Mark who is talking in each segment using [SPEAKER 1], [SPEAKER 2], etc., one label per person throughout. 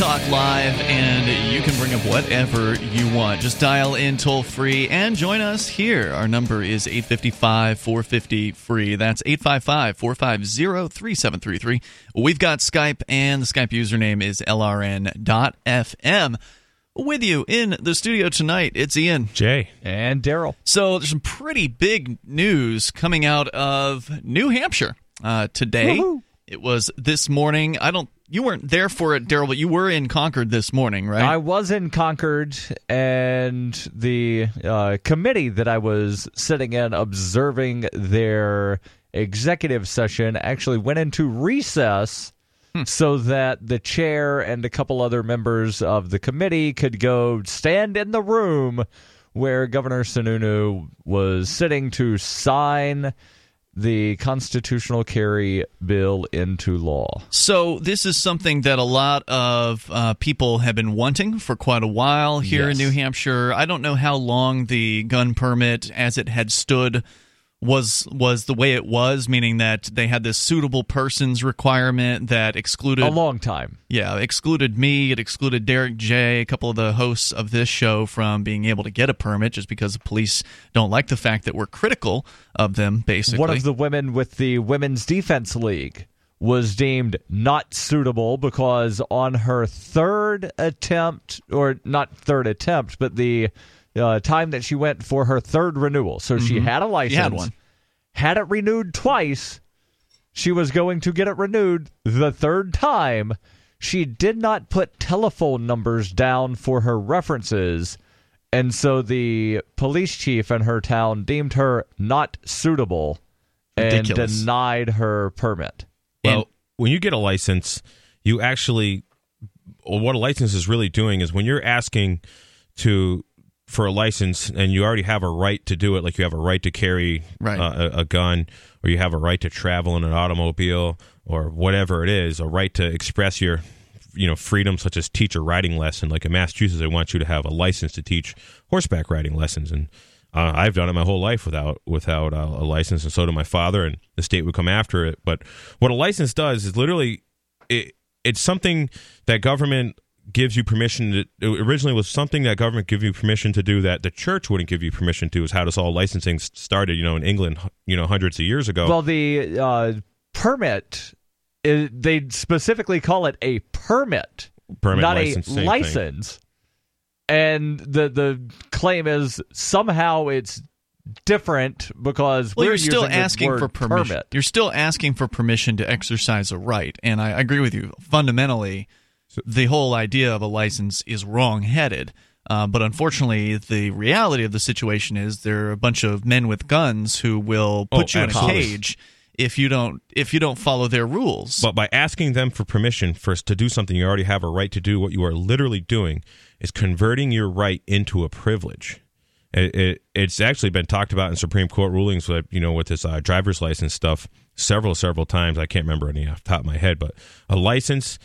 [SPEAKER 1] Talk Live, and you can bring up whatever you want. Just dial in toll free and join us here. Our number is 855 450 free. That's 855 450 3733. We've got Skype, and the Skype username is lrn.fm. With you in the studio tonight, it's Ian.
[SPEAKER 2] Jay.
[SPEAKER 3] And Daryl.
[SPEAKER 1] So there's some pretty big news coming out of New Hampshire uh, today.
[SPEAKER 3] Woohoo.
[SPEAKER 1] It was this morning. I don't. You weren't there for it, Daryl, but you were in Concord this morning, right?
[SPEAKER 3] I was in Concord, and the uh, committee that I was sitting in observing their executive session actually went into recess so that the chair and a couple other members of the committee could go stand in the room where Governor Sununu was sitting to sign the constitutional carry bill into law.
[SPEAKER 1] So this is something that a lot of uh, people have been wanting for quite a while here in New Hampshire. I don't know how long the gun permit, as it had stood, was was the way it was, meaning that they had this suitable persons requirement that excluded
[SPEAKER 3] A long time.
[SPEAKER 1] Yeah, excluded me. It excluded Derek J, a couple of the hosts of this show from being able to get a permit just because the police don't like the fact that we're critical of them, basically.
[SPEAKER 3] One of the women with the Women's Defense League was deemed not suitable because on her third attempt, or not third attempt, but the uh, time that she went for her third renewal. So she had a license,
[SPEAKER 1] Mm-hmm. had one.
[SPEAKER 3] had it renewed twice. She was going to get it renewed the third time. She did not put telephone numbers down for her references. And so the police chief in her town deemed her not suitable and
[SPEAKER 1] Ridiculous.
[SPEAKER 3] denied her permit.
[SPEAKER 2] Well, when you get a license, you actually, what a license is really doing is when you're asking to for a license and you already have a right to do it, like you have a right to carry
[SPEAKER 1] Right.
[SPEAKER 2] uh, a, a gun, or you have a right to travel in an automobile, or whatever it is, a right to express your you know freedom such as teach a riding lesson like in massachusetts they want you to have a license to teach horseback riding lessons and uh, i've done it my whole life without without uh, a license and so did my father and the state would come after it but what a license does is literally it, it's something that government gives you permission to originally was something that government give you permission to do that the church wouldn't give you permission to is how this all licensing started you know in england you know hundreds of years ago
[SPEAKER 3] Well, the uh, permit, i they specifically call it a permit,
[SPEAKER 2] Permit,
[SPEAKER 3] not
[SPEAKER 2] license,
[SPEAKER 3] a
[SPEAKER 2] same thing.
[SPEAKER 3] license. And the the claim is somehow it's different because
[SPEAKER 1] Well,
[SPEAKER 3] we're
[SPEAKER 1] you're still asking for permission.
[SPEAKER 3] permit.
[SPEAKER 1] You're still asking for permission to exercise a right, and I agree with you. Fundamentally, the whole idea of a license is wrong-headed. Uh, but unfortunately, the reality of the situation is there are a bunch of men with guns who will
[SPEAKER 2] Oh,
[SPEAKER 1] put you in a cage if you don't if you don't follow their rules.
[SPEAKER 2] But by asking them for permission first to do something you already have a right to do, what you are literally doing is converting your right into a privilege. It, it, it's actually been talked about in Supreme Court rulings, with, you know, with this uh, driver's license stuff several, several times. I can't remember any off the top of my head, but a license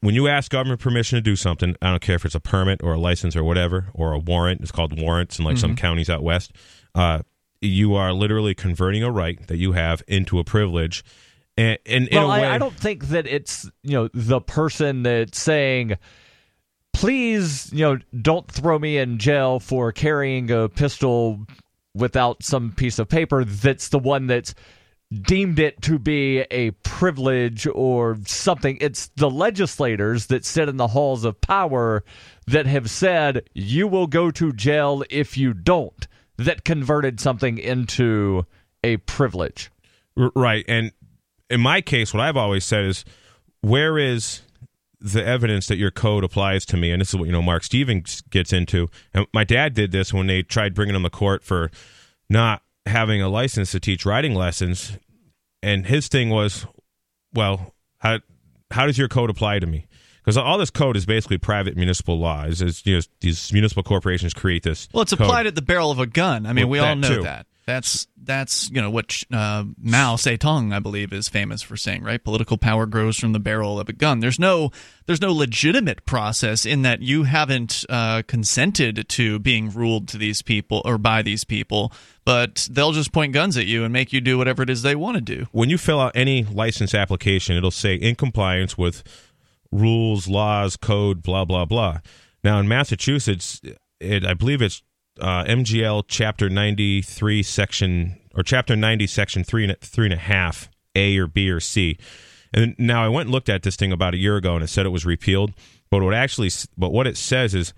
[SPEAKER 2] when you ask government permission to do something, I don't care if it's a permit or a license or whatever, or a warrant. It's called warrants in like some counties out west. Uh, you are literally converting a right that you have into a privilege. And, and in
[SPEAKER 3] well,
[SPEAKER 2] a way,
[SPEAKER 3] I, I don't think that it's you know the person that's saying, "Please, you know, don't throw me in jail for carrying a pistol without some piece of paper." That's the one that's deemed it to be a privilege or something. It's the legislators that sit in the halls of power that have said, "You will go to jail if you don't." That converted something into a privilege.
[SPEAKER 2] Right. And in my case, what I've always said is, where is the evidence that your code applies to me? And this is what, you know, Marc Stevens gets into. And my dad did this when they tried bringing him to court for not having a license to teach riding lessons. And his thing was, well, how, how does your code apply to me? Because all this code is basically private municipal laws. It's, you know, these municipal corporations create this.
[SPEAKER 1] Well, it's
[SPEAKER 2] code.
[SPEAKER 1] applied at the barrel of a gun. I mean,
[SPEAKER 2] Well,
[SPEAKER 1] we all know
[SPEAKER 2] too.
[SPEAKER 1] that. That's that's you know what uh, Mao Zedong, I believe, is famous for saying. Right, political power grows from the barrel of a gun. There's no there's no legitimate process in that you haven't uh, consented to being ruled to these people or by these people, but they'll just point guns at you and make you do whatever it is they want to do.
[SPEAKER 2] when you fill out any license application, it'll say in compliance with rules, laws, code, blah blah blah. Now in Massachusetts, it I believe it's uh, MGL Chapter ninety three, Section or Chapter ninety, Section three and three and a half, A or B or C. And now I went and looked at this thing about a year ago, and it said it was repealed. But what actually, but what it says is,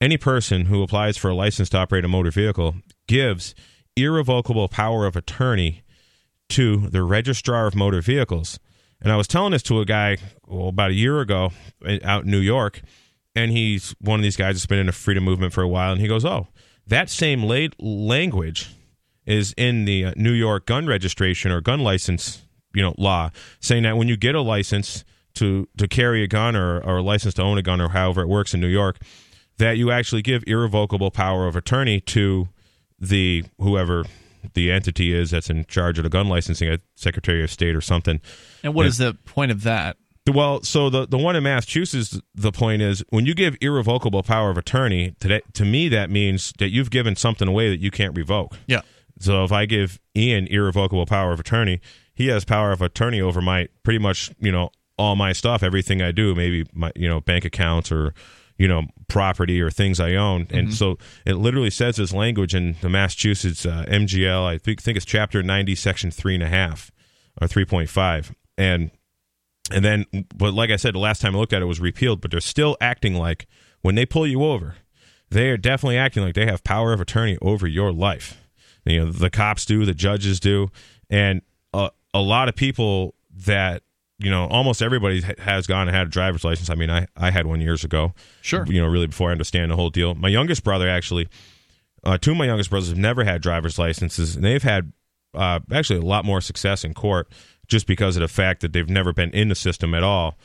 [SPEAKER 2] any person who applies for a license to operate a motor vehicle gives irrevocable power of attorney to the registrar of motor vehicles. And I was telling this to a guy well, about a year ago uh, out in New York, and he's one of these guys that's been in the freedom movement for a while, and he goes, "Oh, that same late language is in the uh, New York gun registration or gun license, you know, law, saying that when you get a license to to carry a gun or, or a license to own a gun or however it works in New York, that you actually give irrevocable power of attorney to the whoever the entity is that's in charge of the gun licensing at Secretary of State or something.
[SPEAKER 1] And what and, is the point of that?
[SPEAKER 2] Well, so the the one in Massachusetts, the point is when you give irrevocable power of attorney, to, that, to me that means that you've given something away that you can't revoke.
[SPEAKER 1] Yeah.
[SPEAKER 2] So if I give Ian irrevocable power of attorney, he has power of attorney over my pretty much you know all my stuff, everything I do, maybe my you know bank accounts or you know property or things I own, and mm-hmm. so it literally says this language in the Massachusetts uh, MGL. I think think it's Chapter ninety, Section three and a half or three point five, and and then, but like I said, the last time I looked at it was repealed, but they're still acting like when they pull you over, they are definitely acting like they have power of attorney over your life. You know, the cops do, the judges do, and a, a lot of people that you know, almost everybody has gone and had a driver's license. I mean, I, I had one years ago.
[SPEAKER 1] Sure.
[SPEAKER 2] You know, really before I understand the whole deal. My youngest brother, actually, uh, two of my youngest brothers have never had driver's licenses, and they've had uh, actually a lot more success in court just because of the fact that they've never been in the system at all.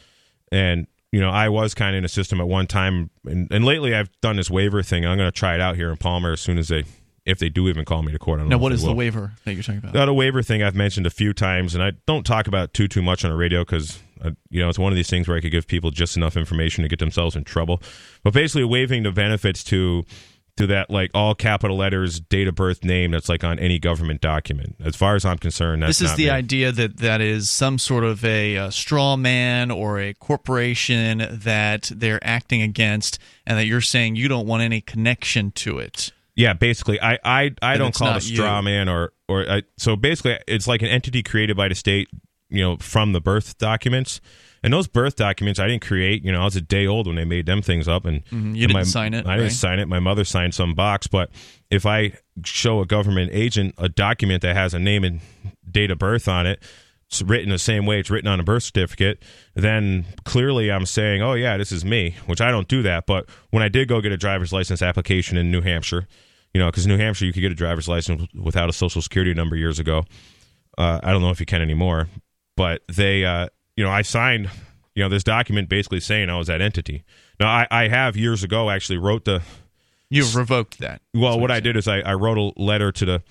[SPEAKER 2] And, you know, I was kind of in a system at one time, and, and lately I've done this waiver thing. I'm going to try it out here in Palmer as soon as they if they do even call me to court. I
[SPEAKER 1] now, what is the waiver that you're talking about?
[SPEAKER 2] Now, the waiver thing I've mentioned a few times, and I don't talk about too too much on the radio because uh, you know it's one of these things where I could give people just enough information to get themselves in trouble. But basically, waiving the benefits to to that like all capital letters, date of birth, name that's like on any government document. As far as I'm concerned,
[SPEAKER 1] this is the
[SPEAKER 2] me.
[SPEAKER 1] idea that that is some sort of a, a straw man or a corporation that they're acting against, and that you're saying you don't want any connection to it.
[SPEAKER 2] Yeah, basically, I I, I don't call it a straw you. man or or I, so basically, it's like an entity created by the state, you know, from the birth documents. And those birth documents I didn't create. You know, I was a day old when they made them things up, and
[SPEAKER 1] mm-hmm. you
[SPEAKER 2] and
[SPEAKER 1] didn't
[SPEAKER 2] my,
[SPEAKER 1] sign it.
[SPEAKER 2] I didn't sign it. My mother signed some box, but if I show a government agent a document that has a name and date of birth on it, it's written the same way it's written on a birth certificate, then clearly I'm saying, oh, yeah, this is me, which I don't do that. But when I did go get a driver's license application in New Hampshire, you know, because New Hampshire, you could get a driver's license without a social security number years ago. Uh, I don't know if you can anymore, but they, uh, you know, I signed, you know, this document basically saying I was that entity. Now, I, I have years ago actually wrote the.
[SPEAKER 1] You've revoked that.
[SPEAKER 2] Well, what I did is I, I wrote a letter to the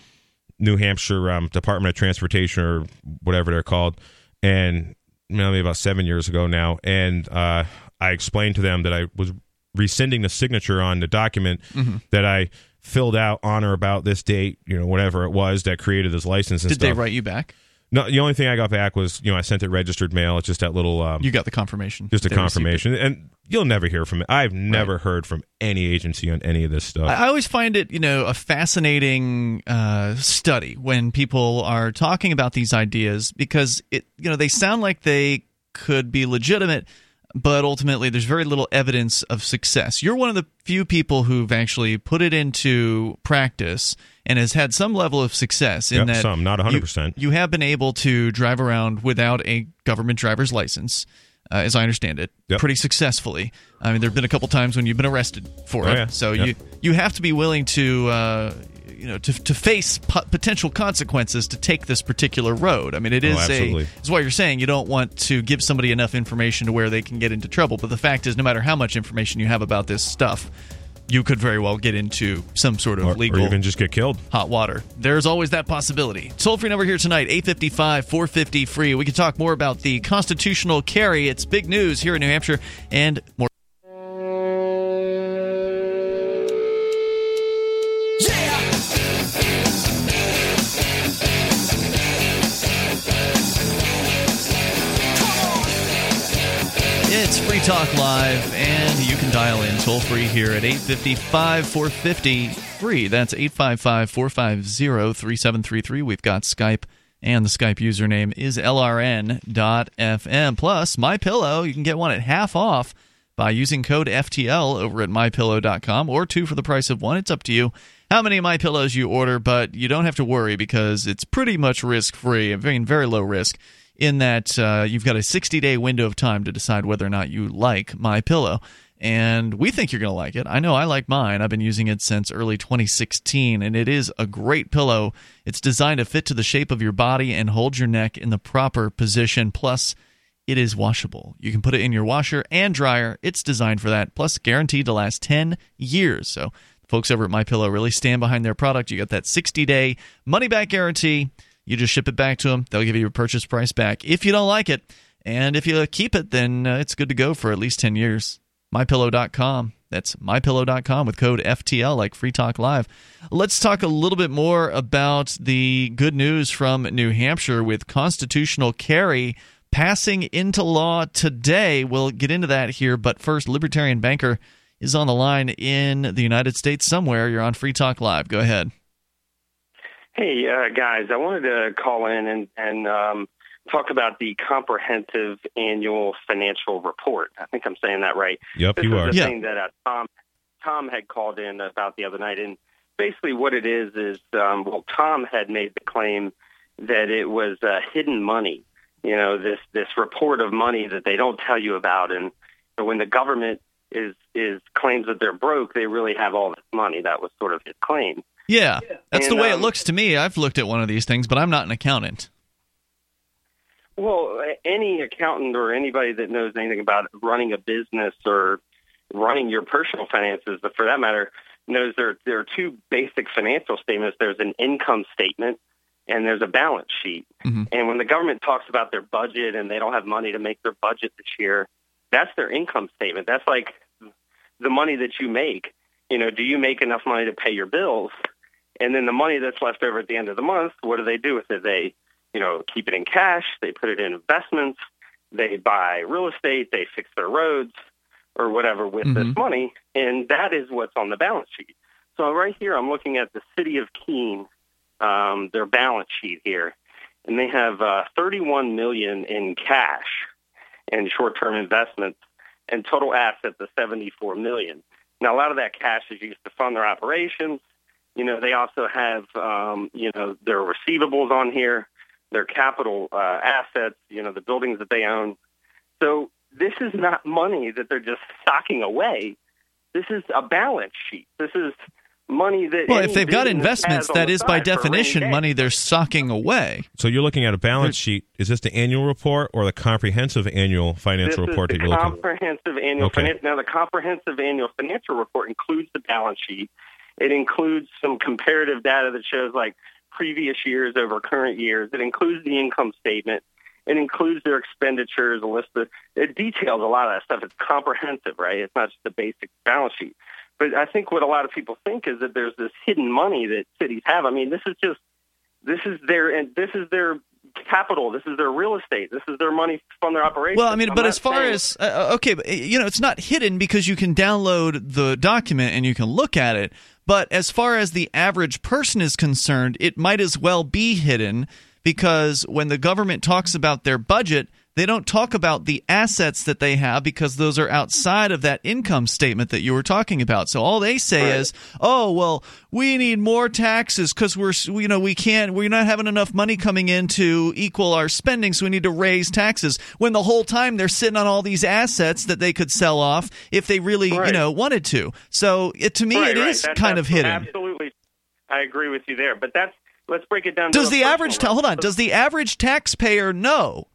[SPEAKER 2] New Hampshire um, Department of Transportation or whatever they're called, and maybe about seven years ago now, and uh, I explained to them that I was rescinding the signature on the document mm-hmm. that I filled out on or about this date, you know, whatever it was that created this license.
[SPEAKER 1] Did
[SPEAKER 2] stuff.
[SPEAKER 1] they write you back?
[SPEAKER 2] No, the only thing I got back was you know I sent it registered mail. It's just that little. Um,
[SPEAKER 1] you got the confirmation.
[SPEAKER 2] Just a confirmation, and you'll never hear from it. I've never right. heard from any agency on any of this stuff.
[SPEAKER 1] I always find it, you know, a fascinating uh, study when people are talking about these ideas because it, you know, they sound like they could be legitimate, but ultimately there's very little evidence of success. You're one of the few people who've actually put it into practice and has had some level of success in
[SPEAKER 2] yep,
[SPEAKER 1] that
[SPEAKER 2] some, not 100%.
[SPEAKER 1] You, you, have been able to drive around without a government driver's license. Uh, as I understand it,
[SPEAKER 2] yep.
[SPEAKER 1] pretty successfully. I mean, there have been a couple times when you've been arrested for
[SPEAKER 2] oh,
[SPEAKER 1] it.
[SPEAKER 2] Yeah.
[SPEAKER 1] So
[SPEAKER 2] yep.
[SPEAKER 1] you you have to be willing to uh, you know to, to face potential consequences to take this particular road. I mean, it oh, is
[SPEAKER 2] oh,
[SPEAKER 1] a it's what you're saying. You don't want to give somebody enough information to where they can get into trouble. But the fact is, no matter how much information you have about this stuff, you could very well get into some sort of
[SPEAKER 2] or,
[SPEAKER 1] legal
[SPEAKER 2] or even just get killed
[SPEAKER 1] hot water there's always that possibility toll free number here tonight 855 450 free we can talk more about the constitutional carry it's big news here in new hampshire and more Talk Live, and you can dial in toll free here at 855 450 free. That's 855 450 3733. We've got Skype, and the Skype username is lrn.fm. Plus, My Pillow, you can get one at half off by using code FTL over at mypillow.com or two for the price of one. It's up to you how many My Pillows you order, but you don't have to worry because it's pretty much risk free. Mean, very low risk in that uh, you've got a 60 day window of time to decide whether or not you like my pillow and we think you're going to like it. I know I like mine. I've been using it since early 2016 and it is a great pillow. It's designed to fit to the shape of your body and hold your neck in the proper position plus it is washable. You can put it in your washer and dryer. It's designed for that plus guaranteed to last 10 years. So folks over at my pillow really stand behind their product. You got that 60 day money back guarantee you just ship it back to them. They'll give you your purchase price back if you don't like it. And if you keep it, then uh, it's good to go for at least 10 years. MyPillow.com. That's mypillow.com with code FTL, like Free Talk Live. Let's talk a little bit more about the good news from New Hampshire with constitutional carry passing into law today. We'll get into that here, but first, Libertarian Banker is on the line in the United States somewhere. You're on Free Talk Live. Go ahead.
[SPEAKER 4] Hey, uh, guys, I wanted to call in and, and um, talk about the comprehensive annual financial report. I think I'm saying that right.
[SPEAKER 2] Yep,
[SPEAKER 4] this
[SPEAKER 2] you
[SPEAKER 4] is
[SPEAKER 2] are.
[SPEAKER 4] The
[SPEAKER 1] yeah.
[SPEAKER 4] thing that uh, Tom Tom had called in about the other night, and basically what it is is um, well, Tom had made the claim that it was uh, hidden money. You know, this this report of money that they don't tell you about, and when the government is is claims that they're broke, they really have all this money. That was sort of his claim.
[SPEAKER 1] Yeah, that's
[SPEAKER 4] And,
[SPEAKER 1] the way
[SPEAKER 4] um,
[SPEAKER 1] it looks to me. I've looked at one of these things, but I'm not an accountant.
[SPEAKER 4] Well, any accountant or anybody that knows anything about running a business or running your personal finances, but for that matter, knows there there are two basic financial statements. There's an income statement and there's a balance sheet.
[SPEAKER 1] Mhm.
[SPEAKER 4] And when the government talks about their budget and they don't have money to make their budget this year, that's their income statement. That's like the money that you make. You know, do you make enough money to pay your bills? And then the money that's left over at the end of the month, what do they do with it? They, you know, keep it in cash, they put it in investments, they buy real estate, they fix their roads or whatever with
[SPEAKER 1] Mhm.
[SPEAKER 4] this money, and that is what's on the balance sheet. So right here, I'm looking at the city of Keene, um, their balance sheet here, and they have uh, 31 million in cash and short-term investments, and total assets of 74 million. Now, a lot of that cash is used to fund their operations. You know, they also have, um, you know, their receivables on here, their capital uh, assets, you know, the buildings that they own. So this is not money that they're just stocking away. This is a balance sheet. This is money that.
[SPEAKER 1] Well, if they've got investments,
[SPEAKER 4] has on
[SPEAKER 1] that
[SPEAKER 4] the
[SPEAKER 1] is by
[SPEAKER 4] side for a rainy
[SPEAKER 1] definition money they're socking away.
[SPEAKER 2] So you're looking at a balance sheet. Is this the annual report or the comprehensive annual financial
[SPEAKER 4] this
[SPEAKER 2] report
[SPEAKER 4] is
[SPEAKER 2] that
[SPEAKER 4] the
[SPEAKER 2] you're looking? at?
[SPEAKER 4] comprehensive annual
[SPEAKER 2] Okay.
[SPEAKER 4] finan- now the comprehensive annual financial report includes the balance sheet it includes some comparative data that shows like previous years over current years it includes the income statement it includes their expenditures a list of it details a lot of that stuff it's comprehensive right it's not just a basic balance sheet but i think what a lot of people think is that there's this hidden money that cities have i mean this is just this is their and this is their capital. This is their real estate. This is their money from their operations.
[SPEAKER 1] Well, I mean,
[SPEAKER 4] I'm
[SPEAKER 1] but as far
[SPEAKER 4] saying-
[SPEAKER 1] as uh, okay, but, uh, you know, it's not hidden because you can download the document and you can look at it. But as far as the average person is concerned, it might as well be hidden because when the government talks about their budget, they don't talk about the assets that they have because those are outside of that income statement that you were talking about. So all they say
[SPEAKER 4] Right.
[SPEAKER 1] is, "Oh, well, we need more taxes because we're you know we can't we're not having enough money coming in to equal our spending, so we need to raise taxes." When the whole time they're sitting on all these assets that they could sell off if they really you know wanted to. So it, to me,
[SPEAKER 4] Right,
[SPEAKER 1] it
[SPEAKER 4] right.
[SPEAKER 1] is
[SPEAKER 4] That's
[SPEAKER 1] kind of hidden.
[SPEAKER 4] Absolutely, I agree with you there. But that's let's break it down.
[SPEAKER 1] Does the average ta- hold on? Does the average taxpayer know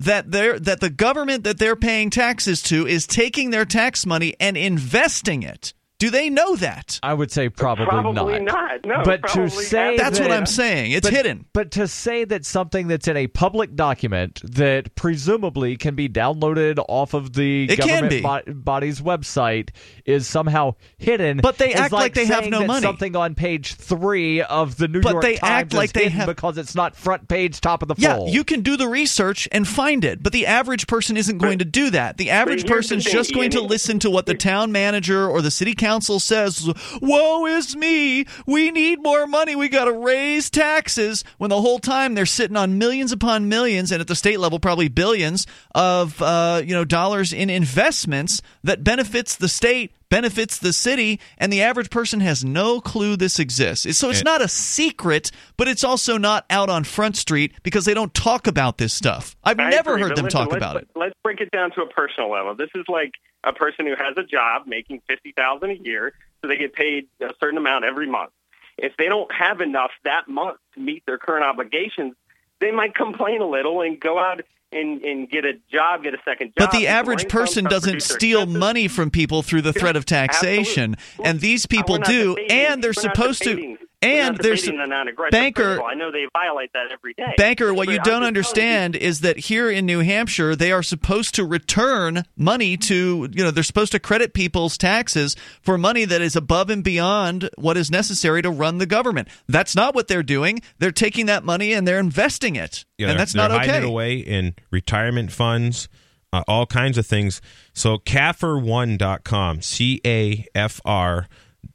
[SPEAKER 1] that they're that the government that they're paying taxes to is taking their tax money and investing it Do they know that?
[SPEAKER 3] I would say probably, not.
[SPEAKER 4] Probably not. No,
[SPEAKER 3] but to say
[SPEAKER 4] not.
[SPEAKER 1] That's what I'm saying. It's
[SPEAKER 3] but,
[SPEAKER 1] hidden.
[SPEAKER 3] But to say that something that's in a public document that presumably can be downloaded off of the
[SPEAKER 1] It can
[SPEAKER 3] government
[SPEAKER 1] be.
[SPEAKER 3] bo- body's website is somehow hidden.
[SPEAKER 1] But they act like they have no
[SPEAKER 3] that
[SPEAKER 1] money.
[SPEAKER 3] Something on page three of the New
[SPEAKER 1] But
[SPEAKER 3] York
[SPEAKER 1] they
[SPEAKER 3] Times
[SPEAKER 1] act like
[SPEAKER 3] is
[SPEAKER 1] they
[SPEAKER 3] hidden
[SPEAKER 1] have-
[SPEAKER 3] because it's not front page, top of the
[SPEAKER 1] Yeah,
[SPEAKER 3] fold.
[SPEAKER 1] you can do the research and find it, but the average person isn't going to do that. The average
[SPEAKER 4] here's the
[SPEAKER 1] person's just going to listen to what the town manager or the city council says. Woe is me! We need more money. We got to raise taxes. When the whole time they're sitting on millions upon millions, and at the state level probably billions of uh, you know dollars in investments that benefits the state. Benefits the city, and the average person has no clue this exists. So it's
[SPEAKER 2] And-
[SPEAKER 1] not a secret, but it's also not out on Front Street because they don't talk about this stuff. I've
[SPEAKER 4] I
[SPEAKER 1] never
[SPEAKER 4] agree,
[SPEAKER 1] heard them
[SPEAKER 4] listen,
[SPEAKER 1] talk about it.
[SPEAKER 4] Let's break it down to a personal level. This is like a person who has a job making fifty thousand a year, so they get paid a certain amount every month. If they don't have enough that month to meet their current obligations, they might complain a little and go out and, and get a job, get a second job.
[SPEAKER 1] But the average person doesn't steal
[SPEAKER 4] expenses.
[SPEAKER 1] money from people through the threat of taxation,
[SPEAKER 4] Absolutely.
[SPEAKER 1] and these people do,
[SPEAKER 4] debating-
[SPEAKER 1] and they're
[SPEAKER 4] we're
[SPEAKER 1] supposed to.
[SPEAKER 4] We're
[SPEAKER 1] And there's
[SPEAKER 4] debating the non-aggressive
[SPEAKER 1] banker.
[SPEAKER 4] principle. I know they violate that every day.
[SPEAKER 1] Banker, what
[SPEAKER 4] But
[SPEAKER 1] you don't
[SPEAKER 4] just telling
[SPEAKER 1] understand is that here in New Hampshire, they are supposed to return money to, you know, they're supposed to credit people's taxes for money that is above and beyond what is necessary to run the government. That's not what they're doing. They're taking that money and they're investing it.
[SPEAKER 2] Yeah,
[SPEAKER 1] and
[SPEAKER 2] they're-
[SPEAKER 1] that's
[SPEAKER 2] they're
[SPEAKER 1] not
[SPEAKER 2] hiding
[SPEAKER 1] okay.
[SPEAKER 2] it away in retirement funds, uh, all kinds of things. So CAFR1.com, C A F R,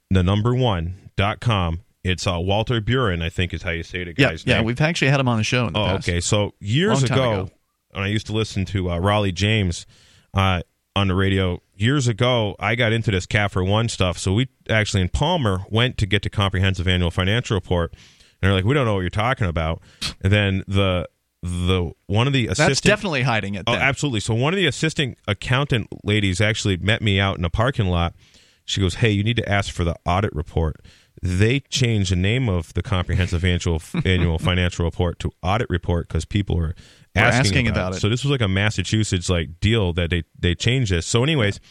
[SPEAKER 2] the number one dot com. It's uh, Walter Burien, I think is how you say the
[SPEAKER 1] Yeah,
[SPEAKER 2] guy's
[SPEAKER 1] yeah,
[SPEAKER 2] name.
[SPEAKER 1] we've actually had him on the show in the
[SPEAKER 2] Oh,
[SPEAKER 1] past.
[SPEAKER 2] okay. So years ago,
[SPEAKER 1] ago.
[SPEAKER 2] when I used to listen to uh, Rollye James uh, on the radio, years ago, I got into this CAFR One stuff. So we actually in Palmer went to get the comprehensive annual financial report, and they're like, "We don't know what you're talking about." And then the the one of the assistant
[SPEAKER 1] That's definitely hiding it.
[SPEAKER 2] Oh, absolutely. So one of the assistant accountant ladies actually met me out in a parking lot. She goes, "Hey, you need to ask for the audit report." They changed the name of the comprehensive annual annual financial report to audit report because people were asking,
[SPEAKER 1] asking
[SPEAKER 2] about,
[SPEAKER 1] about
[SPEAKER 2] it.
[SPEAKER 1] it.
[SPEAKER 2] So this was like a Massachusetts like deal that they they changed this. So, anyways,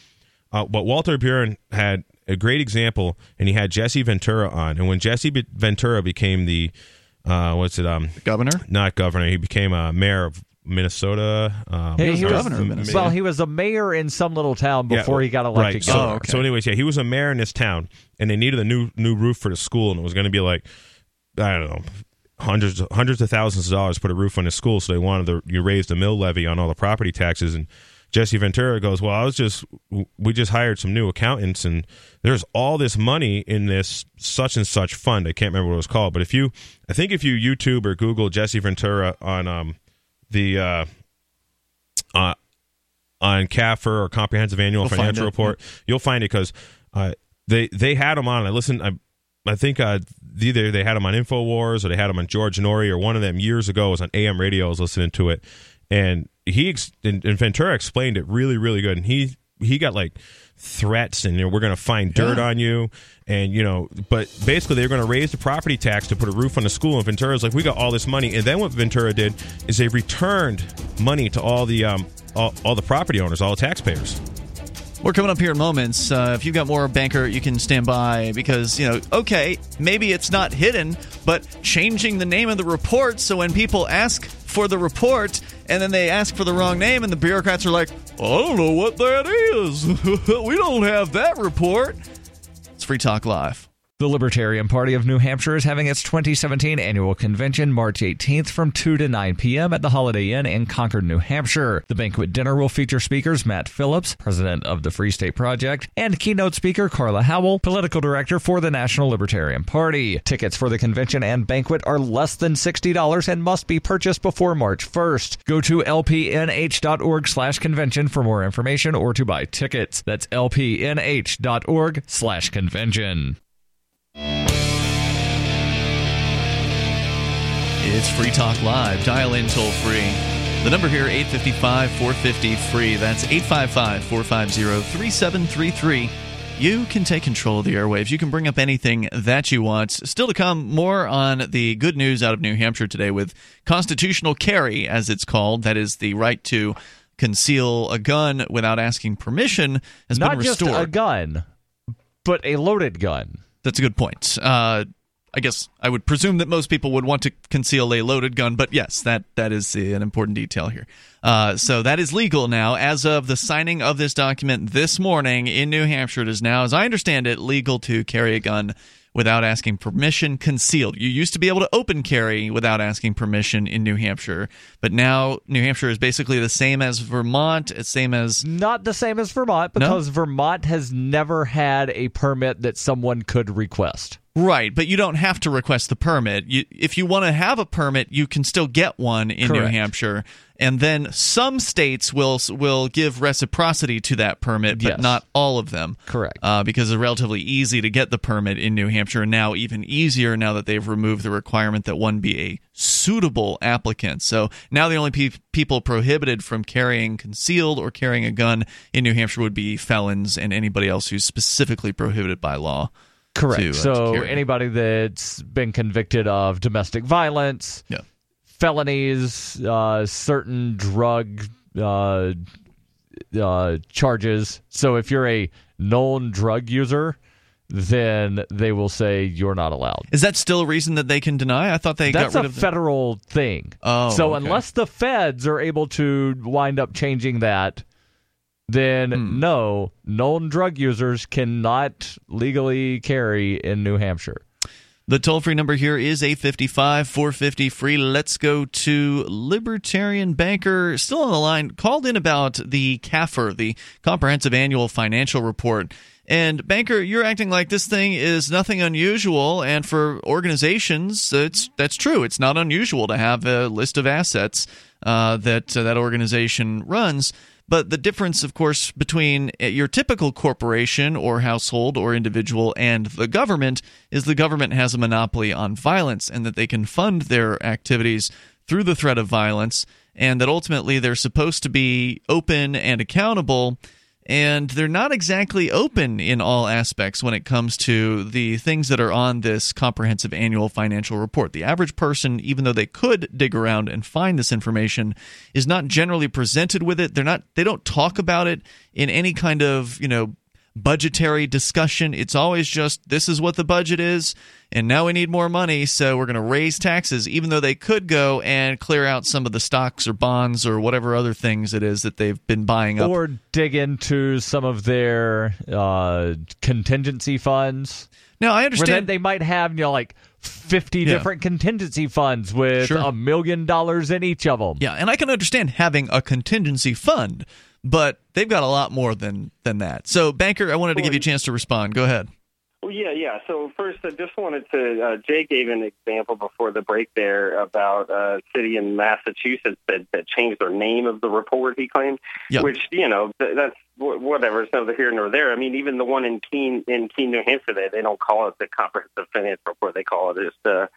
[SPEAKER 2] uh, but Walter Burien had a great example, and he had Jesse Ventura on. And when Jesse Ventura became the uh, what's it um
[SPEAKER 1] Governor?
[SPEAKER 2] not governor, he became a mayor of Minnesota. Um,
[SPEAKER 3] Hey,
[SPEAKER 1] was
[SPEAKER 3] he
[SPEAKER 1] governor of Minnesota.
[SPEAKER 3] Well, he was a mayor in some little town
[SPEAKER 2] Yeah,
[SPEAKER 3] before he got elected
[SPEAKER 2] Right. So.
[SPEAKER 1] Oh, okay.
[SPEAKER 2] so, anyways, yeah, he was a mayor in this town, and they needed a new new roof for the school, and it was going to be like I don't know, hundreds hundreds of thousands of dollars to put a roof on the school. So they wanted to you raise the mill levy on all the property taxes, and Jesse Ventura goes, "Well, I was just we just hired some new accountants, and there's all this money in this such and such fund. I can't remember what it was called, but if you, I think if you YouTube or Google Jesse Ventura on um the uh, uh on CAFR or Comprehensive Annual
[SPEAKER 1] You'll
[SPEAKER 2] Financial. Report, you'll find it because uh, they they had them on. I listened. I I think uh, either they had them on Infowars or they had them on George Noory or one of them years ago. Was on AM radio. I was listening to it, and he ex- and, and Ventura explained it really really good. And he he got like threats and you know, we're going to find dirt
[SPEAKER 1] Yeah.
[SPEAKER 2] on you and you know but basically they're going to raise the property tax to put a roof on the school and ventura's like we got all this money and then what ventura did is they returned money to all the um all, all the property owners all the taxpayers
[SPEAKER 1] We're coming up here in moments. Uh, if you've got more banker, you can stand by because, you know, okay, maybe it's not hidden, but changing the name of the report so when people ask for the report and then they ask for the wrong name and the bureaucrats are like, I don't know what that is. we don't have that report. It's Free Talk Live.
[SPEAKER 3] The Libertarian Party of New Hampshire is having its 2017 annual convention March 18th from 2 to 9 p.m. at the Holiday Inn in Concord, New Hampshire. The banquet dinner will feature speakers Matt Phillips, president of the Free State Project, and keynote speaker Carla Howell, political director for the National Libertarian Party. Tickets for the convention and banquet are less than $60 and must be purchased before March 1st. Go to lpnh.org slash convention for more information or to buy tickets. That's lpnh.org slash convention.
[SPEAKER 1] It's Free Talk Live. Dial in toll free. The number here, 855 450 free. That's 855 450 3733. You can take control of the airwaves. You can bring up anything that you want. Still to come, more on the good news out of New Hampshire today with constitutional carry, as it's called. That is the right to conceal a gun without asking permission has
[SPEAKER 3] Not
[SPEAKER 1] been
[SPEAKER 3] just
[SPEAKER 1] restored.
[SPEAKER 3] a gun, but a loaded gun.
[SPEAKER 1] That's a good point. Uh, I guess I would presume that most people would want to conceal a loaded gun, but yes, that that is an important detail here. Uh, so that is legal now. As of the signing of this document this morning in New Hampshire, it is now, as I understand it, legal to carry a gun without asking permission concealed. You used to be able to open carry without asking permission in New Hampshire, but now New Hampshire is basically the same as Vermont, it's same as
[SPEAKER 3] Not the same as Vermont because Vermont has never had a permit that someone could request.
[SPEAKER 1] Right, but you don't have to request the permit. You, if you want to have a permit, you can still get one in New Hampshire, and then some states will will give reciprocity to that permit, but
[SPEAKER 3] Yes.
[SPEAKER 1] not all of them.
[SPEAKER 3] Correct.
[SPEAKER 1] uh, because it's relatively easy to get the permit in New Hampshire, and now even easier now that they've removed the requirement that one be a suitable applicant. So now the only pe- people prohibited from carrying concealed or carrying a gun in New Hampshire would be felons and anybody else who's specifically prohibited by law.
[SPEAKER 3] Correct.
[SPEAKER 1] to, uh,
[SPEAKER 3] so anybody that's been convicted of domestic violence,
[SPEAKER 1] Yeah.
[SPEAKER 3] felonies, uh, certain drug uh, uh, charges. So if you're a known drug user, then they will say you're not allowed.
[SPEAKER 1] Is that still a reason that they can deny? I thought they
[SPEAKER 3] That's
[SPEAKER 1] got
[SPEAKER 3] a
[SPEAKER 1] rid of the-
[SPEAKER 3] federal thing.
[SPEAKER 1] Oh,
[SPEAKER 3] so
[SPEAKER 1] okay.
[SPEAKER 3] unless the feds are able to wind up changing that, then
[SPEAKER 1] Hmm.
[SPEAKER 3] no, known drug users cannot legally carry in New Hampshire.
[SPEAKER 1] The toll free number here is 855 450 free. Let's go to Libertarian Banker, still on the line, called in about the CAFR, the Comprehensive Annual Financial Report. And Banker, you're acting like this thing is nothing unusual, and for organizations, it's that's true. It's not unusual to have a list of assets uh, that uh, that organization runs. But the difference, of course, between uh, your typical corporation or household or individual and the government is the government has a monopoly on violence and that they can fund their activities through the threat of violence, and that ultimately they're supposed to be open and accountable. And they're not exactly open in all aspects when it comes to the things that are on this comprehensive annual financial report. The average person, even though they could dig around and find this information, is not generally presented with it. They're not they don't talk about it in any kind of, you know, budgetary discussion. It's always just this is what the budget is, and now we need more money, so we're going to raise taxes, even though they could go and clear out some of the stocks or bonds or whatever other things it is that they've been buying up.
[SPEAKER 3] Or dig into some of their uh, contingency funds.
[SPEAKER 1] now I understand
[SPEAKER 3] they might have, you know, like 50
[SPEAKER 1] Yeah.
[SPEAKER 3] different contingency funds with
[SPEAKER 1] Sure.
[SPEAKER 3] a million dollars in each of them.
[SPEAKER 1] Yeah, and I can understand having a contingency fund, but they've got a lot more than than that. So, banker, I wanted to give you a chance to respond. Go ahead.
[SPEAKER 4] Well, yeah, yeah. So first, I just wanted to. Uh, Jay gave an example before the break there about a city in Massachusetts that, that changed their name of the report. He claimed,
[SPEAKER 1] Yeah.
[SPEAKER 4] which you know th- that's wh- whatever. It's neither here nor there. I mean, even the one in Keene in Keene, New Hampshire, they they don't call it the comprehensive financial report. They call it just the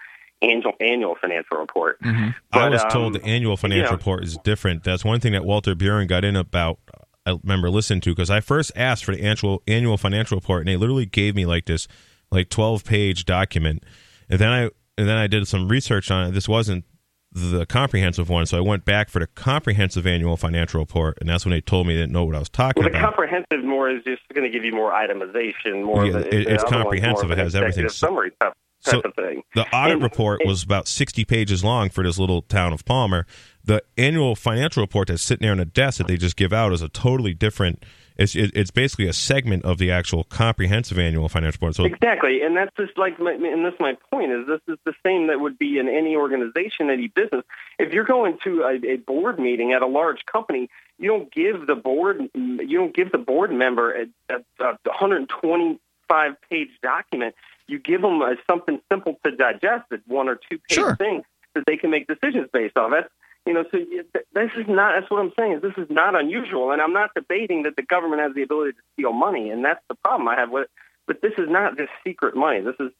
[SPEAKER 4] annual annual financial report.
[SPEAKER 2] I
[SPEAKER 4] But,
[SPEAKER 2] was
[SPEAKER 4] um,
[SPEAKER 2] told the annual financial
[SPEAKER 4] yeah.
[SPEAKER 2] report is different. That's one thing that Walter Burien got in about. I remember listening to because I first asked for the annual annual financial report, and they literally gave me like this like twelve page document, and then I and then I did some research on it. This wasn't the comprehensive one, so I went back for the comprehensive annual financial report, and that's when they told me they didn't know what I was talking
[SPEAKER 4] Well, the
[SPEAKER 2] about.
[SPEAKER 4] comprehensive more is just going to give you more itemization, more.
[SPEAKER 2] Yeah,
[SPEAKER 4] of a,
[SPEAKER 2] it- it's
[SPEAKER 4] the
[SPEAKER 2] comprehensive. It has everything.
[SPEAKER 4] summary type,
[SPEAKER 2] so
[SPEAKER 4] of thing.
[SPEAKER 2] The audit
[SPEAKER 4] And-
[SPEAKER 2] report
[SPEAKER 4] and-
[SPEAKER 2] was about 60 pages long for this little town of Palmer. The annual financial report that's sitting there on a desk that they just give out is a totally different. It's it's basically a segment of the actual comprehensive annual financial report. So
[SPEAKER 4] Exactly, and that's just like, my, and that's my point. Is this is the same that would be in any organization, any business. If you're going to a, a board meeting at a large company, you don't give the board, you don't give the board member a, a, a 125 page document. You give them a, something simple to digest, a one or two page
[SPEAKER 1] Sure.
[SPEAKER 4] thing that they can make decisions based on. That's you know, so this is not. That's what I'm saying. Is this is not unusual, and I'm not debating that the government has the ability to steal money, and that's the problem I have with it. But this is not just secret money. This is,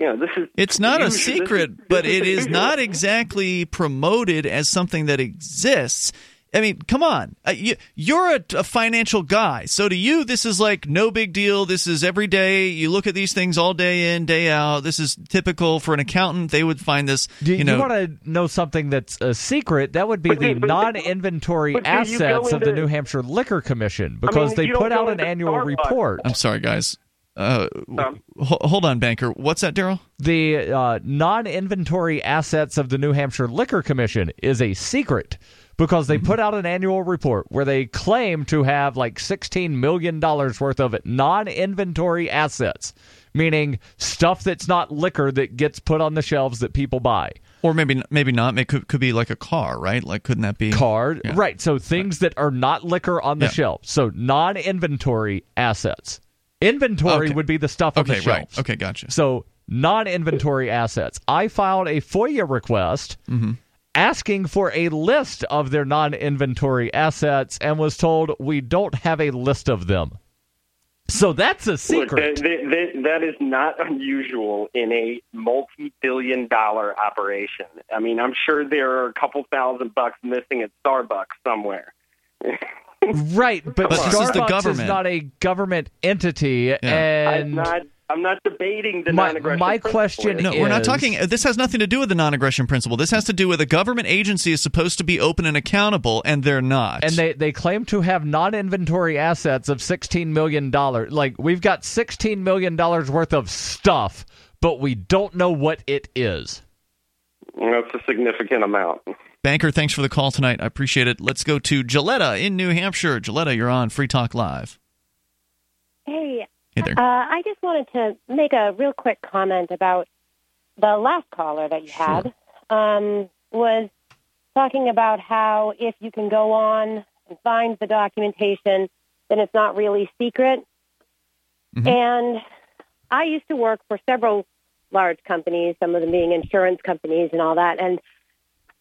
[SPEAKER 4] you know, this is.
[SPEAKER 1] It's not a
[SPEAKER 4] this is-
[SPEAKER 1] secret, but it is not exactly promoted as something that exists. I mean, come on. Uh, you, you're a, a financial guy. So to you, this is like no big deal. This is every day. You look at these things all day in, day out. This is typical for an accountant. They would find this,
[SPEAKER 3] Do
[SPEAKER 1] you know.
[SPEAKER 3] want to know something that's a secret? That would be the non-inventory
[SPEAKER 4] but you- you
[SPEAKER 3] assets of the New Hampshire Liquor Commission because they
[SPEAKER 4] you don't
[SPEAKER 3] put out an
[SPEAKER 4] into
[SPEAKER 3] annual
[SPEAKER 4] Starbucks.
[SPEAKER 3] report.
[SPEAKER 1] I'm sorry, guys. Uh,
[SPEAKER 4] Um,
[SPEAKER 1] ho- hold on, banker. What's that, Daryl?
[SPEAKER 3] The uh, non inventory assets of the New Hampshire Liquor Commission is a secret because they put out an annual report where they claim to have like $16 million worth of non inventory assets, meaning stuff that's not liquor that gets put on the shelves that people buy.
[SPEAKER 1] Or maybe maybe not. It could could be like a car, right? Like couldn't that be
[SPEAKER 3] Card,
[SPEAKER 1] Yeah.
[SPEAKER 3] right. So things that are not liquor on the
[SPEAKER 1] Yeah.
[SPEAKER 3] shelf. So non inventory assets. Inventory
[SPEAKER 1] Okay.
[SPEAKER 3] would be the stuff on
[SPEAKER 1] Okay,
[SPEAKER 3] the shelves.
[SPEAKER 1] right. Okay, gotcha.
[SPEAKER 3] So non inventory assets. I filed a FOIA request mm-hmm. asking for a list of their non inventory assets and was told we don't have a list of them. So that's a
[SPEAKER 4] Look,
[SPEAKER 3] secret.
[SPEAKER 4] that, that, that is not unusual in a multi-billion dollar operation. I mean, I'm sure there are a couple thousand bucks missing at Starbucks somewhere.
[SPEAKER 3] right, but,
[SPEAKER 1] But this is the
[SPEAKER 3] Starbucks
[SPEAKER 1] government.
[SPEAKER 3] not a government entity
[SPEAKER 4] I'm
[SPEAKER 3] and
[SPEAKER 4] not. I'm not debating the
[SPEAKER 3] My-
[SPEAKER 4] non-aggression
[SPEAKER 3] my
[SPEAKER 4] principle
[SPEAKER 3] question
[SPEAKER 4] here.
[SPEAKER 1] No, we're not talking. This has nothing to do with the non-aggression principle. This has to do with a government agency is supposed to be open and accountable, and they're not.
[SPEAKER 3] and they, they claim to have non-inventory assets of $16 million like we've got $16 million worth of stuff but we don't know what it is
[SPEAKER 4] That's a significant amount.
[SPEAKER 1] Banker, thanks for the call tonight. I appreciate it. Let's go to Gilletta in New Hampshire. Gilletta, you're on Free Talk Live.
[SPEAKER 5] Hey,
[SPEAKER 1] Hey there.
[SPEAKER 5] uh, I just wanted to make a real quick comment about the last caller that you had. Um, was talking about how if you can go on and find the documentation, then it's not really secret.
[SPEAKER 1] Mhm.
[SPEAKER 5] And I used to work for several large companies, some of them being insurance companies and all that. And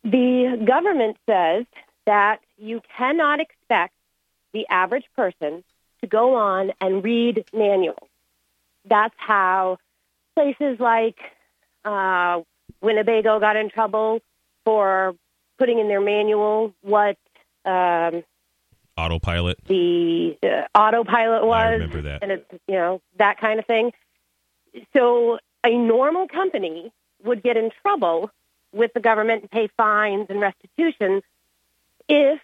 [SPEAKER 5] the government says that you cannot expect the average person to go on and read manuals. That's how places like uh, Winnebago got in trouble for putting in their manual what um,
[SPEAKER 2] Autopilot.
[SPEAKER 5] the uh, autopilot was.
[SPEAKER 2] I remember that.
[SPEAKER 5] And it's, you know, that kind of thing. So a normal company would get in trouble with the government and pay fines and restitution if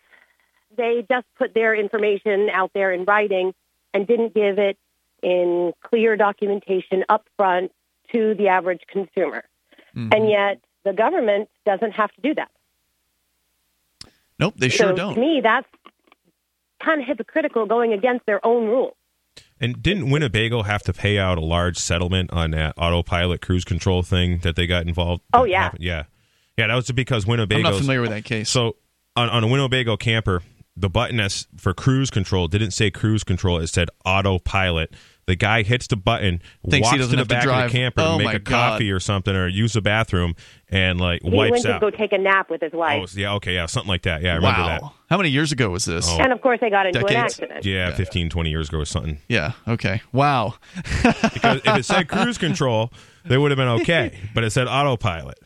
[SPEAKER 5] they just put their information out there in writing and didn't give it in clear documentation up front to the average consumer.
[SPEAKER 1] Mhm.
[SPEAKER 5] And yet the government doesn't have to do that.
[SPEAKER 1] Nope, they sure
[SPEAKER 5] so
[SPEAKER 1] don't.
[SPEAKER 5] to me, that's kind of hypocritical going against their own rules.
[SPEAKER 2] And didn't Winnebago have to pay out a large settlement on that autopilot cruise control thing that they got involved?
[SPEAKER 5] Oh, yeah.
[SPEAKER 2] happened? yeah, yeah. That was because Winnebago.
[SPEAKER 1] I'm
[SPEAKER 2] Winnebago.
[SPEAKER 1] not familiar with that case.
[SPEAKER 2] So on, on a Winnebago camper, the button that's for cruise control didn't say cruise control; it said autopilot. The guy hits the button,
[SPEAKER 1] Thinks
[SPEAKER 2] walks
[SPEAKER 1] doesn't
[SPEAKER 2] to the
[SPEAKER 1] have to
[SPEAKER 2] back of the camper
[SPEAKER 1] Oh,
[SPEAKER 2] to make a coffee or something, or use the bathroom, and like
[SPEAKER 5] He
[SPEAKER 2] wipes
[SPEAKER 5] went to
[SPEAKER 2] out.
[SPEAKER 5] go take a nap with his
[SPEAKER 2] oh,
[SPEAKER 5] wife.
[SPEAKER 2] yeah, okay, yeah, something like that. Yeah, I remember
[SPEAKER 1] wow.
[SPEAKER 2] that.
[SPEAKER 1] How many years ago was this?
[SPEAKER 2] Oh.
[SPEAKER 5] And of course, they got into an
[SPEAKER 1] Decades.
[SPEAKER 5] accident.
[SPEAKER 2] Yeah, 15, 20 years ago or something.
[SPEAKER 1] Yeah. Okay. Wow.
[SPEAKER 2] Because if it said cruise control, they would have been okay. But it said autopilot.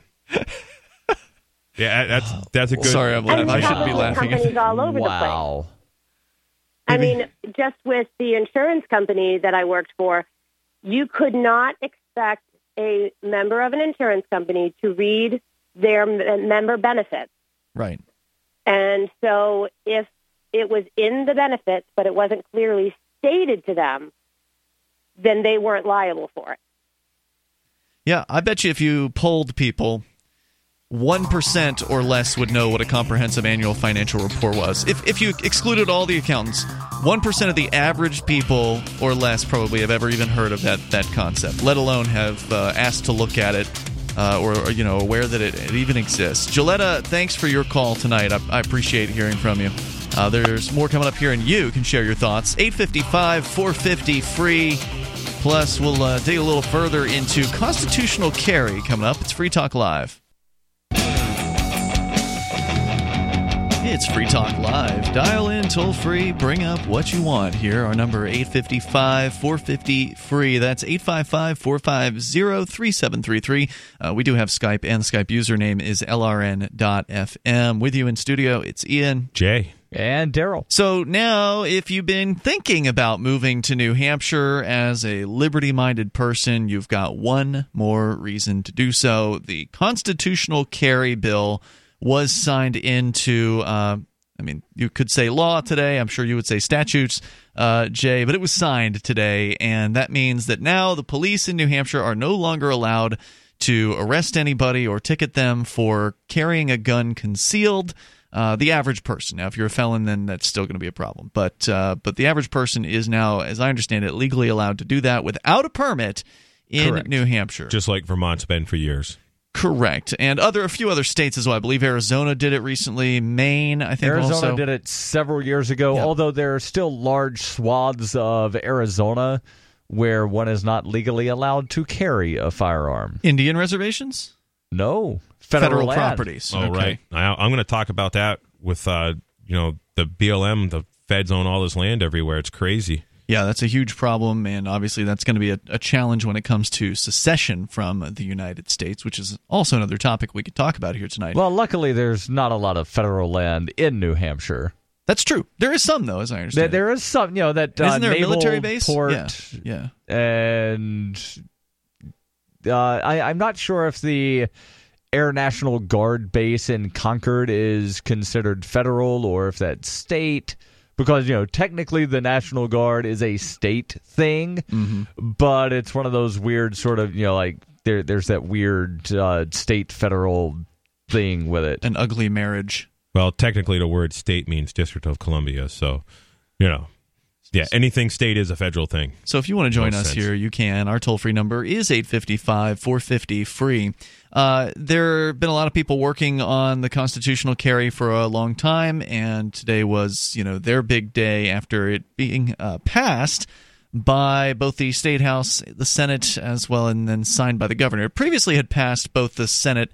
[SPEAKER 2] Yeah, that's that's a good.
[SPEAKER 1] Sorry, I'm laughing. I
[SPEAKER 5] we
[SPEAKER 1] shouldn't be laughing.
[SPEAKER 5] companies all over the place.
[SPEAKER 3] wow
[SPEAKER 5] I mean, just with the insurance company that I worked for, you could not expect a member of an insurance company to read their member benefits.
[SPEAKER 1] Right.
[SPEAKER 5] And so if it was in the benefits, but it wasn't clearly stated to them, then they weren't liable for it.
[SPEAKER 1] Yeah, I bet you if you polled people, 1% or less would know what a comprehensive annual financial report was. If, if you excluded all the accountants, 1% of the average people or less probably have ever even heard of that, that concept, let alone have uh, asked to look at it uh, or, or, you know, aware that it, it even exists. Gilletta, thanks for your call tonight. I, I appreciate hearing from you. Uh, there's more coming up here, and you can share your thoughts. 855 450 free. Plus, we'll uh, dig a little further into constitutional carry coming up. It's Free Talk Live. It's Free Talk Live. Dial in toll free, bring up what you want here. Our number 855 450 free. That's 855 450 3733. Uh, We do have Skype, and the Skype username is lrn.fm. With you in studio, it's Ian.
[SPEAKER 2] Jay.
[SPEAKER 3] and daryl
[SPEAKER 1] So now, if you've been thinking about moving to New Hampshire as a liberty minded person, you've got one more reason to do so. The constitutional carry bill was signed into. Uh, I mean, you could say law today. I'm sure you would say statutes. uh, Jay, but it was signed today, and that means that now the police in New Hampshire are no longer allowed to arrest anybody or ticket them for carrying a gun concealed. Uh, the average person. Now, if you're a felon, then that's still going to be a problem. But uh, but the average person is now, as I understand it, legally allowed to do that without a permit in
[SPEAKER 3] Correct.
[SPEAKER 1] New Hampshire.
[SPEAKER 2] Just like Vermont's been for years.
[SPEAKER 1] Correct, and other a few other states as well. I believe Arizona did it recently. Maine, I think,
[SPEAKER 3] Arizona
[SPEAKER 1] also.
[SPEAKER 3] did it several years ago,
[SPEAKER 1] Yeah.
[SPEAKER 3] although there are still large swaths of Arizona where one is not legally allowed to carry a firearm.
[SPEAKER 1] Indian reservations,
[SPEAKER 3] No.
[SPEAKER 1] federal,
[SPEAKER 3] Federal,
[SPEAKER 1] properties.
[SPEAKER 2] Oh,
[SPEAKER 1] Okay.
[SPEAKER 2] right. I, I'm going to talk about that with, uh, you know, the BLM. The feds own all this land everywhere. It's crazy.
[SPEAKER 1] Yeah, that's a huge problem, and obviously that's going to be a, a challenge when it comes to secession from the United States, which is also another topic we could talk about here tonight.
[SPEAKER 3] Well, luckily, there's not a lot of federal land in New Hampshire.
[SPEAKER 1] that's true. There is some though, as I
[SPEAKER 3] There,
[SPEAKER 1] understand.
[SPEAKER 3] there is some, you know, that uh,
[SPEAKER 1] Isn't there a military base?
[SPEAKER 3] port,
[SPEAKER 1] Yeah, yeah.
[SPEAKER 3] and uh, I, I'm not sure if the Air National Guard base in Concord is considered federal or if that's state. Because you know, technically, the National Guard is a state thing,
[SPEAKER 1] Mm-hmm.
[SPEAKER 3] but it's one of those weird sort of you know, like there, there's that weird uh, state federal thing with it.
[SPEAKER 1] An ugly marriage.
[SPEAKER 2] Well, technically, the word state means District of Columbia. So, you know, yeah, anything state is a federal thing.
[SPEAKER 1] So if you want to join us
[SPEAKER 2] sense.
[SPEAKER 1] here, you can. Our toll free number is 855 450 free. Uh, there have been a lot of people working on the constitutional carry for a long time, and today was, you know, their big day after it being uh, passed by both the state house, the Senate, as well, and then signed by the governor. It previously had passed both the Senate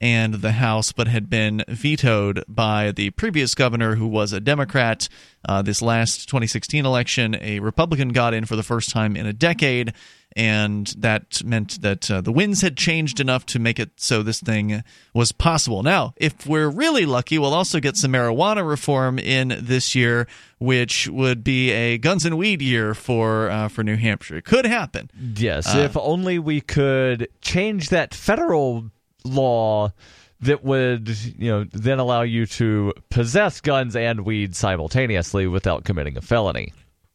[SPEAKER 1] and the House, but had been vetoed by the previous governor, who was a Democrat. Uh, this last 2016 election, a Republican got in for the first time in a decade, and that meant that uh, the winds had changed enough to make it so this thing was possible. Now, if we're really lucky, we'll also get some marijuana reform in this year, which would be a guns and weed year for uh, for New Hampshire. It could happen.
[SPEAKER 3] Yes,
[SPEAKER 1] Uh,
[SPEAKER 3] if only we could change that federal law that would, you know, then allow you to possess guns and weed simultaneously without committing a felony.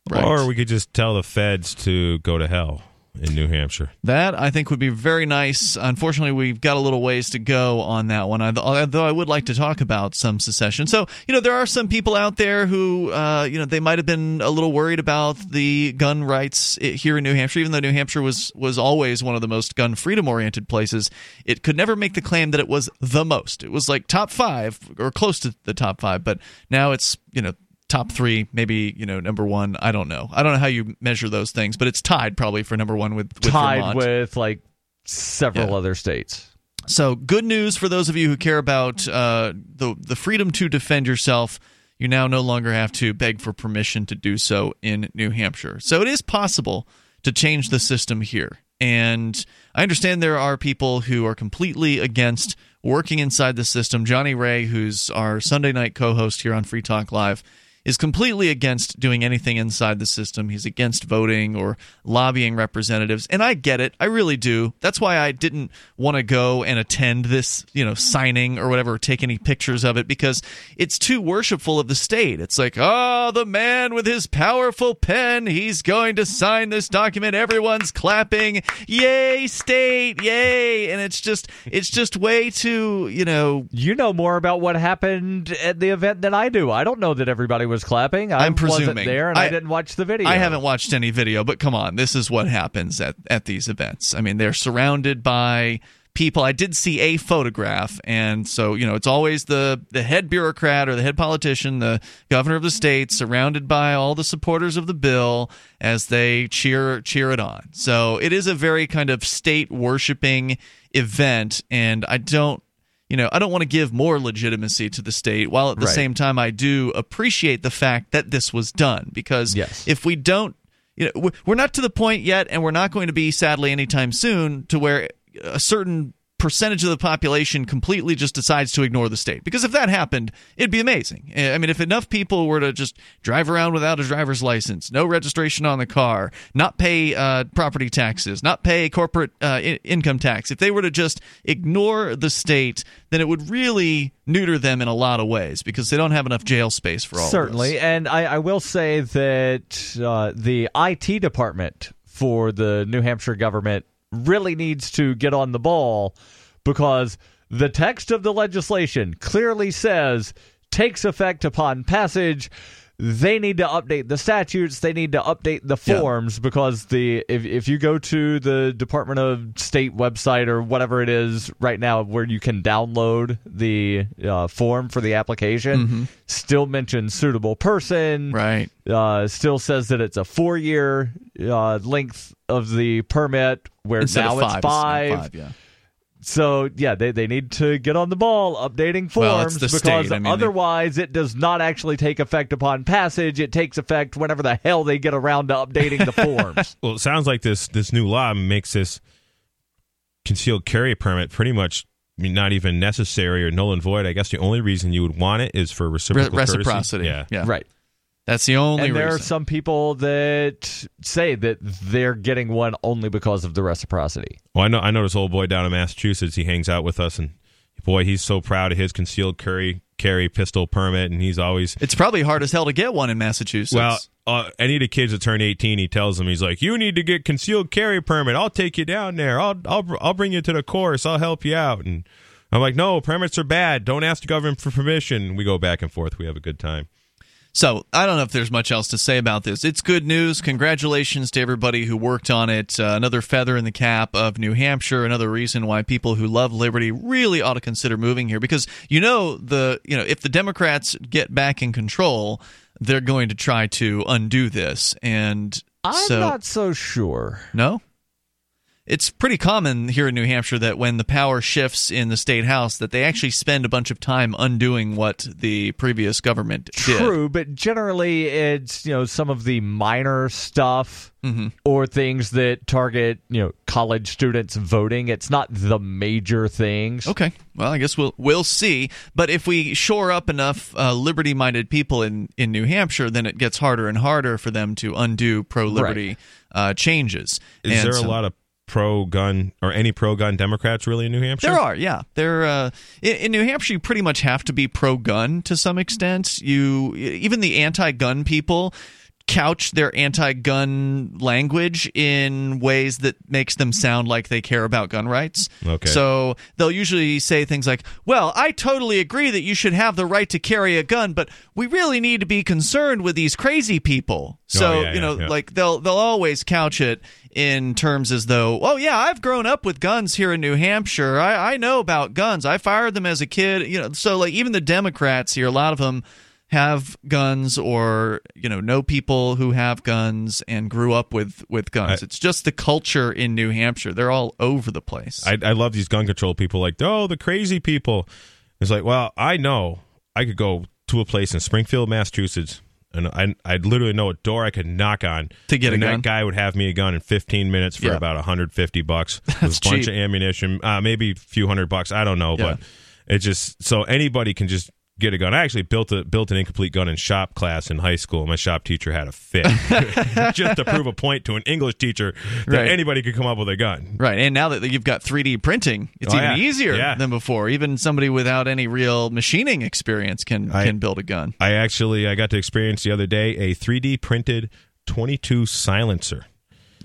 [SPEAKER 1] Right.
[SPEAKER 2] Or we could just tell the feds to go to hell in New Hampshire.
[SPEAKER 1] That I think would be very nice. Unfortunately, we've got a little ways to go on that one. Although I would like to talk about some secession. So you know, there are some people out there who, uh, you know, they might have been a little worried about the gun rights here in New Hampshire. Even though New Hampshire was was always one of the most gun freedom oriented places, it could never make the claim that it was the most. It was like top five or close to the top five, but now it's you know top three, maybe you know number one. I don't know. I don't know how you measure those things, but it's tied probably for number one with, with
[SPEAKER 3] Tied
[SPEAKER 1] Vermont.
[SPEAKER 3] with like several
[SPEAKER 1] Yeah.
[SPEAKER 3] other states.
[SPEAKER 1] So good news for those of you who care about uh, the the freedom to defend yourself. You now no longer have to beg for permission to do so in New Hampshire. So it is possible to change the system here. And I understand there are people who are completely against working inside the system. Johnny Ray, who's our Sunday night co-host here on Free Talk Live, is completely against doing anything inside the system. He's against voting or lobbying representatives, and I get it. I really do. That's why I didn't want to go and attend this, you know, signing or whatever, or take any pictures of it because it's too worshipful of the state. It's like, oh, the man with his powerful pen, he's going to sign this document. Everyone's clapping, yay, state, yay, and it's just, it's just way too, you know,
[SPEAKER 3] You know more about what happened at the event than I do. I don't know that everybody was clapping. I
[SPEAKER 1] I'm
[SPEAKER 3] wasn't
[SPEAKER 1] presuming.
[SPEAKER 3] there, and I,
[SPEAKER 1] I-
[SPEAKER 3] didn't watch the video.
[SPEAKER 1] I haven't watched any video, but come on, this is what happens at, at these events. I mean, they're surrounded by people. I did see a photograph, and so you know, it's always the the head bureaucrat or the head politician, the governor of the state, surrounded by all the supporters of the bill as they cheer cheer it on. So it is a very kind of state worshiping event, and I don't. You know, I don't want to give more legitimacy to the state, while at the
[SPEAKER 3] Right.
[SPEAKER 1] same time, I do appreciate the fact that this was done. Because
[SPEAKER 3] Yes.
[SPEAKER 1] if we don't you know we're- we're not to the point yet and we're not going to be sadly anytime soon to where a certain percentage of the population completely just decides to ignore the state. Because if that happened, it'd be amazing. I mean, if enough people were to just drive around without a driver's license, no registration on the car, not pay uh, property taxes, not pay corporate uh, I- income tax, if they were to just ignore the state, then it would really neuter them in a lot of ways because they don't have enough jail space for all. of
[SPEAKER 3] Certainly, and I, I will say that uh, the IT department for the New Hampshire government really needs to get on the ball because the text of the legislation clearly says takes effect upon passage. They need to update the statutes. They need to update the
[SPEAKER 1] Yeah.
[SPEAKER 3] forms because the if if you go to the Department of State website or whatever it is right now where you can download the uh, form for the application, still mentions suitable person.
[SPEAKER 1] Right.
[SPEAKER 3] Uh, still says that it's a four year uh, length of the permit, where
[SPEAKER 1] Instead
[SPEAKER 3] now
[SPEAKER 1] of
[SPEAKER 3] it's
[SPEAKER 1] five,
[SPEAKER 3] five.
[SPEAKER 1] five yeah.
[SPEAKER 3] So yeah, they, they need to get on the ball updating forms
[SPEAKER 1] Well,
[SPEAKER 3] because
[SPEAKER 1] state. I mean, they-
[SPEAKER 3] otherwise it does not actually take effect upon passage. It takes effect whenever the hell they get around to updating the forms.
[SPEAKER 2] Well, it sounds like this this new law makes this concealed carry permit pretty much not even necessary or null and void. I guess the only reason you would want it is for
[SPEAKER 1] Re-
[SPEAKER 2] reciprocal courtesy.
[SPEAKER 1] reciprocity.
[SPEAKER 2] Yeah.
[SPEAKER 1] yeah.
[SPEAKER 3] Right.
[SPEAKER 1] That's the only
[SPEAKER 3] and there
[SPEAKER 1] reason.
[SPEAKER 3] are some people that say that they're getting one only because of the reciprocity.
[SPEAKER 2] Well, I know I know this old boy down in Massachusetts. He hangs out with us, and boy, he's so proud of his concealed carry carry pistol permit, and he's always
[SPEAKER 1] it's probably hard as hell to get one in Massachusetts.
[SPEAKER 2] well. Uh, any of the kids that turn 18, he tells them he's like, "You need to get concealed carry permit. I'll take you down there. I'll I'll I'll bring you to the course. I'll help you out." And I'm like, "No, permits are bad. Don't ask the government for permission." We go back and forth. We have a good time.
[SPEAKER 1] So I don't know if there's much else to say about this. It's good news. Congratulations to everybody who worked on it. Uh, another feather in the cap of New Hampshire. Another reason why people who love liberty really ought to consider moving here because you know the you know if the Democrats get back in control, they're going to try to undo this. And
[SPEAKER 3] I'm
[SPEAKER 1] so
[SPEAKER 3] not so sure.
[SPEAKER 1] no. It's pretty common here in New Hampshire that when the power shifts in the state house, that they actually spend a bunch of time undoing what the previous government did.
[SPEAKER 3] True, but generally it's you know some of the minor stuff
[SPEAKER 1] Mm-hmm.
[SPEAKER 3] or things that target you know college students voting. It's not the major things.
[SPEAKER 1] Okay. Well, I guess we'll we'll see. But if we shore up enough uh, liberty-minded people in in New Hampshire, then it gets harder and harder for them to undo pro-liberty uh, changes.
[SPEAKER 2] Is
[SPEAKER 1] And
[SPEAKER 2] there
[SPEAKER 1] so-
[SPEAKER 2] a lot of pro gun or any pro gun Democrats really in New Hampshire?
[SPEAKER 1] There are, yeah. There, uh, in, in New Hampshire, you pretty much have to be pro-gun to some extent. You, even the anti-gun people, couch their anti-gun language in ways that makes them sound like they care about gun rights.
[SPEAKER 2] Okay.
[SPEAKER 1] So they'll usually say things like, "Well, I totally agree that you should have the right to carry a gun, but we really need to be concerned with these crazy people." Oh, so
[SPEAKER 2] Oh, yeah,
[SPEAKER 1] you know,
[SPEAKER 2] yeah, yeah.
[SPEAKER 1] like they'll they'll always couch it in terms as though, oh yeah, I've grown up with guns here in New Hampshire. I, I know about guns. I fired them as a kid. You know, so like even the Democrats here, a lot of them have guns or you know know people who have guns and grew up with with guns.
[SPEAKER 2] I-
[SPEAKER 1] it's just the culture in New Hampshire. They're all over the place.
[SPEAKER 2] I, I love these gun control people. Like, oh, the crazy people. It's like, well, I know I could go to a place in Springfield, Massachusetts, and I I literally know a door I could knock on
[SPEAKER 1] To get a
[SPEAKER 2] and
[SPEAKER 1] gun?
[SPEAKER 2] that guy would have me a gun in 15 minutes for
[SPEAKER 1] Yeah.
[SPEAKER 2] about 150 bucks with
[SPEAKER 1] That's
[SPEAKER 2] a bunch
[SPEAKER 1] cheap.
[SPEAKER 2] of ammunition, uh, maybe a few hundred bucks. I don't know,
[SPEAKER 1] Yeah.
[SPEAKER 2] but it just so anybody can just get a gun. I actually built a built an incomplete gun in shop class in high school. My shop teacher had a fit just to prove a point to an English teacher that
[SPEAKER 1] Right.
[SPEAKER 2] anybody could come up with a gun.
[SPEAKER 1] Right, and now that you've got 3D printing, it's
[SPEAKER 2] Oh,
[SPEAKER 1] even
[SPEAKER 2] yeah.
[SPEAKER 1] easier
[SPEAKER 2] Yeah.
[SPEAKER 1] than before. Even somebody without any real machining experience can
[SPEAKER 2] I-
[SPEAKER 1] can build a gun.
[SPEAKER 2] I actually I got to experience the other day a 3D printed 22 silencer.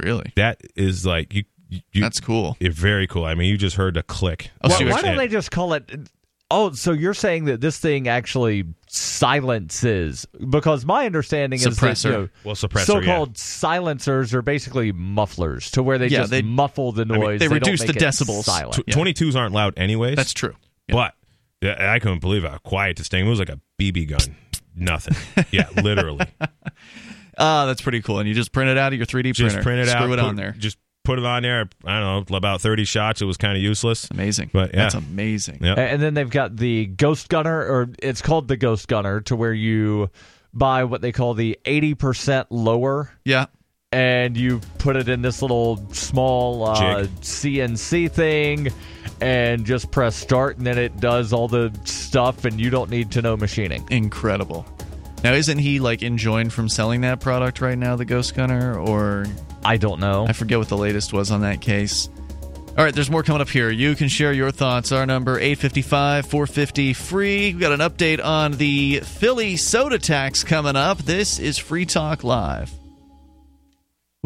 [SPEAKER 1] Really,
[SPEAKER 2] That is like you. you you-
[SPEAKER 1] that's cool.
[SPEAKER 2] it's very cool. I mean, you just heard a click.
[SPEAKER 1] I'll
[SPEAKER 3] Why,
[SPEAKER 1] see what
[SPEAKER 3] why
[SPEAKER 1] you-
[SPEAKER 3] don't they just call it? Oh, so you're saying that this thing actually silences? Because my understanding is that
[SPEAKER 1] Suppressor.
[SPEAKER 3] you know,
[SPEAKER 2] Well, suppressor,
[SPEAKER 3] so-called silencers are basically mufflers to where they
[SPEAKER 1] Yeah,
[SPEAKER 3] just
[SPEAKER 1] they-
[SPEAKER 3] muffle the
[SPEAKER 1] mean,
[SPEAKER 3] noise.
[SPEAKER 1] they
[SPEAKER 3] don't
[SPEAKER 1] reduce the
[SPEAKER 3] make it
[SPEAKER 1] decibels.
[SPEAKER 3] Silent.
[SPEAKER 2] Tw-
[SPEAKER 1] Yeah.
[SPEAKER 2] 22s aren't loud anyways.
[SPEAKER 1] That's true. Yeah.
[SPEAKER 2] But yeah, I couldn't believe how quiet this thing. It was like a BB gun. Nothing. Yeah, literally.
[SPEAKER 1] Ah, that's pretty cool. And you just print it out of your 3D printer.
[SPEAKER 2] just
[SPEAKER 1] printer.
[SPEAKER 2] print it
[SPEAKER 1] Screw
[SPEAKER 2] out.
[SPEAKER 1] it
[SPEAKER 2] put-
[SPEAKER 1] on there.
[SPEAKER 2] Just put it on there. I don't know, about 30 shots. It was kind of useless.
[SPEAKER 1] Amazing.
[SPEAKER 2] But, yeah.
[SPEAKER 1] That's amazing.
[SPEAKER 2] Yep.
[SPEAKER 3] And then they've got the Ghost Gunner, or it's called the Ghost Gunner, to where you buy what they call the 80% lower
[SPEAKER 1] Yeah.
[SPEAKER 3] and you put it in this little small uh, CNC thing and just press start, and then it does all the stuff, and you don't need to know machining.
[SPEAKER 1] Incredible. Now, isn't he like enjoined from selling that product right now, the Ghost Gunner? Or
[SPEAKER 3] I don't know.
[SPEAKER 1] I forget what the latest was on that case. All right, there's more coming up here. You can share your thoughts. Our number 855 450 free. We got an update on the Philly soda tax coming up. This is Free Talk Live.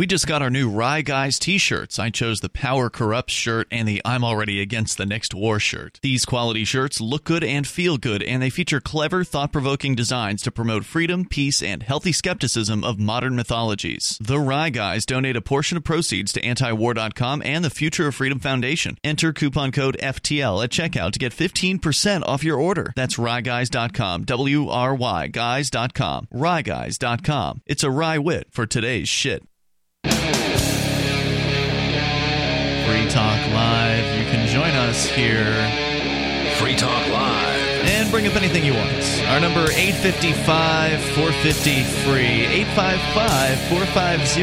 [SPEAKER 1] We just got our new Wry Guys t shirts. I chose the Power Corrupts shirt and the I'm Already Against the Next War shirt. These quality shirts look good and feel good, and they feature clever, thought provoking designs to promote freedom, peace, and healthy skepticism of modern mythologies. The Wry Guys donate a portion of proceeds to antiwar.com and the Future of Freedom Foundation. Enter coupon code FTL at checkout to get 15% off your order. That's wryguys.com, W R Y guys.com, wryguys.com. It's a wry wit for today's shit. Free Talk Live. You can join us here
[SPEAKER 6] Free Talk Live.
[SPEAKER 1] and bring up anything you want. Our number 855 450 free 855 450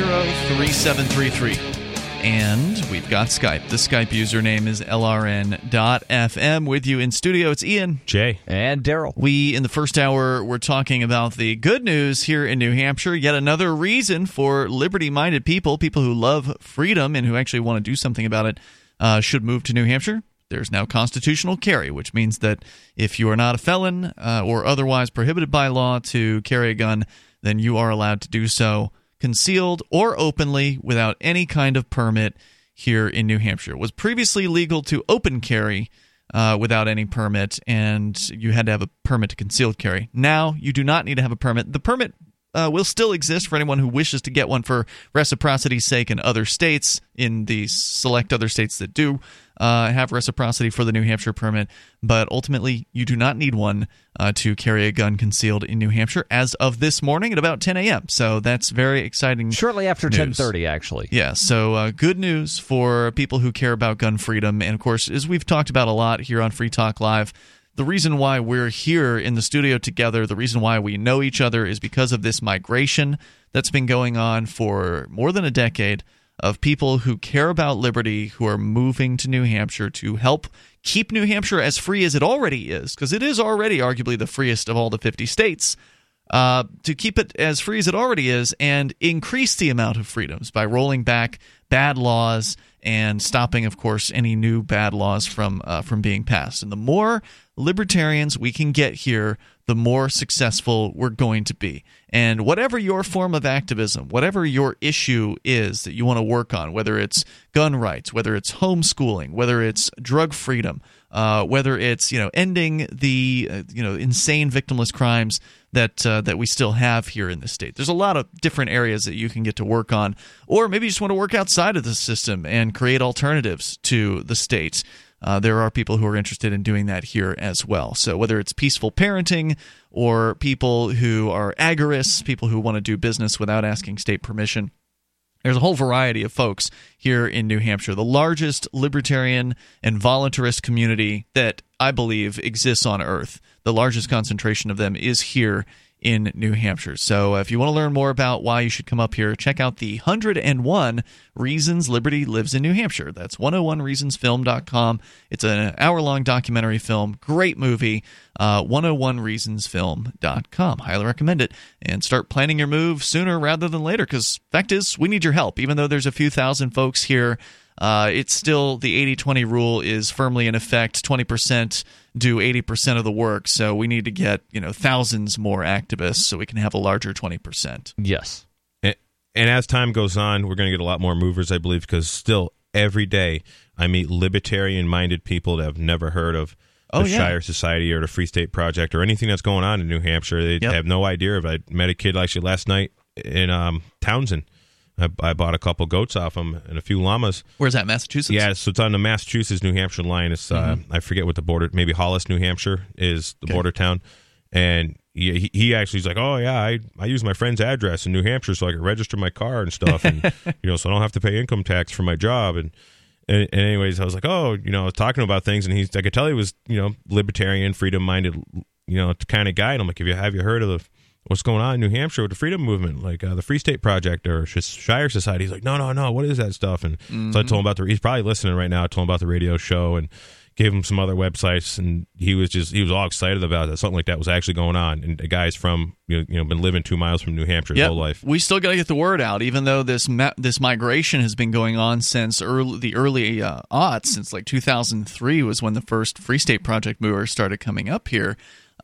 [SPEAKER 1] 3733. And we've got Skype. The Skype username is lrn.fm. With you in studio, it's Ian.
[SPEAKER 2] Jay.
[SPEAKER 3] And Daryl.
[SPEAKER 1] We, in the first hour, were talking about the good news here in New Hampshire. Yet another reason for liberty minded people, people who love freedom and who actually want to do something about it, uh, should move to New Hampshire. There's now constitutional carry, which means that if you are not a felon uh, or otherwise prohibited by law to carry a gun, then you are allowed to do so concealed or openly without any kind of permit here in New Hampshire. It was previously legal to open carry uh, without any permit, and you had to have a permit to concealed carry. Now you do not need to have a permit. The permit uh, will still exist for anyone who wishes to get one for reciprocity's sake in other states, in the select other states that do uh, have reciprocity for the New Hampshire permit. But ultimately, you do not need one uh, to carry a gun concealed in New Hampshire as of this morning at about 10 a.m. So that's very exciting.
[SPEAKER 3] Shortly after 10:30 actually.
[SPEAKER 1] Yeah, so uh, good news for people who care about gun freedom. And of course, as we've talked about a lot here on Free Talk Live, the reason why we're here in the studio together, the reason why we know each other is because of this migration that's been going on for more than a decade of people who care about liberty who are moving to New Hampshire to help keep New Hampshire as free as it already is, because it is already arguably the freest of all the 50 states uh, to keep it as free as it already is and increase the amount of freedoms by rolling back bad laws and stopping, of course, any new bad laws from uh, from being passed. And the more libertarians we can get here, the more successful we're going to be. And whatever your form of activism, whatever your issue is that you want to work on, whether it's gun rights, whether it's homeschooling, whether it's drug freedom, uh, whether it's you know ending the uh, you know insane victimless crimes that uh, that we still have here in the state. There's a lot of different areas that you can get to work on, or maybe you just want to work outside of the system and create alternatives to the state. Uh, there are people who are interested in doing that here as well. So whether it's peaceful parenting or people who are agorists, people who want to do business without asking state permission. There's a whole variety of folks here in New Hampshire. The largest libertarian and voluntarist community that I believe exists on earth. The largest concentration of them is here in New Hampshire. So uh, if you want to learn more about why you should come up here, check out the 101 Reasons Liberty Lives in New Hampshire. That's 101reasonsfilm.com. It's an hour long documentary film. Great movie. Uh, 101reasonsfilm.com. Highly recommend it. And start planning your move sooner rather than later because, fact is, we need your help. Even though there's a few thousand folks here uh, it's still the 80 20 rule is firmly in effect 20% do 80% of the work so we need to get you know thousands more activists so we can have a larger 20%
[SPEAKER 3] Yes.
[SPEAKER 2] And, and as time goes on, we're going to get a lot more movers, I believe, because still every day I meet libertarian minded people that have never heard of the
[SPEAKER 1] Oh, yeah.
[SPEAKER 2] Shire Society or the Free State Project or anything that's going on in New Hampshire. They
[SPEAKER 1] Yep.
[SPEAKER 2] have no idea of it. I met a kid actually last night in um, Townsend. I, I bought a couple goats off him and a few llamas.
[SPEAKER 1] where's that massachusetts
[SPEAKER 2] Yeah, so it's on the Massachusetts New Hampshire line. It's uh,
[SPEAKER 1] Mm-hmm.
[SPEAKER 2] I forget what the border, maybe Hollis, New Hampshire is the border town, and he, he- actually is like, oh yeah, I I use my friend's address in New Hampshire so I can register my car and stuff, and you know, so I don't have to pay income tax for my job and. And, and anyways, I was like, oh, you know, I was talking about things, and he's, I could tell he was, you know, libertarian, freedom-minded, you know, kind of guy. And I'm like, have you have you heard of the what's going on in New Hampshire with the freedom movement, like uh, the Free State Project or Shire Society. He's like, no, no, no, what is that stuff? And so I told him about the. He's probably listening right now. I told him about the radio show and gave him some other websites, and he was just he was all excited about that. Something like that was actually going on, and the guy's from you know, you know been living two miles from New Hampshire his whole life.
[SPEAKER 1] We still got to get the word out, even though this ma- this migration has been going on since early, the early uh, aughts, since like 2003 was when the first Free State Project movers started coming up here.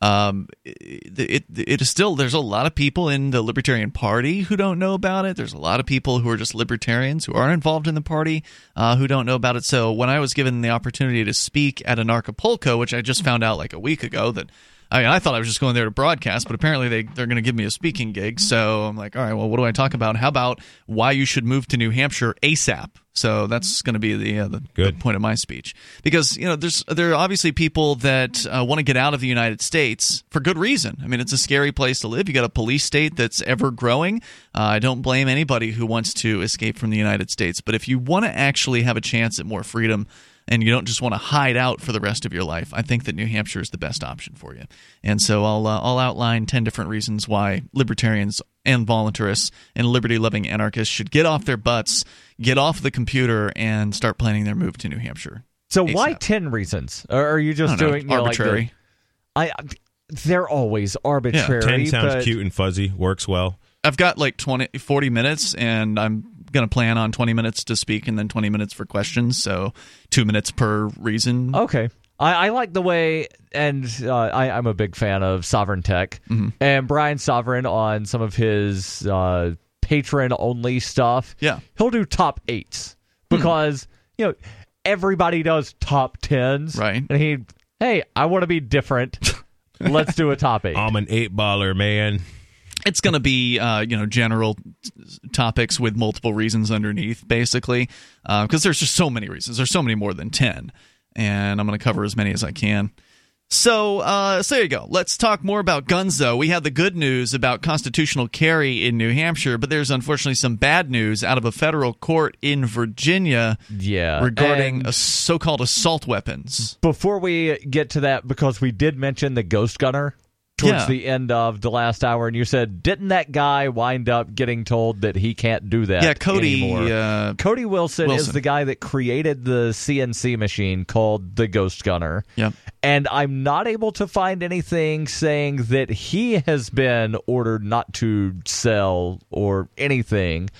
[SPEAKER 1] Um, it, it it is still there's a lot of people in the Libertarian Party who don't know about it. There's a lot of people who are just libertarians who aren't involved in the party uh, who don't know about it. So when I was given the opportunity to speak at Anarchapulco, which I just found out like a week ago that I mean, I thought I was just going there to broadcast, but apparently they, they're going to give me a speaking gig. So I'm like, all right, well, what do I talk about? How about why you should move to New Hampshire ASAP? So that's going to be the, uh, the, the
[SPEAKER 2] Good.
[SPEAKER 1] point of my speech because you know there's there are obviously people that uh, want to get out of the United States for good reason. I mean, it's a scary place to live. You got a police state that's ever growing. Uh, I don't blame anybody who wants to escape from the United States, but if you want to actually have a chance at more freedom and you don't just want to hide out for the rest of your life, I think that New Hampshire is the best option for you. And so I'll uh, I'll outline ten different reasons why libertarians and voluntarists and liberty-loving anarchists should get off their butts, get off the computer, and start planning their move to New Hampshire.
[SPEAKER 3] So why ten reasons? Or are you just
[SPEAKER 1] don't know,
[SPEAKER 3] doing you know, like the-
[SPEAKER 1] arbitrary.
[SPEAKER 3] I they're always arbitrary.
[SPEAKER 2] Ten sounds
[SPEAKER 3] but
[SPEAKER 2] cute and fuzzy, works well.
[SPEAKER 1] I've got like 20, 40 minutes, and I'm going to plan on 20 minutes to speak and then 20 minutes for questions. So two minutes per reason.
[SPEAKER 3] Okay. I, I like the way, and uh, I, I'm a big fan of Sovereign Tech,
[SPEAKER 1] Mm-hmm.
[SPEAKER 3] and Brian Sovereign on some of his uh, patron only stuff.
[SPEAKER 1] Yeah.
[SPEAKER 3] he'll do top eights because you know everybody does top tens,
[SPEAKER 1] Right.
[SPEAKER 3] And he, hey, I want to be different. Let's do a top eight.
[SPEAKER 2] I'm an eight baller, man.
[SPEAKER 1] It's going to be, uh, you know, general topics with multiple reasons underneath, basically, because there's just so many reasons. There's so many more than 10, and I'm going to cover as many as I can. So, uh, so there you go. Let's talk more about guns, though. We have the good news about constitutional carry in New Hampshire, but there's unfortunately some bad news out of a federal court in Virginia
[SPEAKER 3] yeah,
[SPEAKER 1] regarding a so-called assault weapons.
[SPEAKER 3] before we get to that, because we did mention the ghost gunner towards
[SPEAKER 1] Yeah.
[SPEAKER 3] the end of the last hour, and you said, didn't that guy wind up getting told that he can't do that?
[SPEAKER 1] Yeah, Cody.
[SPEAKER 3] anymore?
[SPEAKER 1] Uh,
[SPEAKER 3] Cody Wilson, is the guy that created the CNC machine called the Ghost Gunner.
[SPEAKER 1] Yep.
[SPEAKER 3] And I'm not able to find anything saying that he has been ordered not to sell or anything.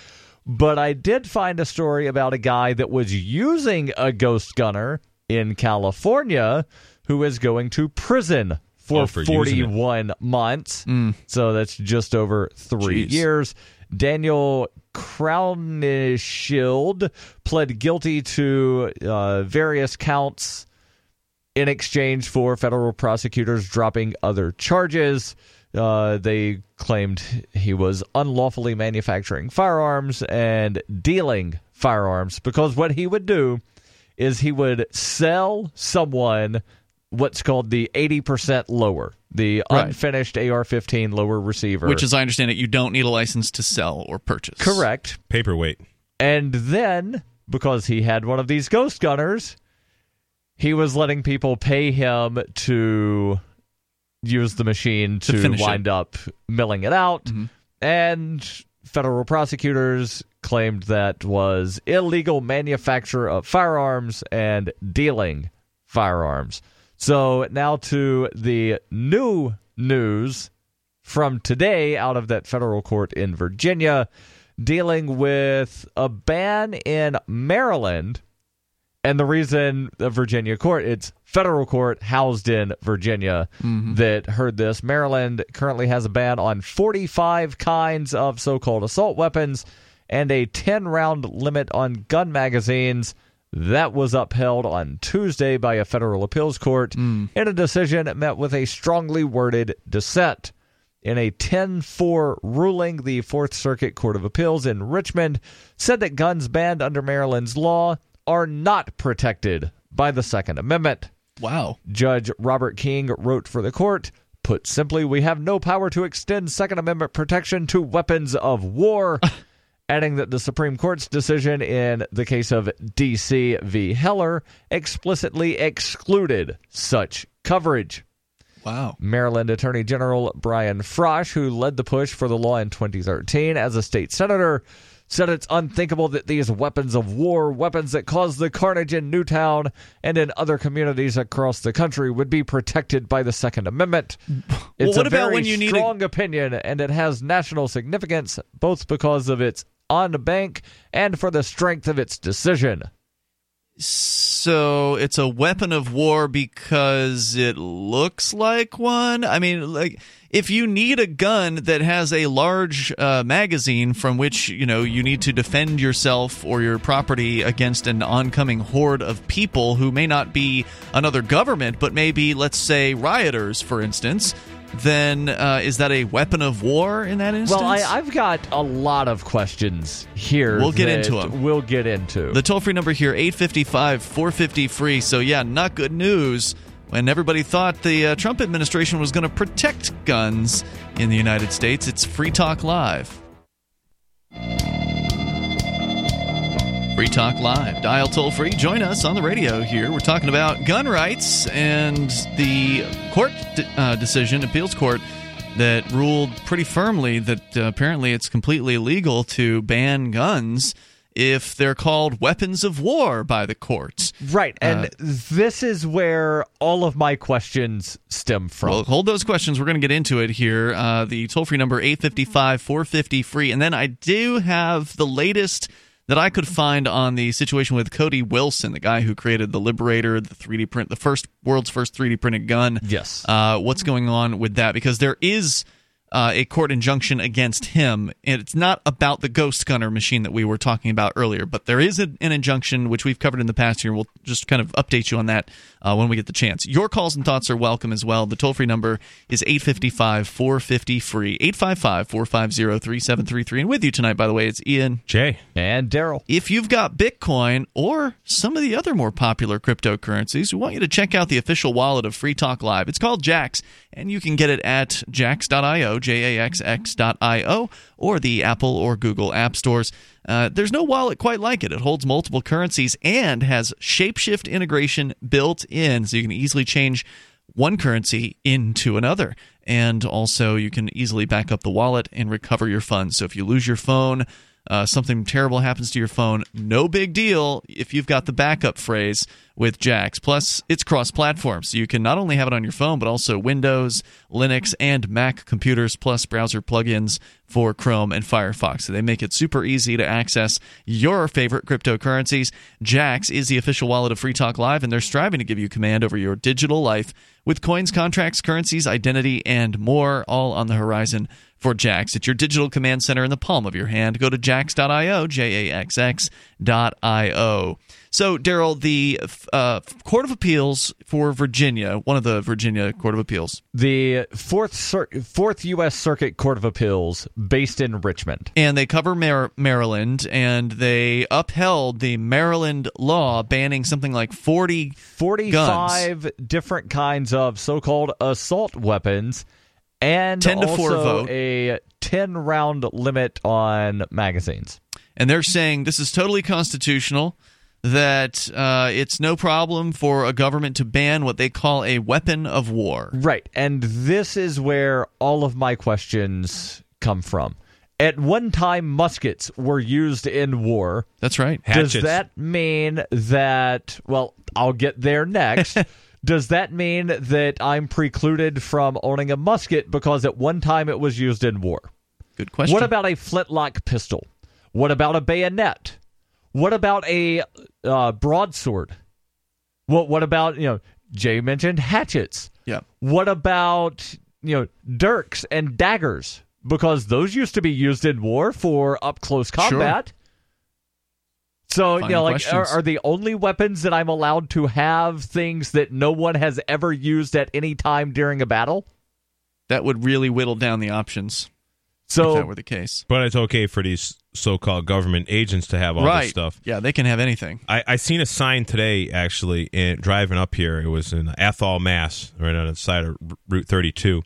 [SPEAKER 3] But I did find a story about a guy that was using a Ghost Gunner in California who is going to prison for,
[SPEAKER 2] Oh, for
[SPEAKER 3] 41 months. So that's just over three
[SPEAKER 1] Jeez.
[SPEAKER 3] years. Daniel Crowninshield pled guilty to uh, various counts in exchange for federal prosecutors dropping other charges. Uh, they claimed he was unlawfully manufacturing firearms and dealing firearms because what he would do is he would sell someone what's called the 80% lower, the
[SPEAKER 1] Right.
[SPEAKER 3] unfinished AR 15 lower receiver.
[SPEAKER 1] which, as I understand it, you don't need a license to sell or purchase.
[SPEAKER 3] correct.
[SPEAKER 2] Paperweight.
[SPEAKER 3] And then, because he had one of these ghost gunners, he was letting people pay him to use the machine
[SPEAKER 1] To
[SPEAKER 3] to,
[SPEAKER 1] finish it.
[SPEAKER 3] wind up milling it out.
[SPEAKER 1] Mhm.
[SPEAKER 3] And federal prosecutors claimed that was illegal manufacture of firearms and dealing firearms. So now to the new news from today out of that federal court in Virginia dealing with a ban in Maryland. And the reason the Virginia court, it's federal court housed in Virginia mm-hmm. that heard this. Maryland currently has a ban on 45 kinds of so called assault weapons and a 10 round limit on gun magazines. That was upheld on Tuesday by a federal appeals court hmm. in a decision met with a strongly worded dissent. In a 10 4 ruling, the Fourth Circuit Court of Appeals in Richmond said that guns banned under Maryland's law are not protected by the Second Amendment.
[SPEAKER 1] Wow.
[SPEAKER 3] Judge Robert King wrote for the court Put simply, we have no power to extend Second Amendment protection to weapons of war. adding that the Supreme Court's decision in the case of DC v. Heller explicitly excluded such coverage.
[SPEAKER 1] Wow.
[SPEAKER 3] Maryland Attorney General Brian Frosh, who led the push for the law in 2013 as a state senator, said it's unthinkable that these weapons of war, weapons that caused the carnage in Newtown and in other communities across the country, would be protected by the Second Amendment. It's
[SPEAKER 1] what
[SPEAKER 3] a
[SPEAKER 1] about
[SPEAKER 3] very
[SPEAKER 1] when you need a-
[SPEAKER 3] strong opinion, and it has national significance both because of its on the bank and for the strength of its decision.
[SPEAKER 1] So it's a weapon of war because it looks like one. I mean, like if you need a gun that has a large uh, magazine from which you know you need to defend yourself or your property against an oncoming horde of people who may not be another government, but maybe let's say rioters, for instance. Then uh, is that a weapon of war in that instance?
[SPEAKER 3] Well, I, I've got a lot of questions here.
[SPEAKER 1] We'll get into 'em.
[SPEAKER 3] We'll get into.
[SPEAKER 1] The toll free number here, 855 450 free. So, yeah, not good news when everybody thought the uh, Trump administration was going to protect guns in the United States. It's Free Talk Live. Free Talk Live. Dial toll free. Join us on the radio here. We're talking about gun rights and the court de- uh, decision, appeals court, that ruled pretty firmly that uh, apparently it's completely illegal to ban guns if they're called weapons of war by the courts.
[SPEAKER 3] right, and
[SPEAKER 1] Uh,
[SPEAKER 3] this is where all of my questions stem from.
[SPEAKER 1] Well, hold those questions. We're going to get into it here. Uh, the toll free number 855 450 free. And then I do have the latest that I could find on the situation with Cody Wilson, the guy who created the Liberator, the 3D print, the first world's first 3D printed gun.
[SPEAKER 3] Yes.
[SPEAKER 1] Uh, what's going on with that? Because there is. Uh, a court injunction against him, and it's not about the ghost gunner machine that we were talking about earlier, but there is a, an injunction which we've covered in the past here. We'll just kind of update you on that uh, when we get the chance. Your calls and thoughts are welcome as well. The toll free number is 855 450 free, 855 450 3733. And with you tonight, by the way, it's Ian.
[SPEAKER 2] Jay.
[SPEAKER 3] and Daryl.
[SPEAKER 1] If you've got Bitcoin or some of the other more popular cryptocurrencies, we want you to check out the official wallet of Free Talk Live. It's called Jaxx, and you can get it at jaxx.io, J A X X.io, or the Apple or Google app stores. Uh, there's no wallet quite like it. It holds multiple currencies and has shapeshift integration built in, so you can easily change one currency into another. And also, you can easily back up the wallet and recover your funds. So if you lose your phone, uh, something terrible happens to your phone, no big deal if you've got the backup phrase with Jaxx. Plus, it's cross platform, so you can not only have it on your phone, but also Windows, Linux, and Mac computers, plus browser plugins for Chrome and Firefox. So they make it super easy to access your favorite cryptocurrencies. Jaxx is the official wallet of Free Talk Live, and they're striving to give you command over your digital life with coins, contracts, currencies, identity, and more, all on the horizon for Jaxx. It's your digital command center in the palm of your hand. Go to jaxx.io, J A X X.io. So, Daryl, the uh, Court of Appeals for Virginia, one of the Virginia Court of Appeals,
[SPEAKER 3] The fourth Cir- fourth U.S. Circuit Court of Appeals, based in Richmond.
[SPEAKER 1] and they cover Mar- Maryland, and they upheld the Maryland law banning something like 40
[SPEAKER 3] 45 different kinds of so-called assault weapons and
[SPEAKER 1] 10 to 4
[SPEAKER 3] also
[SPEAKER 1] vote.
[SPEAKER 3] a 10 round limit on magazines.
[SPEAKER 1] and they're saying this is totally constitutional that uh, it's no problem for a government to ban what they call a weapon of war
[SPEAKER 3] Right. And this is where all of my questions come from. At one time muskets were used in war.
[SPEAKER 1] that's right
[SPEAKER 3] Does that mean that well, I'll get there next. Does that mean that I'm precluded from owning a musket because at one time it was used in war?
[SPEAKER 1] good question
[SPEAKER 3] What about a flintlock pistol? What about a bayonet? What about a uh, broadsword? What what about you know? Jay mentioned hatchets.
[SPEAKER 1] yeah
[SPEAKER 3] What about you know dirks and daggers? Because those used to be used in war for up close combat. So
[SPEAKER 1] Fine
[SPEAKER 3] you know, like,
[SPEAKER 1] questions.
[SPEAKER 3] are, are the only weapons that I'm allowed to have things that no one has ever used at any time during a battle?
[SPEAKER 1] that would really whittle down the options So if
[SPEAKER 3] So
[SPEAKER 1] that were the case
[SPEAKER 2] But it's okay for these so-called government agents to have all
[SPEAKER 1] right
[SPEAKER 2] this stuff.
[SPEAKER 1] yeah they can have anything
[SPEAKER 2] I, I seen a sign today actually in driving up here. It was in Athol, Mass, right on the side of Route 32,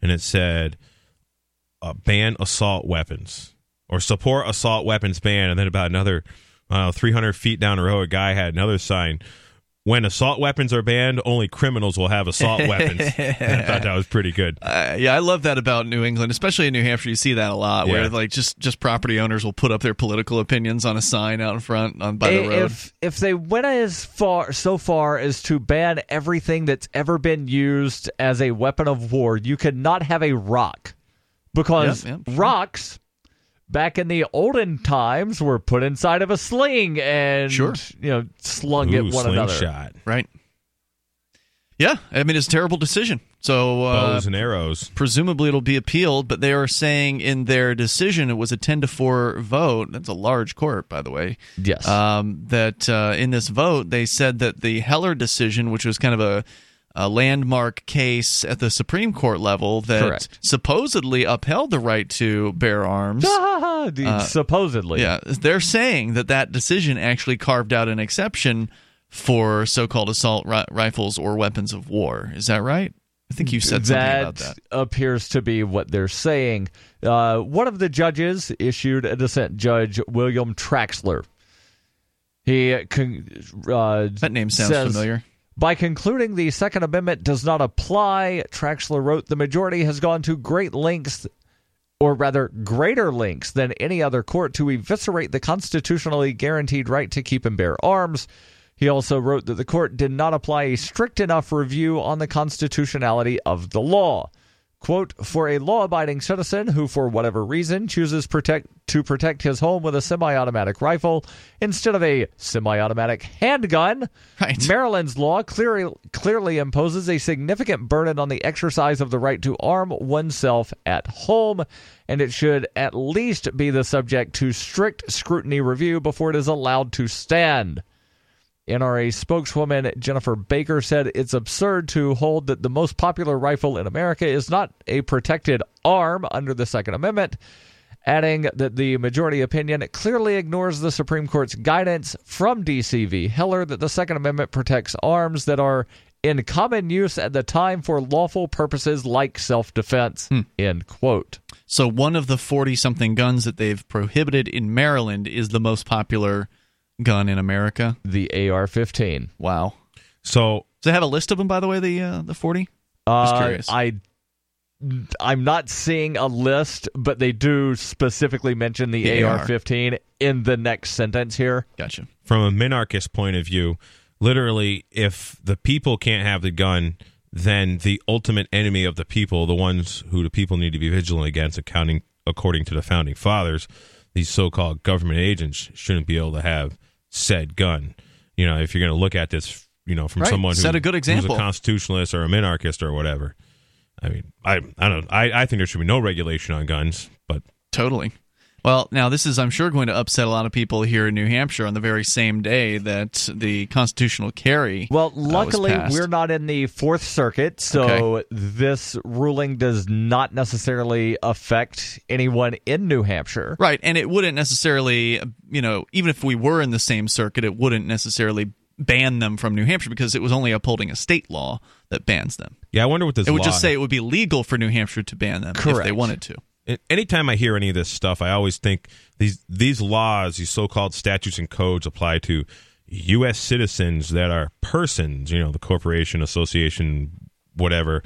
[SPEAKER 2] and it said uh, "ban assault weapons" or "support assault weapons ban." And then about another, I 300 feet down the road, a guy had another sign: when assault weapons are banned, only criminals will have assault weapons. I thought that was pretty good.
[SPEAKER 1] Uh, yeah, I love that about New England, especially in New Hampshire. You see that a lot,
[SPEAKER 2] Yeah.
[SPEAKER 1] where like just just property owners will put up their political opinions on a sign out in front on by the road.
[SPEAKER 3] If if they went as far so far as to ban everything that's ever been used as a weapon of war, you could not have a rock because
[SPEAKER 1] Yep, yep, sure.
[SPEAKER 3] rocks back in the olden times were put inside of a sling and
[SPEAKER 1] Sure.
[SPEAKER 3] you know slung at
[SPEAKER 2] Ooh,
[SPEAKER 3] one another.
[SPEAKER 2] slingshot,
[SPEAKER 1] right? Yeah, I mean it's a terrible decision. So uh,
[SPEAKER 2] bows and arrows.
[SPEAKER 1] presumably it'll be appealed, but they are saying in their decision it was a ten to four vote. That's a large court, by the way.
[SPEAKER 3] Yes.
[SPEAKER 1] Um, that uh, in this vote they said that the Heller decision, which was kind of a a landmark case at the Supreme Court level that
[SPEAKER 3] Correct.
[SPEAKER 1] supposedly upheld the right to bear arms.
[SPEAKER 3] The- supposedly.
[SPEAKER 1] Uh, Yeah, they're saying that that decision actually carved out an exception for so-called assault ri- rifles or weapons of war. Is that right? I think you said something
[SPEAKER 3] that,
[SPEAKER 1] about that.
[SPEAKER 3] appears to be what they're saying. Uh, one of the judges issued a dissent, Judge William Traxler. He uh,
[SPEAKER 1] That name sounds
[SPEAKER 3] says,
[SPEAKER 1] familiar.
[SPEAKER 3] By concluding the Second Amendment does not apply, Traxler wrote, the majority has gone to great lengths, or rather greater lengths than any other court, to eviscerate the constitutionally guaranteed right to keep and bear arms. He also wrote that the court did not apply a strict enough review on the constitutionality of the law. Quote, for a law abiding citizen who, for whatever reason, chooses protect, to protect his home with a semi automatic rifle instead of a semi automatic handgun,
[SPEAKER 1] Right.
[SPEAKER 3] Maryland's law clearly, clearly imposes a significant burden on the exercise of the right to arm oneself at home, and it should at least be the subject to strict scrutiny review before it is allowed to stand. NRA spokeswoman Jennifer Baker said it's absurd to hold that the most popular rifle in America is not a protected arm under the Second Amendment, adding that the majority opinion clearly ignores the Supreme Court's guidance from DCV Heller that the Second Amendment protects arms that are in common use at the time for lawful purposes like self defense. Hmm. End quote.
[SPEAKER 1] So one of the 40-something guns that they've prohibited in Maryland is the most popular gun in America.
[SPEAKER 3] The AR 15.
[SPEAKER 1] Wow.
[SPEAKER 2] So
[SPEAKER 1] Does it have a list of them, by the way, the uh, the 40? Just
[SPEAKER 3] Uh,
[SPEAKER 1] curious.
[SPEAKER 3] I I'm not seeing a list, but they do specifically mention the,
[SPEAKER 1] The AR.
[SPEAKER 3] AR-15 in the next sentence here.
[SPEAKER 1] Gotcha.
[SPEAKER 2] from a minarchist point of view, literally, if the people can't have the gun, then the ultimate enemy of the people, the ones who the people need to be vigilant against, accounting according to the founding fathers, these so-called government agents shouldn't be able to have said gun. You know, if you're going to look at this, you know, from
[SPEAKER 1] Right.
[SPEAKER 2] someone who,
[SPEAKER 1] Set a good example.
[SPEAKER 2] who's a constitutionalist or a minarchist or whatever. I mean, I I don't I, I think there should be no regulation on guns, but
[SPEAKER 1] Totally. Well, now this is, I'm sure, going to upset a lot of people here in New Hampshire on the very same day that the constitutional carry.
[SPEAKER 3] Well,
[SPEAKER 1] uh, was
[SPEAKER 3] luckily
[SPEAKER 1] passed.
[SPEAKER 3] we're not in the Fourth Circuit, so this ruling does not necessarily affect anyone in New Hampshire.
[SPEAKER 1] Right, and it wouldn't necessarily, you know, even if we were in the same circuit, it wouldn't necessarily ban them from New Hampshire because it was only upholding a state law that bans them.
[SPEAKER 2] yeah, I wonder what this
[SPEAKER 1] It would
[SPEAKER 2] law-
[SPEAKER 1] just say it would be legal for New Hampshire to ban them if they wanted to.
[SPEAKER 2] Anytime I hear any of this stuff, I always think these these laws, these so-called statutes and codes, apply to U.S. citizens that are persons. You know, the corporation, association, whatever,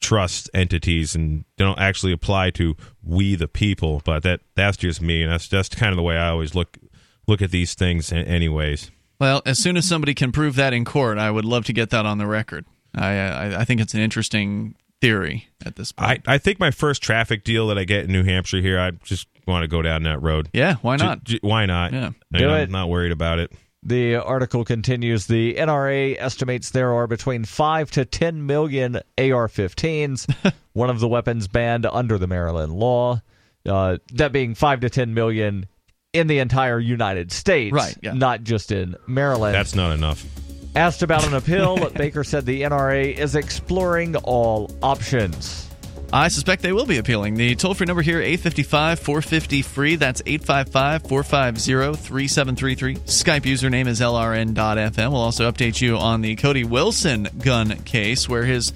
[SPEAKER 2] trust entities, and don't actually apply to we the people. But that that's just me, and that's that's kind of the way I always look look at these things. Anyways,
[SPEAKER 1] Well, as soon as somebody can prove that in court, I would love to get that on the record. I uh, I, I think it's an interesting theory at this point.
[SPEAKER 2] I think my first traffic deal that I get in New Hampshire here, I just want to go down that road.
[SPEAKER 1] yeah, why not?
[SPEAKER 2] j- why not?
[SPEAKER 1] Yeah.
[SPEAKER 2] You
[SPEAKER 3] Do
[SPEAKER 2] know,
[SPEAKER 3] it.
[SPEAKER 2] I'm not worried about it.
[SPEAKER 3] The article continues The NRA estimates there are between 5 to 10 million AR 15s, one of the weapons banned under the Maryland law. Uh, that being 5 to 10 million in the entire United States,
[SPEAKER 1] Right, yeah.
[SPEAKER 3] not just in Maryland.
[SPEAKER 2] That's not enough.
[SPEAKER 3] Asked about an appeal, Baker said the NRA is exploring all options.
[SPEAKER 1] I suspect they will be appealing. The toll free number here, 855 450 free. That's 855 450 3733. Skype username is LRN.FM. We'll also update you on the Cody Wilson gun case, where his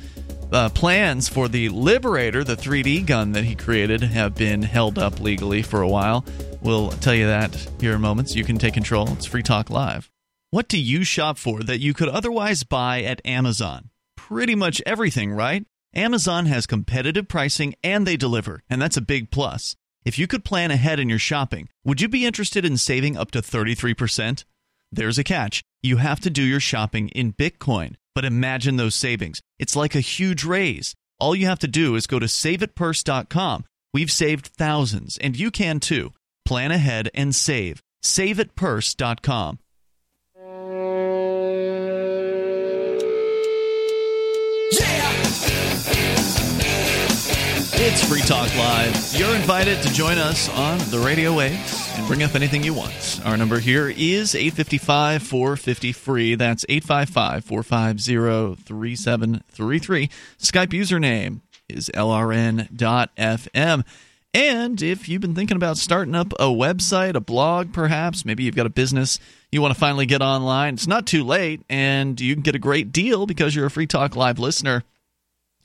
[SPEAKER 1] uh, plans for the Liberator, the 3D gun that he created, have been held up legally for a while. We'll tell you that here in moments. You can take control. It's Free Talk Live. What do you shop for that you could otherwise buy at Amazon? Pretty much everything, right? Amazon has competitive pricing and they deliver, and that's a big plus. If you could plan ahead in your shopping, would you be interested in saving up to 33%? There's a catch. You have to do your shopping in Bitcoin. But imagine those savings. It's like a huge raise. All you have to do is go to saveitpurse.com. We've saved thousands, and you can too. Plan ahead and save. Saveitpurse.com. It's Free Talk Live. You're invited to join us on the radio waves and bring up anything you want. Our number here is 855 450 free. That's 855 450 3733. Skype username is lrn.fm. And if you've been thinking about starting up a website, a blog, perhaps, maybe you've got a business you want to finally get online, it's not too late, and you can get a great deal because you're a Free Talk Live listener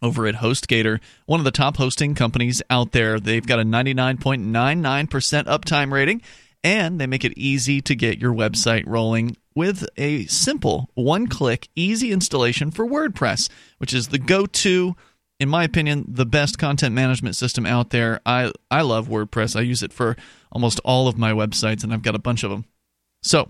[SPEAKER 1] over at HostGator, one of the top hosting companies out there. They've got a 99.99% uptime rating, and they make it easy to get your website rolling with a simple one click, easy installation for WordPress, which is the go to. In my opinion, the best content management system out there. I, I love WordPress. I use it for almost all of my websites, and I've got a bunch of them. So,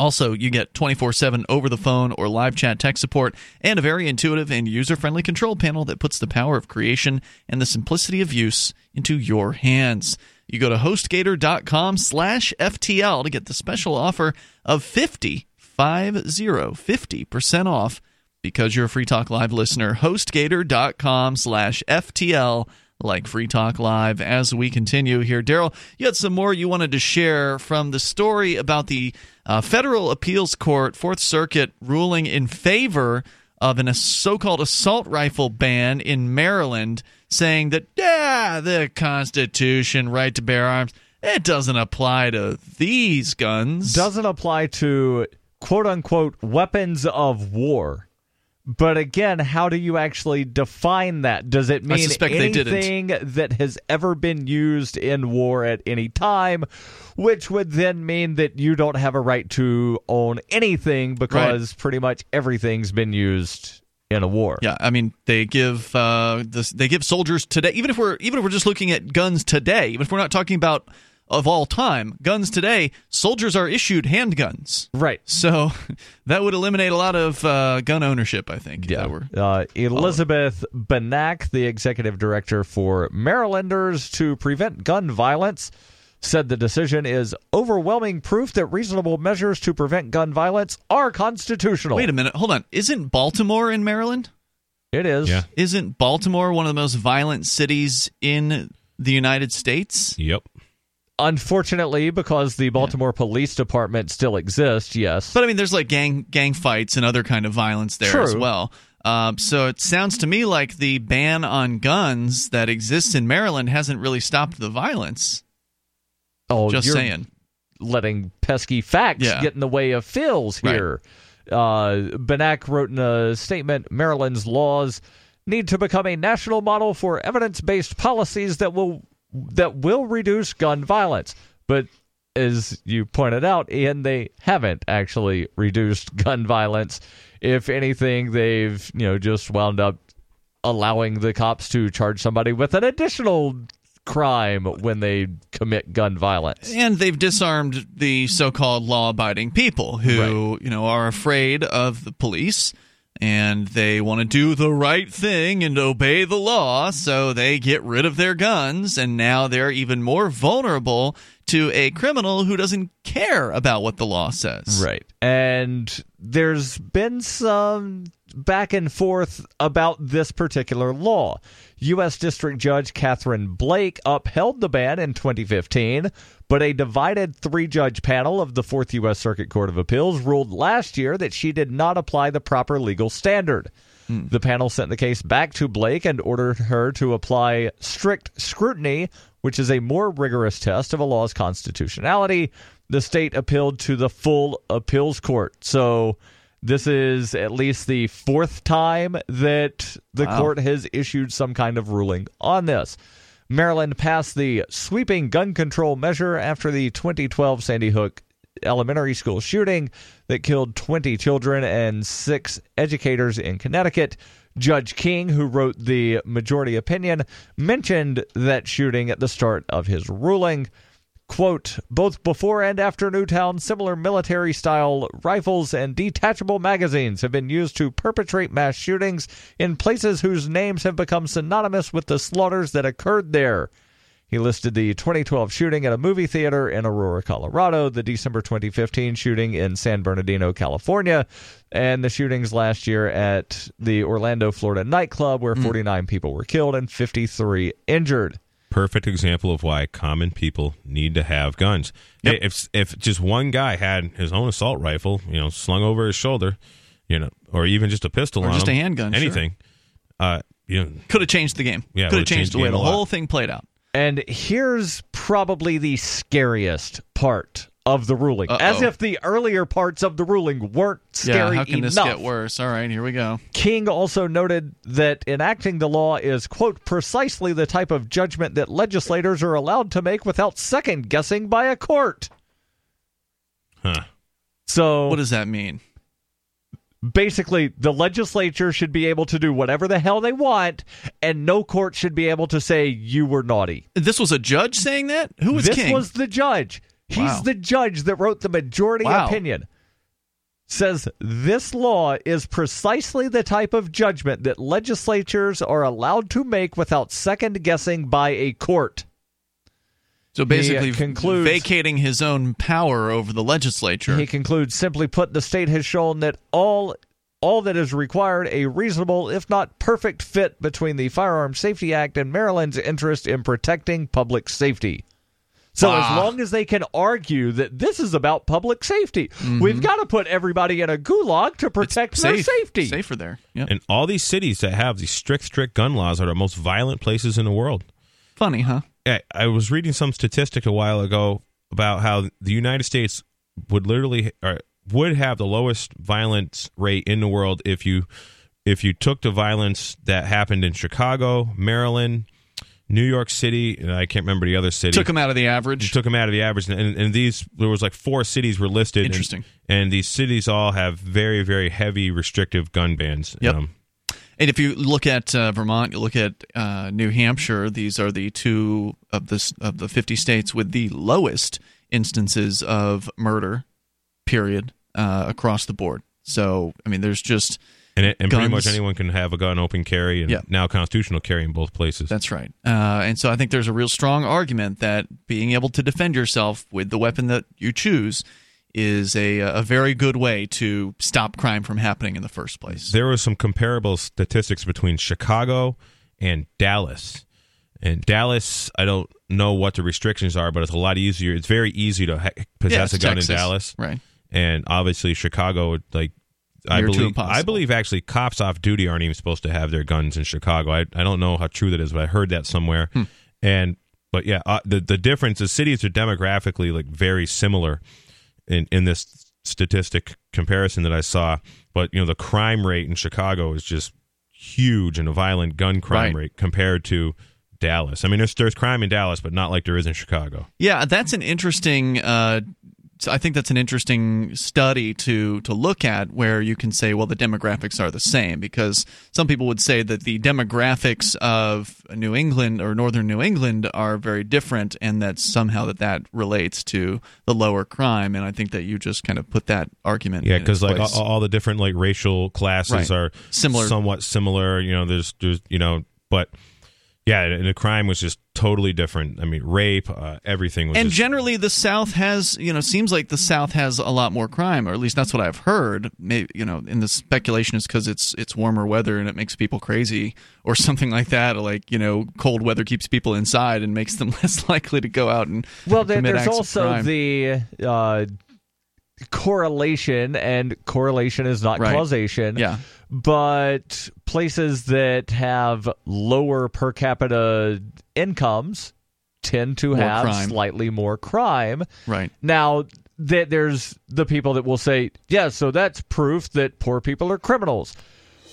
[SPEAKER 1] also, you get 24 7 over the phone or live chat tech support and a very intuitive and user friendly control panel that puts the power of creation and the simplicity of use into your hands. You go to hostgator.com slash FTL to get the special offer of 50, 50% off because you're a Free Talk Live listener. Hostgator.com slash FTL like Free Talk Live. As we continue here, Daryl, you had some more you wanted to share from the story about the uh, federal appeals court, Fourth Circuit, ruling in favor of a so-called assault rifle ban in Maryland, saying that yeah, the Constitution, right to bear arms, it doesn't apply to these guns.
[SPEAKER 3] Doesn't apply to quote unquote weapons of war. But again, how do you actually define that? Does it mean anything that has ever been used in war at any time? Which would then mean that you don't have a right to own anything because right. pretty much everything's been used in a war.
[SPEAKER 1] Yeah, I mean they give uh, this, they give soldiers today. Even if we're even if we're just looking at guns today, even if we're not talking about of all time. Guns today, soldiers are issued handguns.
[SPEAKER 3] Right.
[SPEAKER 1] So that would eliminate a lot of uh, gun ownership, I think.
[SPEAKER 3] Yeah. Uh, Elizabeth Banach, the executive director for Marylanders to Prevent Gun Violence, said the decision is overwhelming proof that reasonable measures to prevent gun violence are constitutional.
[SPEAKER 1] Wait a minute. Hold on. Isn't Baltimore in Maryland?
[SPEAKER 3] It is.
[SPEAKER 2] Yeah.
[SPEAKER 1] Isn't Baltimore one of the most violent cities in the United States?
[SPEAKER 2] Yep.
[SPEAKER 3] Unfortunately, because the Baltimore yeah. Police Department still exists, yes.
[SPEAKER 1] But I mean, there's like gang gang fights and other kind of violence there
[SPEAKER 3] True.
[SPEAKER 1] as well. Um, so it sounds to me like the ban on guns that exists in Maryland hasn't really stopped the violence.
[SPEAKER 3] Oh,
[SPEAKER 1] just saying.
[SPEAKER 3] Letting pesky facts
[SPEAKER 1] yeah.
[SPEAKER 3] get in the way of fills here. Right. Uh, wrote in a statement Maryland's laws need to become a national model for evidence based policies that will that will reduce gun violence. But as you pointed out, Ian, they haven't actually reduced gun violence. If anything, they've you know just wound up allowing the cops to charge somebody with an additional crime when they commit gun violence.
[SPEAKER 1] And they've disarmed the so-called law-abiding people who, right. you know, are afraid of the police and they want to do the right thing and obey the law, so they get rid of their guns, and now they're even more vulnerable to a criminal who doesn't care about what the law says.
[SPEAKER 3] Right. And there's been some back and forth about this particular law. U.S. District Judge Catherine Blake upheld the ban in 2015, but a divided three judge panel of the Fourth U.S. Circuit Court of Appeals ruled last year that she did not apply the proper legal standard. Hmm. The panel sent the case back to Blake and ordered her to apply strict scrutiny, which is a more rigorous test of a law's constitutionality. The state appealed to the full appeals court. So this is at least the fourth time that the wow. court has issued some kind of ruling on this. Maryland passed the sweeping gun control measure after the 2012 Sandy Hook elementary school shooting that killed 20 children and six educators in Connecticut. Judge King, who wrote the majority opinion, mentioned that shooting at the start of his ruling. Quote, both before and after Newtown, similar military style rifles and detachable magazines have been used to perpetrate mass shootings in places whose names have become synonymous with the slaughters that occurred there. He listed the 2012 shooting at a movie theater in Aurora, Colorado, the December 2015 shooting in San Bernardino, California, and the shootings last year at the Orlando, Florida nightclub where hmm. 49 people were killed and 53 injured.
[SPEAKER 2] Perfect example of why common people need to have guns.
[SPEAKER 1] Yep.
[SPEAKER 2] If if just one guy had his own assault rifle, you know, slung over his shoulder, you know, or even just a pistol
[SPEAKER 1] Or
[SPEAKER 2] on
[SPEAKER 1] just
[SPEAKER 2] him,
[SPEAKER 1] a handgun, sure.
[SPEAKER 2] anything, uh, you know,
[SPEAKER 1] Could have changed the game.
[SPEAKER 2] Yeah,
[SPEAKER 1] Could have changed
[SPEAKER 2] changed
[SPEAKER 1] the
[SPEAKER 2] the
[SPEAKER 1] way the whole thing played out.
[SPEAKER 3] And here's probably the scariest part of the ruling.
[SPEAKER 1] Uh-oh.
[SPEAKER 3] As if the earlier parts of the ruling weren't scary
[SPEAKER 1] yeah, how can
[SPEAKER 3] enough.
[SPEAKER 1] this get worse? All right, here we go.
[SPEAKER 3] King also noted that enacting the law is, quote, precisely the type of judgment that legislators are allowed to make without second guessing by a court.
[SPEAKER 2] huh?
[SPEAKER 3] So
[SPEAKER 1] What does that mean?
[SPEAKER 3] basically, the legislature should be able to do whatever the hell they want, and no court should be able to say you were naughty.
[SPEAKER 1] This was a judge saying that? Who was
[SPEAKER 3] this
[SPEAKER 1] King?
[SPEAKER 3] This was the judge. He's
[SPEAKER 1] Wow.
[SPEAKER 3] the judge that wrote the majority
[SPEAKER 1] Wow.
[SPEAKER 3] opinion. Says this law is precisely the type of judgment that legislatures are allowed to make without second guessing by a court.
[SPEAKER 1] so basically
[SPEAKER 3] He, concludes-
[SPEAKER 1] vacating his own power over the legislature.
[SPEAKER 3] He concludes simply put the state has shown that all all that is required a reasonable if not perfect fit between the Firearms Safety Act and Maryland's interest in protecting public safety. So as
[SPEAKER 1] Ah.
[SPEAKER 3] long as they can argue that this is about public safety, we've got to put everybody in a gulag to protect
[SPEAKER 1] It's
[SPEAKER 3] their
[SPEAKER 1] safe,
[SPEAKER 3] safety.
[SPEAKER 1] Safer there. Yep.
[SPEAKER 2] And all these cities that have these strict, strict gun laws are the most violent places in the world.
[SPEAKER 1] Funny, huh?
[SPEAKER 2] I, I was reading some statistic a while ago about how the United States would literally or would have the lowest violence rate in the world if you if you took the violence that happened in Chicago, Maryland, New York City, and I can't remember the other city.
[SPEAKER 1] Took him out of the average.
[SPEAKER 2] took them out of the average, and, and these there was like four cities were listed. and-
[SPEAKER 1] Interesting.
[SPEAKER 2] And, these cities all have very very heavy restrictive gun bans.
[SPEAKER 1] Yep.
[SPEAKER 2] Um,
[SPEAKER 1] And if you look at uh, Vermont, you look at uh, New Hampshire. These are the two of the of the fifty states with the lowest instances of murder, period, uh, across the board. So I mean, there's just
[SPEAKER 2] and it, and pretty much anyone can have a gun open carry and
[SPEAKER 1] Yeah.
[SPEAKER 2] now constitutional carry in both places.
[SPEAKER 1] that's right. Uh, and so I think there's a real strong argument that being able to defend yourself with the weapon that you choose is a a very good way to stop crime from happening in the first place.
[SPEAKER 2] there was some comparable statistics between Chicago and Dallas. And Dallas, I don't know what the restrictions are, but it's a lot easier. It's very easy to ha- possess
[SPEAKER 1] it's
[SPEAKER 2] a gun
[SPEAKER 1] Texas.
[SPEAKER 2] in Dallas,
[SPEAKER 1] right?
[SPEAKER 2] and obviously Chicago. Like I believe. I believe actually cops off duty aren't even supposed to have their guns in Chicago. I I don't know how true that is, but I heard that somewhere.
[SPEAKER 1] Hmm.
[SPEAKER 2] And but yeah, uh, the the difference is cities are demographically like very similar in in this statistic comparison that I saw. But you know, the crime rate in Chicago is just huge, and a violent gun crime
[SPEAKER 1] Right.
[SPEAKER 2] rate compared to Dallas. I mean, there's there's crime in Dallas, but not like there is in Chicago.
[SPEAKER 1] Yeah, that's an interesting. Uh, I think that's an interesting study to to look at, where you can say, well, the demographics are the same, because some people would say that the demographics of New England or northern New England are very different, and that somehow that that relates to the lower crime. And I think that you just kind of put that argument.
[SPEAKER 2] Yeah, because like all, all the different like racial classes
[SPEAKER 1] Right.
[SPEAKER 2] are
[SPEAKER 1] Similar.
[SPEAKER 2] somewhat similar. You know, there's there's you know, but yeah, and the crime was just totally different. I mean, rape, uh, everything was.
[SPEAKER 1] and
[SPEAKER 2] just,
[SPEAKER 1] generally the south has you know seems like the south has a lot more crime or at least that's what i've heard maybe you know and the speculation is because it's it's warmer weather and it makes people crazy or something like that or like you know cold weather keeps people inside and makes them less likely to go out and
[SPEAKER 3] Well, there,
[SPEAKER 1] commit
[SPEAKER 3] there's
[SPEAKER 1] acts of
[SPEAKER 3] also
[SPEAKER 1] crime.
[SPEAKER 3] the uh, correlation, and correlation is not
[SPEAKER 1] Right.
[SPEAKER 3] causation.
[SPEAKER 1] yeah
[SPEAKER 3] But places that have lower per capita incomes tend to
[SPEAKER 1] More
[SPEAKER 3] have
[SPEAKER 1] crime.
[SPEAKER 3] slightly more crime.
[SPEAKER 1] right
[SPEAKER 3] Now, that there's the people that will say, yeah, so that's proof that poor people are criminals.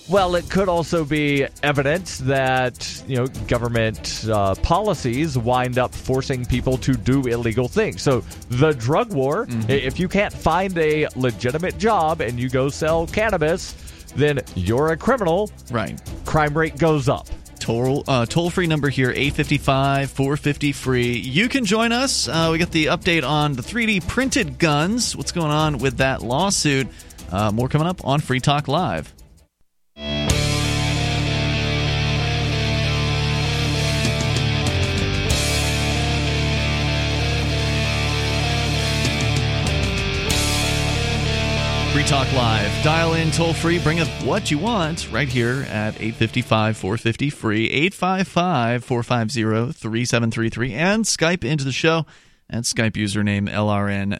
[SPEAKER 3] Well, it could also be evidence that you know government uh, policies wind up forcing people to do illegal things. So the drug war.
[SPEAKER 1] Mm-hmm.
[SPEAKER 3] If you can't find a legitimate job and you go sell cannabis, then you're a criminal.
[SPEAKER 1] Right.
[SPEAKER 3] Crime rate goes up.
[SPEAKER 1] Toll, uh, toll free number here 855 450 free. You can join us. Uh, we got the update on the 3D printed guns. What's going on with that lawsuit? Uh, more coming up on Free Talk Live. Free Talk Live. Dial in toll free. Bring up what you want right here at 855 450 free. 855 450 3733. And Skype into the show at Skype username lrn.fm.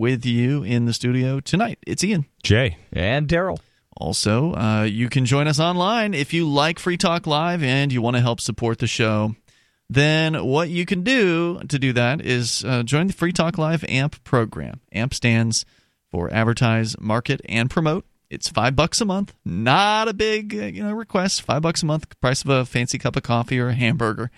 [SPEAKER 1] With you in the studio tonight, it's Ian.
[SPEAKER 2] Jay.
[SPEAKER 3] And Daryl.
[SPEAKER 1] Also, uh, you can join us online if you like Free Talk Live and you want to help support the show. Then, what you can do to do that is uh, join the Free Talk Live AMP program. AMP stands for Advertise, Market, and Promote. It's five bucks a month. Not a big uh, you know request. Five bucks a month, price of a fancy cup of coffee or a hamburger.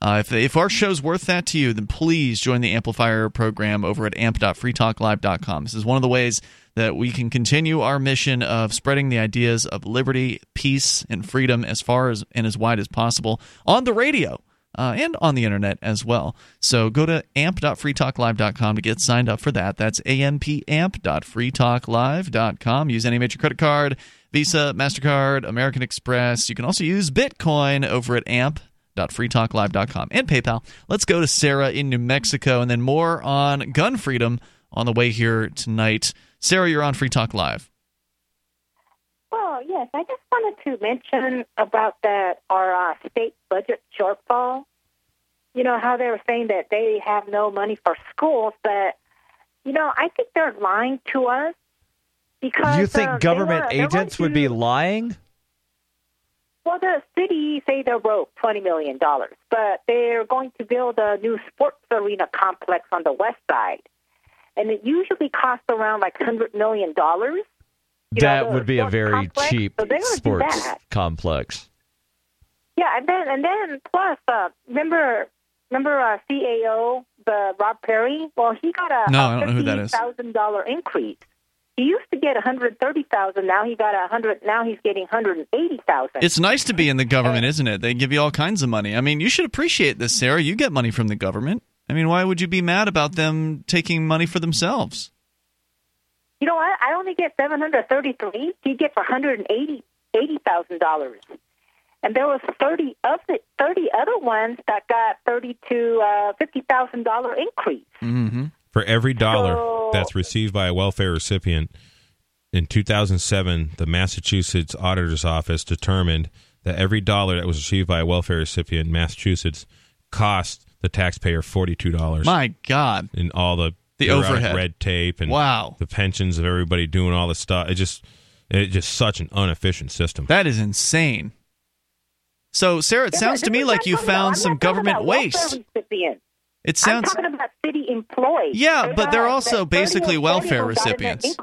[SPEAKER 1] Uh, if, if our show's worth that to you, then please join the Amplifier program over at amp.freetalklive.com. This is one of the ways that we can continue our mission of spreading the ideas of liberty, peace, and freedom as far as and as wide as possible on the radio. Uh, and on the internet as well. So go to amp.freetalklive.com to get signed up for that. That's ampamp.freetalklive.com. Use any major credit card, Visa, MasterCard, American Express. You can also use Bitcoin over at amp.freetalklive.com and PayPal. Let's go to Sarah in New Mexico and then more on gun freedom on the way here tonight. Sarah, you're on Free Talk Live.
[SPEAKER 7] Well, yes, I just wanted to mention about that our uh, state budget shortfall. You know how they were saying that they have no money for schools, but you know I think they're lying to us because
[SPEAKER 3] you think
[SPEAKER 7] uh,
[SPEAKER 3] government
[SPEAKER 7] want
[SPEAKER 3] agents would be lying?
[SPEAKER 7] Well, the city say they wrote twenty million dollars, but they're going to build a new sports arena complex on the west side, and it usually costs around like hundred million dollars. You know,
[SPEAKER 3] that would be a very
[SPEAKER 7] complex,
[SPEAKER 3] cheap
[SPEAKER 7] so they're gonna do
[SPEAKER 3] sports complex.
[SPEAKER 7] Yeah, and then and then plus, uh, remember remember uh, CAO the Rob Perry? Well, he got a
[SPEAKER 1] No, I don't know who that is.
[SPEAKER 7] thousand dollar increase. He used to get hundred thirty thousand. Now he got a hundred. Now he's getting hundred and eighty thousand.
[SPEAKER 1] It's nice to be in the government, isn't it? They give you all kinds of money. I mean, you should appreciate this, Sarah. You get money from the government. I mean, why would you be mad about them taking money for themselves?
[SPEAKER 7] You know what? I only get seven hundred thirty three. He gets one hundred and eighty eighty thousand dollars. And there was thirty of the thirty other ones that got thirty to uh, fifty thousand dollar increase.
[SPEAKER 1] Mm-hmm.
[SPEAKER 2] For every dollar
[SPEAKER 7] So-
[SPEAKER 2] that's received by a welfare recipient, in 2007, the Massachusetts Auditor's Office determined that every dollar that was received by a welfare recipient in Massachusetts cost the taxpayer $42
[SPEAKER 1] My God.
[SPEAKER 2] in all the,
[SPEAKER 1] The overhead.
[SPEAKER 2] red tape and
[SPEAKER 1] Wow.
[SPEAKER 2] the pensions of everybody doing all this stuff. It just it's just such an inefficient system.
[SPEAKER 1] That is insane. So, Sarah, it
[SPEAKER 7] Yeah,
[SPEAKER 1] sounds to me like you found some government waste.
[SPEAKER 7] welfare recipients.
[SPEAKER 1] It
[SPEAKER 7] I'm
[SPEAKER 1] sounds.
[SPEAKER 7] talking about city employees.
[SPEAKER 1] Yeah,
[SPEAKER 7] They're
[SPEAKER 1] but they're also basically welfare
[SPEAKER 7] of them got an
[SPEAKER 1] recipients.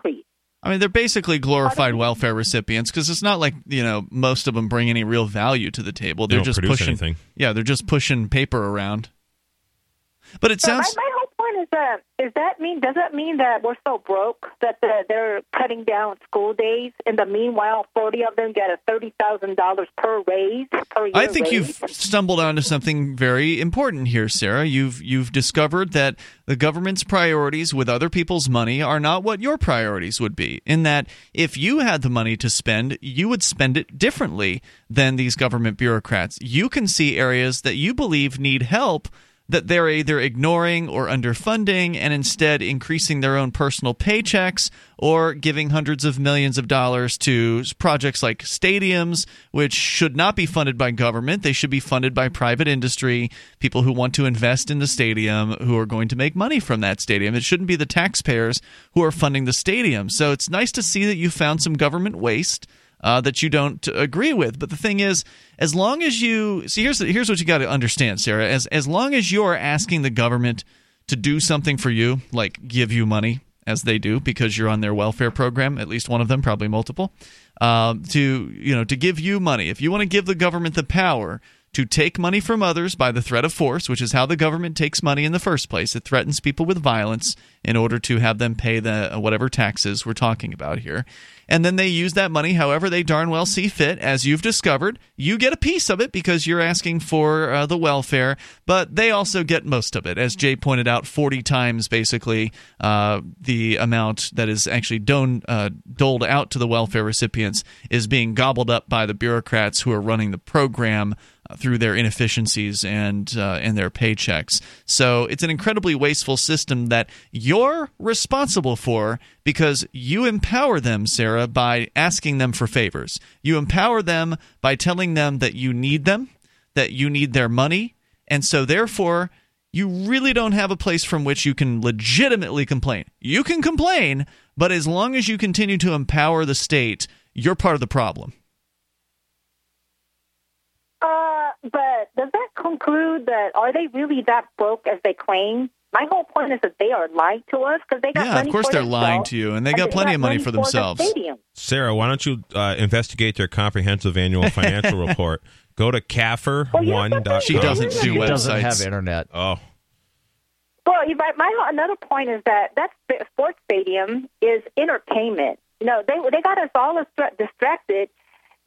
[SPEAKER 1] I mean, they're basically glorified welfare recipients because it's not like you know most of them bring any real value to the table.
[SPEAKER 2] They
[SPEAKER 1] They're
[SPEAKER 2] don't
[SPEAKER 1] just pushing.
[SPEAKER 2] anything.
[SPEAKER 1] Yeah, they're just pushing paper around. But it
[SPEAKER 7] So my,
[SPEAKER 1] sounds.
[SPEAKER 7] my whole point is that is that mean does that mean that we're so broke that the, they're cutting down school days? In the meanwhile, forty of them get a thirty thousand dollars per raise per year.
[SPEAKER 1] I think
[SPEAKER 7] raise?
[SPEAKER 1] you've stumbled onto something very important here, Sarah. You've you've discovered that the government's priorities with other people's money are not what your priorities would be. In that, if you had the money to spend, you would spend it differently than these government bureaucrats. You can see areas that you believe need help that they're either ignoring or underfunding and instead increasing their own personal paychecks or giving hundreds of millions of dollars to projects like stadiums, which should not be funded by government. They should be funded by private industry, people who want to invest in the stadium, who are going to make money from that stadium. It shouldn't be the taxpayers who are funding the stadium. So it's nice to see that you found some government waste uh, that you don't agree with. But the thing is, as long as you see, here's here's what you got to understand, Sarah. As as long as you're asking the government to do something for you, like give you money, as they do because you're on their welfare program, at least one of them, probably multiple, um, to you know to give you money. If you want to give the government the power to take money from others by the threat of force, which is how the government takes money in the first place. It threatens people with violence in order to have them pay the whatever taxes we're talking about here. And then they use that money however they darn well see fit. As you've discovered, you get a piece of it because you're asking for uh, the welfare, but they also get most of it. As Jay pointed out, 40 times basically uh, the amount that is actually don- uh, doled out to the welfare recipients is being gobbled up by the bureaucrats who are running the program through their inefficiencies and uh, and their paychecks. So it's an incredibly wasteful system that you're responsible for because you empower them, Sarah, by asking them for favors. You empower them by telling them that you need them, that you need their money, and so therefore you really don't have a place from which you can legitimately complain. You can complain, but as long as you continue to empower the state, you're part of the problem.
[SPEAKER 7] Uh, but does that conclude that are they really that broke as they claim? My whole point is that they are lying to us because they got
[SPEAKER 1] yeah,
[SPEAKER 7] money Yeah,
[SPEAKER 1] of course
[SPEAKER 7] for
[SPEAKER 1] they're
[SPEAKER 7] themselves,
[SPEAKER 1] lying to you, and they got
[SPEAKER 7] they
[SPEAKER 1] plenty of money for themselves.
[SPEAKER 7] stadium.
[SPEAKER 2] Sarah, why don't you uh, investigate their comprehensive annual financial report? Go to CAFR1.com.
[SPEAKER 1] She doesn't
[SPEAKER 3] She
[SPEAKER 1] do
[SPEAKER 3] doesn't have internet.
[SPEAKER 2] Oh,
[SPEAKER 7] Well, you- my, my another point is that that sports stadium is entertainment. You know, they they got us all distracted.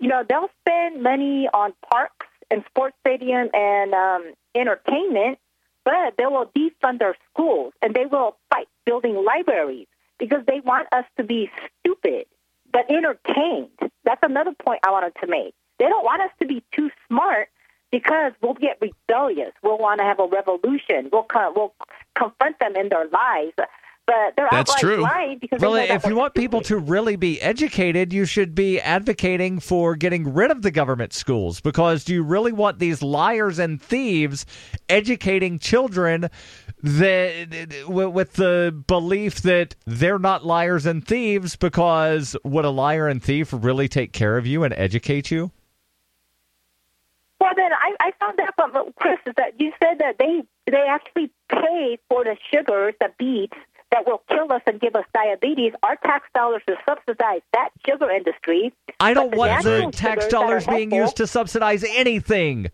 [SPEAKER 7] You know, they'll spend money on parks and sports stadium and um, entertainment, but they will defund their schools and they will fight building libraries because they want us to be stupid but entertained. That's another point I wanted to make. They don't want us to be too smart because we'll get rebellious. We'll want to have a revolution. We'll co- we'll confront them in their lies. But they're
[SPEAKER 1] That's true.
[SPEAKER 7] lying because
[SPEAKER 3] Well,
[SPEAKER 7] that
[SPEAKER 3] if you want people to really be educated, you should be advocating for getting rid of the government schools because do you really want these liars and thieves educating children that with the belief that they're not liars and thieves because would a liar and thief really take care of you and educate you?
[SPEAKER 7] Well, then I, I found out from Chris is that you said that they they actually pay for the sugars, the beets that will kill us and give us diabetes. Our tax dollars to subsidize that sugar industry.
[SPEAKER 3] I don't
[SPEAKER 7] the
[SPEAKER 3] want the tax
[SPEAKER 7] sugars that are
[SPEAKER 3] dollars being
[SPEAKER 7] helpful-
[SPEAKER 3] used to subsidize anything.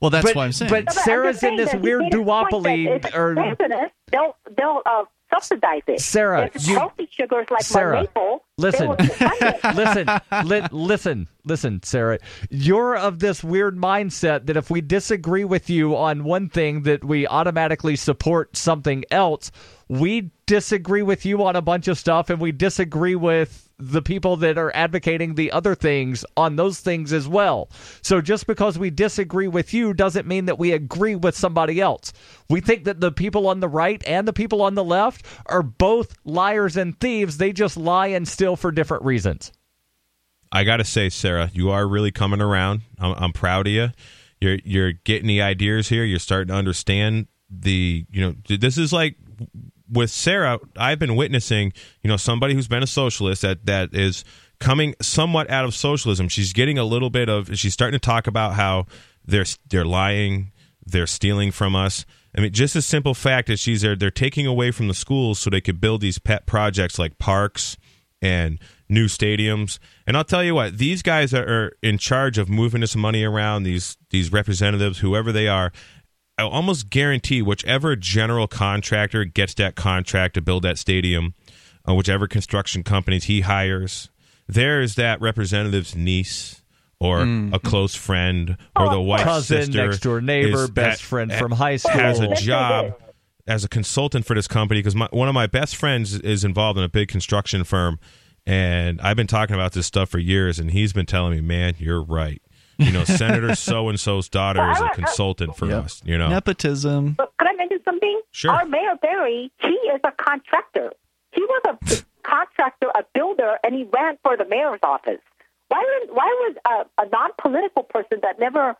[SPEAKER 1] Well, that's
[SPEAKER 3] But-
[SPEAKER 1] what I'm saying.
[SPEAKER 3] but-
[SPEAKER 7] No, but
[SPEAKER 3] Sarah's
[SPEAKER 7] saying
[SPEAKER 3] in this weird
[SPEAKER 7] he made a point
[SPEAKER 3] duopoly,
[SPEAKER 7] that it's
[SPEAKER 3] or-
[SPEAKER 7] poisonous, they'll they'll uh, subsidize it.
[SPEAKER 3] Sarah,
[SPEAKER 7] if it's
[SPEAKER 3] you-
[SPEAKER 7] healthy sugars like
[SPEAKER 3] Sarah,
[SPEAKER 7] maple,
[SPEAKER 3] listen.
[SPEAKER 7] they will fund it.
[SPEAKER 3] listen, li- listen, listen, Sarah. You're of this weird mindset that if we disagree with you on one thing, that we automatically support something else. We disagree with you on a bunch of stuff, and we disagree with the people that are advocating the other things on those things as well. So just because we disagree with you doesn't mean that we agree with somebody else. We think that the people on the right and the people on the left are both liars and thieves. They just lie and steal for different reasons.
[SPEAKER 2] I got to say, Sarah, you are really coming around. I'm, I'm proud of you. You're you're getting the ideas here. You're starting to understand the you know this is like with Sarah. I've been witnessing you know somebody who's been a socialist that that is coming somewhat out of socialism. She's getting a little bit of. She's starting to talk about how they're they're lying, they're stealing from us. I mean, just a simple fact is she's there. They're taking away from the schools so they could build these pet projects like parks and new stadiums. And I'll tell you what, these guys are, are in charge of moving this money around. These these representatives, whoever they are, I almost guarantee whichever general contractor gets that contract to build that stadium, uh, whichever construction companies he hires, there is that representative's niece or a close friend or the wife's
[SPEAKER 3] Cousin,
[SPEAKER 2] sister,
[SPEAKER 3] next door neighbor,
[SPEAKER 2] is-
[SPEAKER 3] best
[SPEAKER 2] ha-
[SPEAKER 3] friend from high school.
[SPEAKER 2] has a job as a consultant for this company because one of my best friends is involved in a big construction firm, and I've been talking about this stuff for years, and he's been telling me, "Man, you're right." You know, Senator so and so's daughter is a consultant for
[SPEAKER 1] Yep.
[SPEAKER 2] us. You know,
[SPEAKER 1] Nepotism.
[SPEAKER 7] But could I mention something?
[SPEAKER 2] Sure.
[SPEAKER 7] Our Mayor Berry, he is a contractor. He was a contractor, a builder, and he ran for the mayor's office. Why would why would a, a non-political person that never,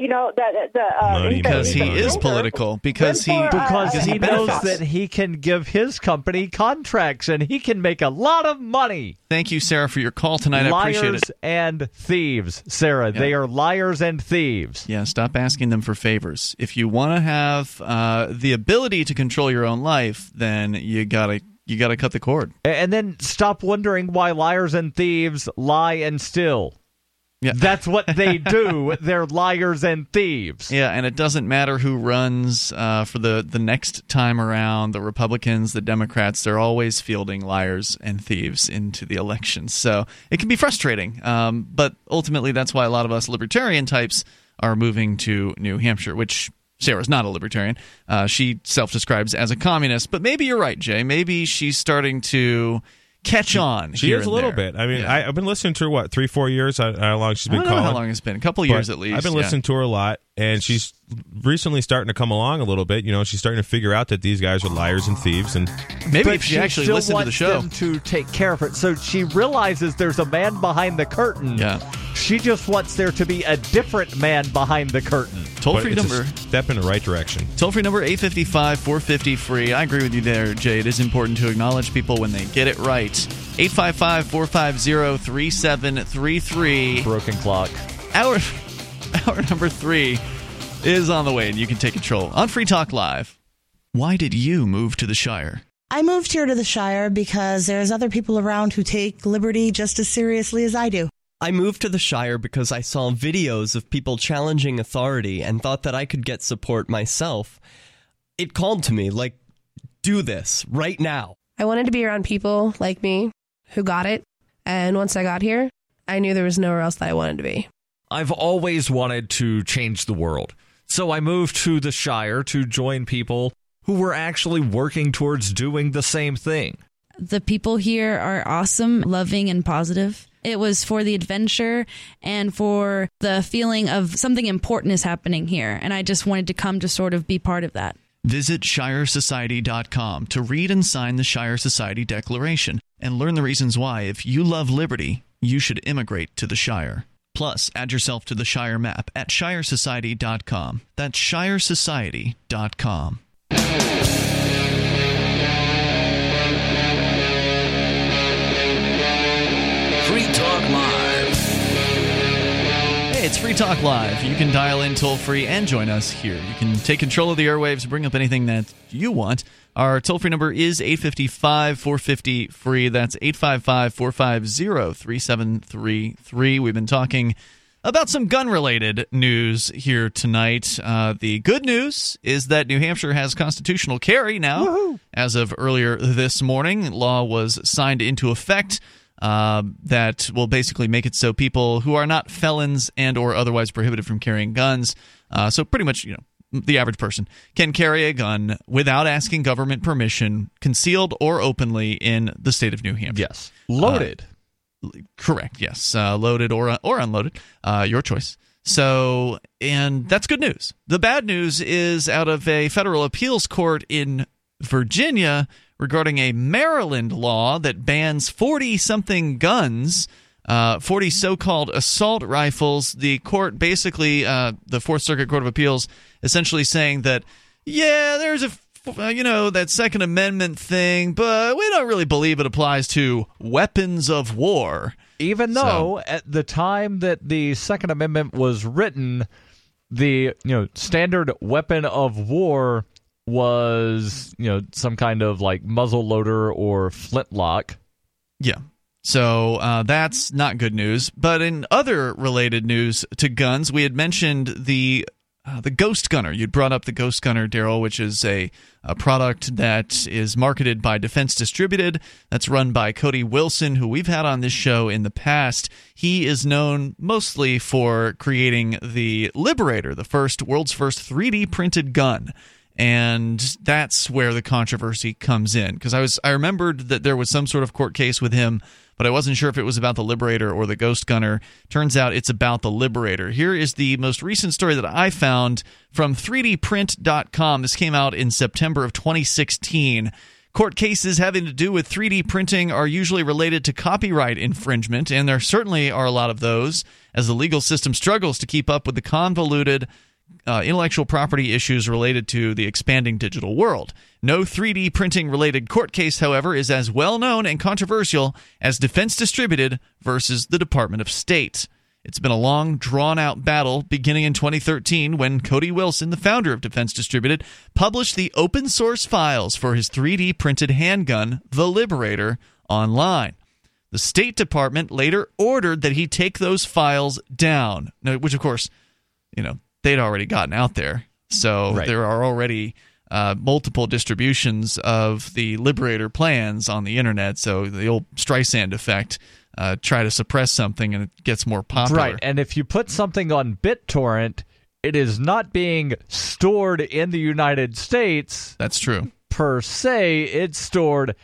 [SPEAKER 7] you know, the the uh,
[SPEAKER 2] Money,
[SPEAKER 7] he's a-
[SPEAKER 1] Because he is political. Because he
[SPEAKER 7] run for, uh,
[SPEAKER 3] because
[SPEAKER 1] because
[SPEAKER 3] he
[SPEAKER 1] he
[SPEAKER 3] knows that he can give his company contracts and he can make a lot of money.
[SPEAKER 1] Thank you, Sarah, for your call tonight. I appreciate it.
[SPEAKER 3] and thieves, Sarah. They are liars and thieves.
[SPEAKER 1] Yeah, stop asking them for favors. If you want to have uh, the ability to control your own life, then you got to you got to cut the cord.
[SPEAKER 3] And then stop wondering why liars and thieves lie and steal.
[SPEAKER 1] Yeah.
[SPEAKER 3] That's what they do. They're liars and thieves.
[SPEAKER 1] Yeah, and it doesn't matter who runs uh, for the, the next time around the Republicans, the Democrats, they're always fielding liars and thieves into the elections. So it can be frustrating. Um, but ultimately, that's why a lot of us libertarian types are moving to New Hampshire, which Sarah's not a libertarian. Uh, she self describes as a communist. But maybe you're right, Jay. Maybe she's starting to catch on.
[SPEAKER 2] She is a little
[SPEAKER 1] there.
[SPEAKER 2] bit. I mean,
[SPEAKER 1] Yeah.
[SPEAKER 2] I, I've been listening to her what three, four years. I, how long she's been I
[SPEAKER 1] don't know
[SPEAKER 2] calling?
[SPEAKER 1] how long it's been. A couple years at least.
[SPEAKER 2] I've been
[SPEAKER 1] yeah.
[SPEAKER 2] listening to her a lot, and she's recently starting to come along a little bit. You know, she's starting to figure out that these guys are liars and thieves, and
[SPEAKER 1] Maybe
[SPEAKER 3] but
[SPEAKER 1] if she,
[SPEAKER 3] she
[SPEAKER 1] actually
[SPEAKER 3] still
[SPEAKER 1] listened to
[SPEAKER 3] wants
[SPEAKER 1] the show.
[SPEAKER 3] them to take care of it. So she realizes there's a man behind the curtain.
[SPEAKER 1] Yeah.
[SPEAKER 3] She just wants there to be a different man behind the curtain.
[SPEAKER 1] Toll free number.
[SPEAKER 2] a step in the right direction.
[SPEAKER 1] Toll free number 855 450 free. I agree with you there, Jay. It is important to acknowledge people when they get it right. 855 450 3733.
[SPEAKER 3] Broken clock.
[SPEAKER 1] Hour, hour number three is on the way, and you can take control on Free Talk Live. Why did you move to the Shire?
[SPEAKER 8] I moved here to the Shire because there's other people around who take liberty just as seriously as I do.
[SPEAKER 9] I moved to the Shire because I saw videos of people challenging authority and thought that I could get support myself. It called to me, like, do this right now.
[SPEAKER 10] I wanted to be around people like me who got it. And once I got here, I knew there was nowhere else that I wanted to be.
[SPEAKER 3] I've always wanted to change the world. So I moved to the Shire to join people who were actually working towards doing the same thing.
[SPEAKER 11] The people here are awesome, loving, and positive. It was for the adventure and for the feeling of something important is happening here. And I just wanted to come to sort of be part of that.
[SPEAKER 1] Visit ShireSociety.com to read and sign the Shire Society Declaration and learn the reasons why, if you love liberty, you should immigrate to the Shire. Plus, add yourself to the Shire map at ShireSociety.com. That's ShireSociety.com.
[SPEAKER 6] Free Talk Live.
[SPEAKER 1] Hey, it's Free Talk Live. You can dial in toll free and join us here. You can take control of the airwaves, bring up anything that you want. Our toll free number is 855 450 free. That's 855 450 3733. We've been talking about some gun related news here tonight. Uh, the good news is that New Hampshire has constitutional carry now. As of earlier this morning, law was signed into effect uh, that will basically make it so people who are not felons and or otherwise prohibited from carrying guns, uh, so pretty much you know the average person can carry a gun without asking government permission, concealed or openly in the state of New Hampshire.
[SPEAKER 3] Yes. Loaded.
[SPEAKER 1] Correct. Yes, uh, loaded or or unloaded, uh, your choice. So, and that's good news. The bad news is out of a federal appeals court in Virginia regarding a Maryland law that bans forty something guns. Uh, 40 so-called assault rifles. The court basically, uh, the Fourth Circuit Court of Appeals, essentially saying that, yeah, there's a uh, you know that second amendment thing but we don't really believe it applies to weapons of war
[SPEAKER 3] Even though at the time that the Second Amendment was written, the you know standard weapon of war was you know some kind of like muzzle loader or flintlock.
[SPEAKER 1] yeah so uh, that's not good news but in other related news to guns we had mentioned the uh, the Ghost Gunner. You'd brought up the Ghost Gunner, Daryl, which is a, a product that is marketed by Defense Distributed. That's run by Cody Wilson, who we've had on this show in the past. He is known mostly for creating the Liberator, the first world's first 3D printed gun. And that's where the controversy comes in because I was I remembered that there was some sort of court case with him but I wasn't sure if it was about the Liberator or the Ghost Gunner. Turns out it's about the Liberator. Here is the most recent story that I found from 3dprint.com. This came out in September of 2016. Court cases having to do with 3D printing are usually related to copyright infringement, and there certainly are a lot of those as the legal system struggles to keep up with the convoluted uh, intellectual property issues related to the expanding digital world. No 3D printing related court case, however, is as well known and controversial as Defense Distributed versus the Department of State. It's been a long, drawn out battle beginning in 2013 when Cody Wilson, the founder of Defense Distributed, published the open source files for his 3D printed handgun, the Liberator, online. The State Department later ordered that he take those files down, which, of course, you know, they'd already gotten out there. So
[SPEAKER 3] Right.
[SPEAKER 1] there are already uh, multiple distributions of the Liberator plans on the internet. So the old Streisand effect. Uh, try to suppress something and it gets more popular.
[SPEAKER 3] Right. And if you put something on BitTorrent, it is not being stored in the United States
[SPEAKER 1] That's true.
[SPEAKER 3] per se, it's stored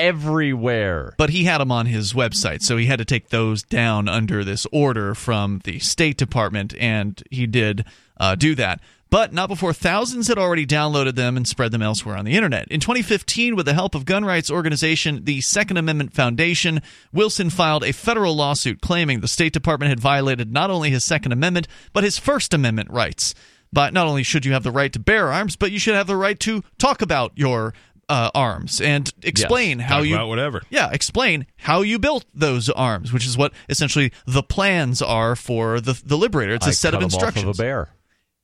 [SPEAKER 3] everywhere.
[SPEAKER 1] But he had them on his website, so he had to take those down under this order from the State Department, and he did uh, do that. But not before thousands had already downloaded them and spread them elsewhere on the internet. In 2015, with the help of gun rights organization the Second Amendment Foundation, Wilson filed a federal lawsuit claiming the State Department had violated not only his Second Amendment, but his First Amendment rights. But not only should you have the right to bear arms, but you should have the right to talk about your uh, arms and explain how
[SPEAKER 2] Talk
[SPEAKER 1] you
[SPEAKER 2] about whatever.
[SPEAKER 1] yeah, explain how you built those arms, which is what essentially the plans are for the the Liberator. It's a
[SPEAKER 3] I
[SPEAKER 1] set of instructions.
[SPEAKER 3] Off of a bear.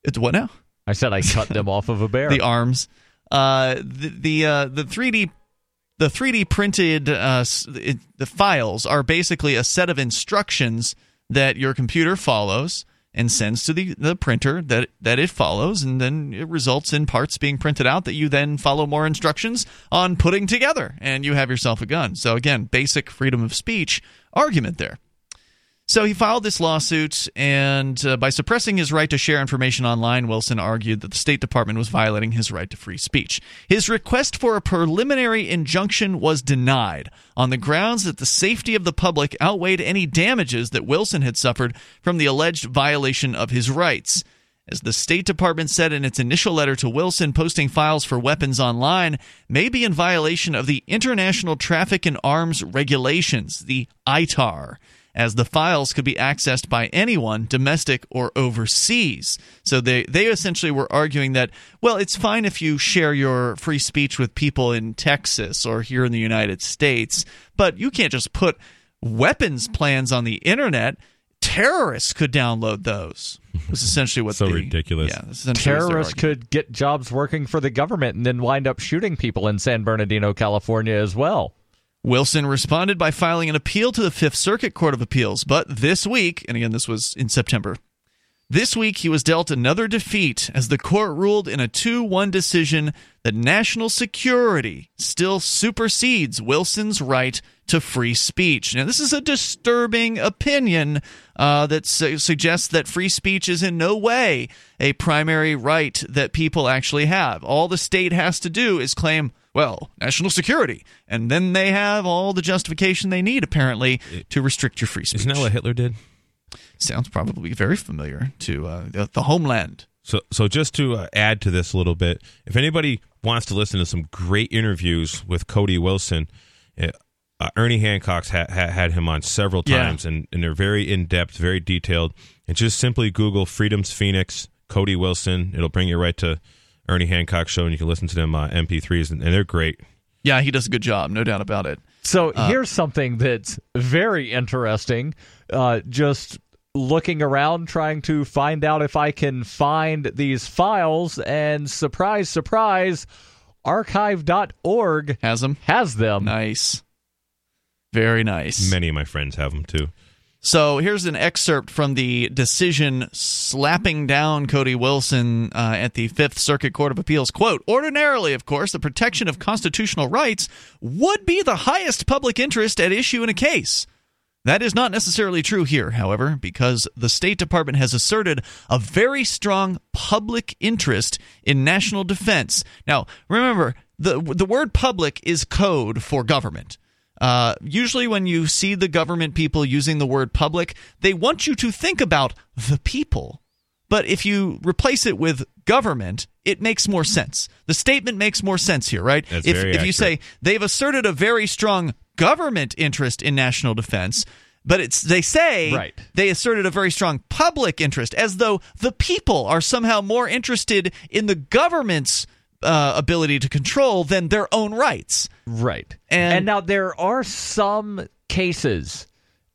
[SPEAKER 1] It's what now?
[SPEAKER 3] I said I cut them off of a bear.
[SPEAKER 1] The arms, uh, the the uh, the three D. The 3D printed uh, it, the files are basically a set of instructions that your computer follows and sends to the, the printer that that it follows, and then it results in parts being printed out that you then follow more instructions on putting together, and you have yourself a gun. So again, basic freedom of speech argument there. So he filed this lawsuit, and uh, by suppressing his right to share information online, Wilson argued that the State Department was violating his right to free speech. His request for a preliminary injunction was denied on the grounds that the safety of the public outweighed any damages that Wilson had suffered from the alleged violation of his rights. As the State Department said in its initial letter to Wilson, posting files for weapons online may be in violation of the International Traffic in Arms Regulations, the ITAR, as the files could be accessed by anyone, domestic or overseas. So they, they essentially were arguing that, well, it's fine if you share your free speech with people in Texas or here in the United States, but you can't just put weapons plans on the internet. Terrorists could download those. Was essentially what
[SPEAKER 2] So
[SPEAKER 1] the-
[SPEAKER 2] ridiculous.
[SPEAKER 1] Yeah, essentially
[SPEAKER 3] Terrorists could get jobs working for the government and then wind up shooting people in San Bernardino, California as well.
[SPEAKER 1] Wilson responded by filing an appeal to the Fifth Circuit Court of Appeals, but this week, and again, this was in September, this week he was dealt another defeat as the court ruled in a 2 1 decision that national security still supersedes Wilson's right to free speech. Now, this is a disturbing opinion uh, that su- suggests that free speech is in no way a primary right that people actually have. All the state has to do is claim, well, national security, and then they have all the justification they need, apparently, to restrict your free speech.
[SPEAKER 2] Isn't that what Hitler did?
[SPEAKER 1] Sounds probably very familiar to uh, the, the homeland.
[SPEAKER 2] So, so just to uh, add to this a little bit, if anybody wants to listen to some great interviews with Cody Wilson, uh, uh, Ernie Hancock's ha- ha- had him on several
[SPEAKER 1] Yeah.
[SPEAKER 2] times, and, and they're very in depth, very detailed. And just simply Google Freedom's Phoenix, Cody Wilson. It'll bring you right to Ernie Hancock show, and you can listen to them uh, MP3s, and, and they're great.
[SPEAKER 1] Yeah, he does a good job, no doubt about it.
[SPEAKER 3] So
[SPEAKER 1] Uh,
[SPEAKER 3] here's something that's very interesting. Uh, just looking around trying to find out if I can find these files, and surprise, surprise, archive.org
[SPEAKER 1] has them.
[SPEAKER 3] Has them.
[SPEAKER 1] Nice. Very nice.
[SPEAKER 2] Many of my friends have them too.
[SPEAKER 1] So here's an excerpt from the decision slapping down Cody Wilson uh, at the Fifth Circuit Court of Appeals. Quote Ordinarily, of course, the protection of constitutional rights would be the highest public interest at issue in a case. That is not necessarily true here, however, because the State Department has asserted a very strong public interest in national defense. Now, remember, the, the word public is code for government. Uh, usually, when you see the government people using the word public, they want you to think about the people. But if you replace it with government, it makes more sense. The statement makes more sense here, right?
[SPEAKER 2] That's
[SPEAKER 1] if if you say they've asserted a very strong government interest in national defense, but it's they say
[SPEAKER 3] Right.
[SPEAKER 1] they asserted a very strong public interest, as though the people are somehow more interested in the government's uh, ability to control than their own rights.
[SPEAKER 3] Right.
[SPEAKER 1] And-
[SPEAKER 3] And, now there are some cases,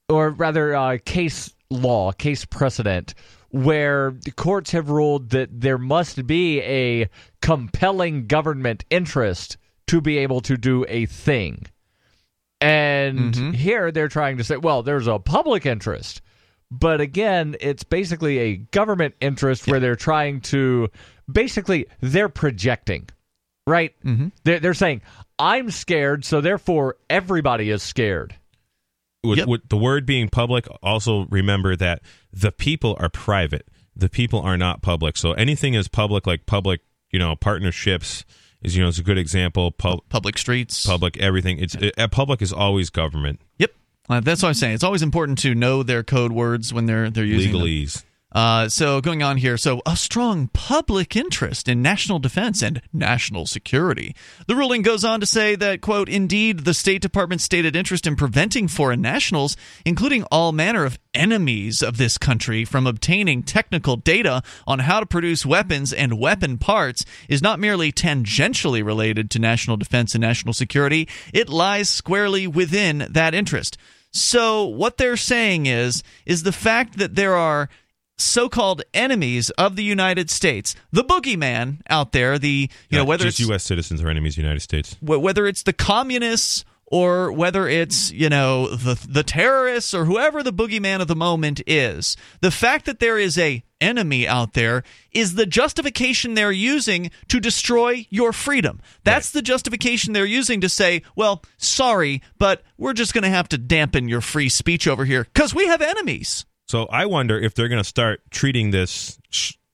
[SPEAKER 3] or rather, uh, case law, case precedent, where the courts have ruled that there must be a compelling government interest to be able to do a thing. And
[SPEAKER 1] Mhm.
[SPEAKER 3] here they're trying to say, well, there's a public interest. But again, it's basically a government interest where they're trying to basically they're projecting, right?
[SPEAKER 1] Mm-hmm.
[SPEAKER 3] They're, they're saying, I'm scared, so therefore everybody is scared.
[SPEAKER 2] with, with the word being public also remember that the people are private the people are not public so anything is public like public you know partnerships is you know is a good example Pub,
[SPEAKER 1] public streets
[SPEAKER 2] public everything it's it, public is always government
[SPEAKER 1] Yep. Uh, that's what I'm saying. It's always important to know their code words when they're they're using them. Uh, so going on here, so a strong public interest in national defense and national security. The ruling goes on to say that, quote, indeed, the State Department's stated interest in preventing foreign nationals, including all manner of enemies of this country, from obtaining technical data on how to produce weapons and weapon parts is not merely tangentially related to national defense and national security, it lies squarely within that interest. So what they're saying is is the fact that there are so-called enemies of the United States, the boogeyman out there, the you uh, know whether it's
[SPEAKER 2] u.s citizens are enemies of the united states
[SPEAKER 1] wh- whether it's the communists or whether it's you know the the terrorists or whoever the boogeyman of the moment is, the fact that there is a enemy out there is the justification they're using to destroy your freedom. That's the justification they're using to say, well, sorry, but we're just going to have to dampen your free speech over here because we have enemies.
[SPEAKER 2] So I wonder if they're going to start treating this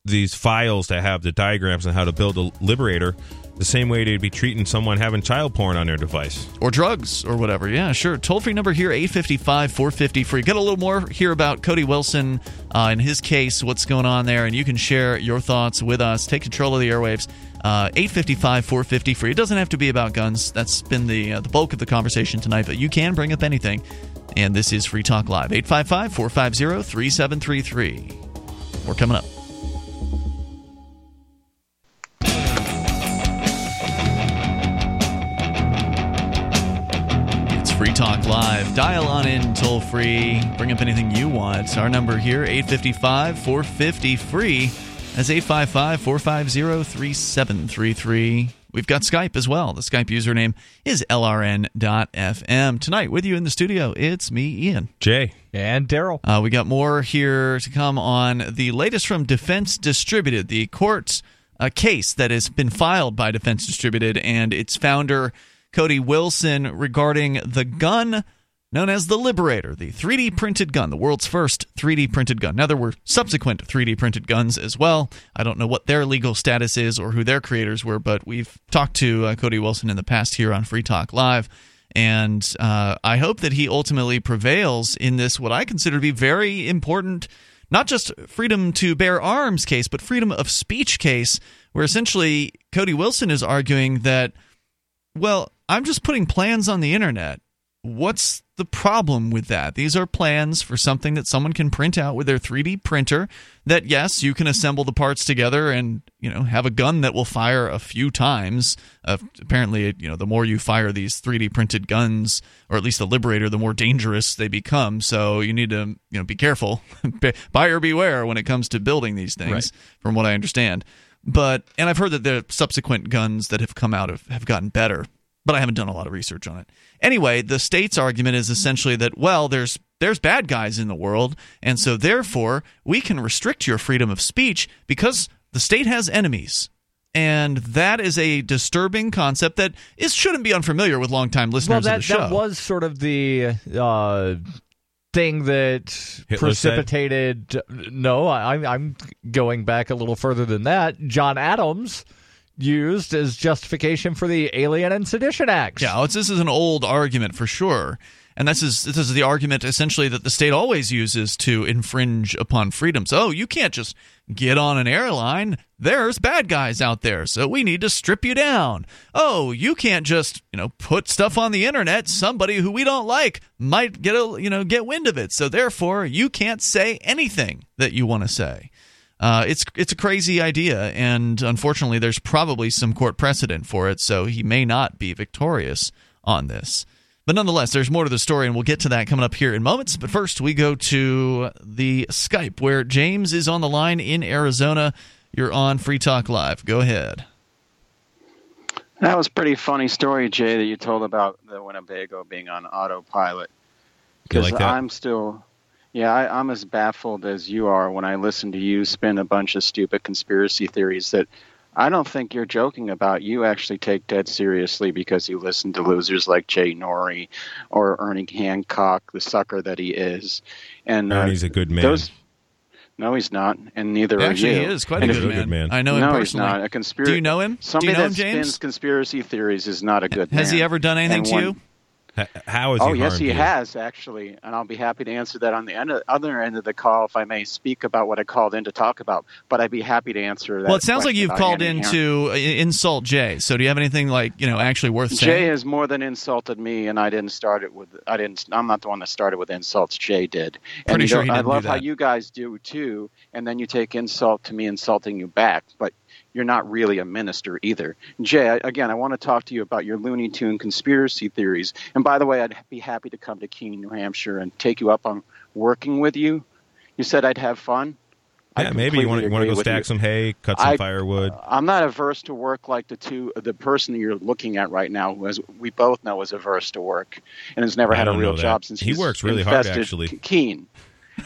[SPEAKER 2] these files that have the diagrams on how to build a liberator the same way they'd be treating someone having child porn on their device.
[SPEAKER 1] or drugs or whatever. Yeah, sure. Toll free number here 855 450 free. get a little more here about Cody Wilson uh, in his case, what's going on there, and you can share your thoughts with us. Take control of the airwaves. Uh, 855 450 free. It doesn't have to be about guns. That's been the uh, the bulk of the conversation tonight, but you can bring up anything. And this is Free Talk Live 855 450 3733. We're coming up. It's Free Talk Live. Dial on in toll free. Bring up anything you want. Our number here, 855 450 free. That's 855 450 3733. We've got Skype as well. The Skype username is lrn.fm. Tonight, with you in the studio, it's me, Ian.
[SPEAKER 2] Jay.
[SPEAKER 3] And Daryl.
[SPEAKER 1] Uh, we got more here to come on the latest from Defense Distributed, the court's uh, case that has been filed by Defense Distributed and its founder, Cody Wilson, regarding the gun known as the Liberator, the 3D printed gun, the world's first 3D printed gun. Now, there were subsequent 3D printed guns as well. I don't know what their legal status is or who their creators were, but we've talked to uh, Cody Wilson in the past here on Free Talk Live. And uh, I hope that he ultimately prevails in this, what I consider to be very important, not just freedom to bear arms case, but freedom of speech case, where essentially Cody Wilson is arguing that, well, I'm just putting plans on the internet. What's the problem with that? These are plans for something that someone can print out with their 3D printer that yes, you can assemble the parts together and, you know, have a gun that will fire a few times. Uh, apparently, you know, the more you fire these 3D printed guns or at least the Liberator, the more dangerous they become. So you need to, you know, be careful. Buyer beware when it comes to building these things
[SPEAKER 3] Right.
[SPEAKER 1] from what I understand. But and I've heard that the subsequent guns that have come out have, have gotten better but I haven't done a lot of research on it. Anyway, the state's argument is essentially that well, there's there's bad guys in the world, and so therefore we can restrict your freedom of speech because the state has enemies. And that is a disturbing concept that is shouldn't be unfamiliar with longtime listeners
[SPEAKER 3] well, that,
[SPEAKER 1] of the show.
[SPEAKER 3] that was sort of the uh, thing that
[SPEAKER 2] Hitler said?
[SPEAKER 3] precipitated. No, I, I'm- I'm going back a little further than that. John Adams used as justification for the Alien and Sedition Acts.
[SPEAKER 1] Yeah, oh, it's, this is an old argument for sure. And this is this is the argument essentially that the state always uses to infringe upon freedoms. Oh, you can't just get on an airline. There's bad guys out there, so we need to strip you down. Oh, you can't just, you know, put stuff on the internet. Somebody who we don't like might get a, you know, get wind of it. So therefore, you can't say anything that you want to say. Uh, it's it's a crazy idea, and unfortunately, there's probably some court precedent for it. So he may not be victorious on this. But nonetheless, there's more to the story, and we'll get to that coming up here in moments. But first, we go to the Skype where James is on the line in Arizona. You're on Free Talk Live. Go ahead.
[SPEAKER 12] That was a pretty funny story, Jay, that you told about the Winnebago being on autopilot. Because
[SPEAKER 2] like?
[SPEAKER 12] I'm still, yeah, I, I'm as baffled as you are when I listen to you spin a bunch of stupid conspiracy theories that I don't think you're joking about. You actually take dead seriously because you listen to losers like George Noory or Ernie Hancock, the sucker that he is. And uh,
[SPEAKER 2] Ernie's a good man.
[SPEAKER 12] Those, no, he's not, and neither
[SPEAKER 1] Actually,
[SPEAKER 12] are
[SPEAKER 1] he is quite
[SPEAKER 12] And
[SPEAKER 1] a
[SPEAKER 12] if-
[SPEAKER 1] good man. I know him
[SPEAKER 12] no,
[SPEAKER 1] personally.
[SPEAKER 12] he's not. A conspira-
[SPEAKER 1] Do you know him? Do you
[SPEAKER 12] Somebody
[SPEAKER 1] know him,
[SPEAKER 12] that
[SPEAKER 1] James?
[SPEAKER 12] spins conspiracy theories is not a good
[SPEAKER 1] Has
[SPEAKER 12] man.
[SPEAKER 1] he ever done anything
[SPEAKER 12] And
[SPEAKER 1] to
[SPEAKER 12] when-
[SPEAKER 1] you?
[SPEAKER 2] How is that?
[SPEAKER 12] oh
[SPEAKER 2] he
[SPEAKER 12] yes, he
[SPEAKER 2] you?
[SPEAKER 12] has actually, and I'll be happy to answer that on the end of, other end of the call if I may speak about what I called in to talk about. But I'd be happy to answer that.
[SPEAKER 1] Well, it sounds like you've called in to uh, insult Jay. So do you have anything like you know actually worth
[SPEAKER 12] Jay
[SPEAKER 1] saying?
[SPEAKER 12] has more than insulted me, and I didn't start it with. I didn't. I'm not the one that started with insults. Jay did. And
[SPEAKER 1] Pretty sure
[SPEAKER 12] know,
[SPEAKER 1] he
[SPEAKER 12] I
[SPEAKER 1] didn't do
[SPEAKER 12] love how
[SPEAKER 1] that.
[SPEAKER 12] you guys do too, and then you take insult to me insulting you back, but you're not really a minister either. Jay, again, I want to talk to you about your Looney Tune conspiracy theories. And by the way, I'd be happy to come to Keene, New Hampshire, and take you up on working with you. You said I'd have fun.
[SPEAKER 2] Yeah, maybe you want to want to go stack
[SPEAKER 12] you.
[SPEAKER 2] some hay, cut some
[SPEAKER 12] I-
[SPEAKER 2] firewood.
[SPEAKER 12] Uh, I'm not averse to work like the two, the person you're looking at right now, who as we both know is averse to work and has never
[SPEAKER 2] I
[SPEAKER 12] had a real job since
[SPEAKER 2] He works really hard, actually.
[SPEAKER 12] Keene.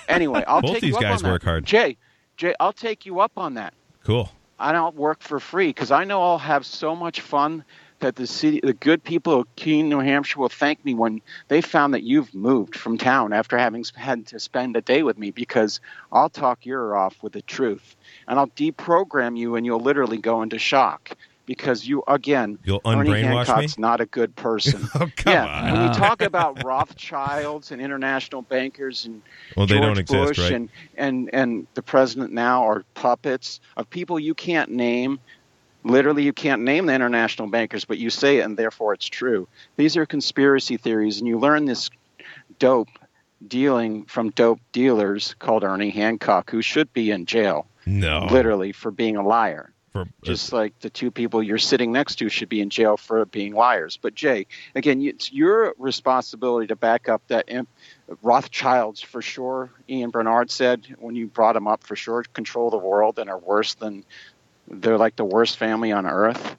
[SPEAKER 12] Anyway, I'll
[SPEAKER 2] Both
[SPEAKER 12] take
[SPEAKER 2] these
[SPEAKER 12] you up
[SPEAKER 2] guys
[SPEAKER 12] on that.
[SPEAKER 2] work hard.
[SPEAKER 12] Jay, Jay, I'll take you up on that.
[SPEAKER 2] Cool.
[SPEAKER 12] I don't work for free because I know I'll have so much fun that the city, the good people of Keene, New Hampshire, will thank me when they found that you've moved from town after having had to spend a day with me because I'll talk your off with the truth and I'll deprogram you and you'll literally go into shock because you again,
[SPEAKER 2] You'll
[SPEAKER 12] Ernie Hancock's
[SPEAKER 2] me?
[SPEAKER 12] not a good person.
[SPEAKER 2] Oh, come
[SPEAKER 12] yeah,
[SPEAKER 2] on.
[SPEAKER 12] when you talk about Rothschilds and international bankers and
[SPEAKER 2] Well, they
[SPEAKER 12] George
[SPEAKER 2] don't exist,
[SPEAKER 12] Bush
[SPEAKER 2] right?
[SPEAKER 12] and, and and the president now are puppets of people you can't name. Literally, you can't name the international bankers, but you say it, and therefore it's true. These are conspiracy theories, and you learn this dope dealing from dope dealers called Ernie Hancock, who should be in jail,
[SPEAKER 2] No.
[SPEAKER 12] literally, for being a liar.
[SPEAKER 2] For,
[SPEAKER 12] Just uh, like the two people you're sitting next to should be in jail for being liars. But Jay, again, it's your responsibility to back up that imp- Rothschilds for sure. Ian Bernard said when you brought him up for sure control the world and are worse than they're like the worst family on earth.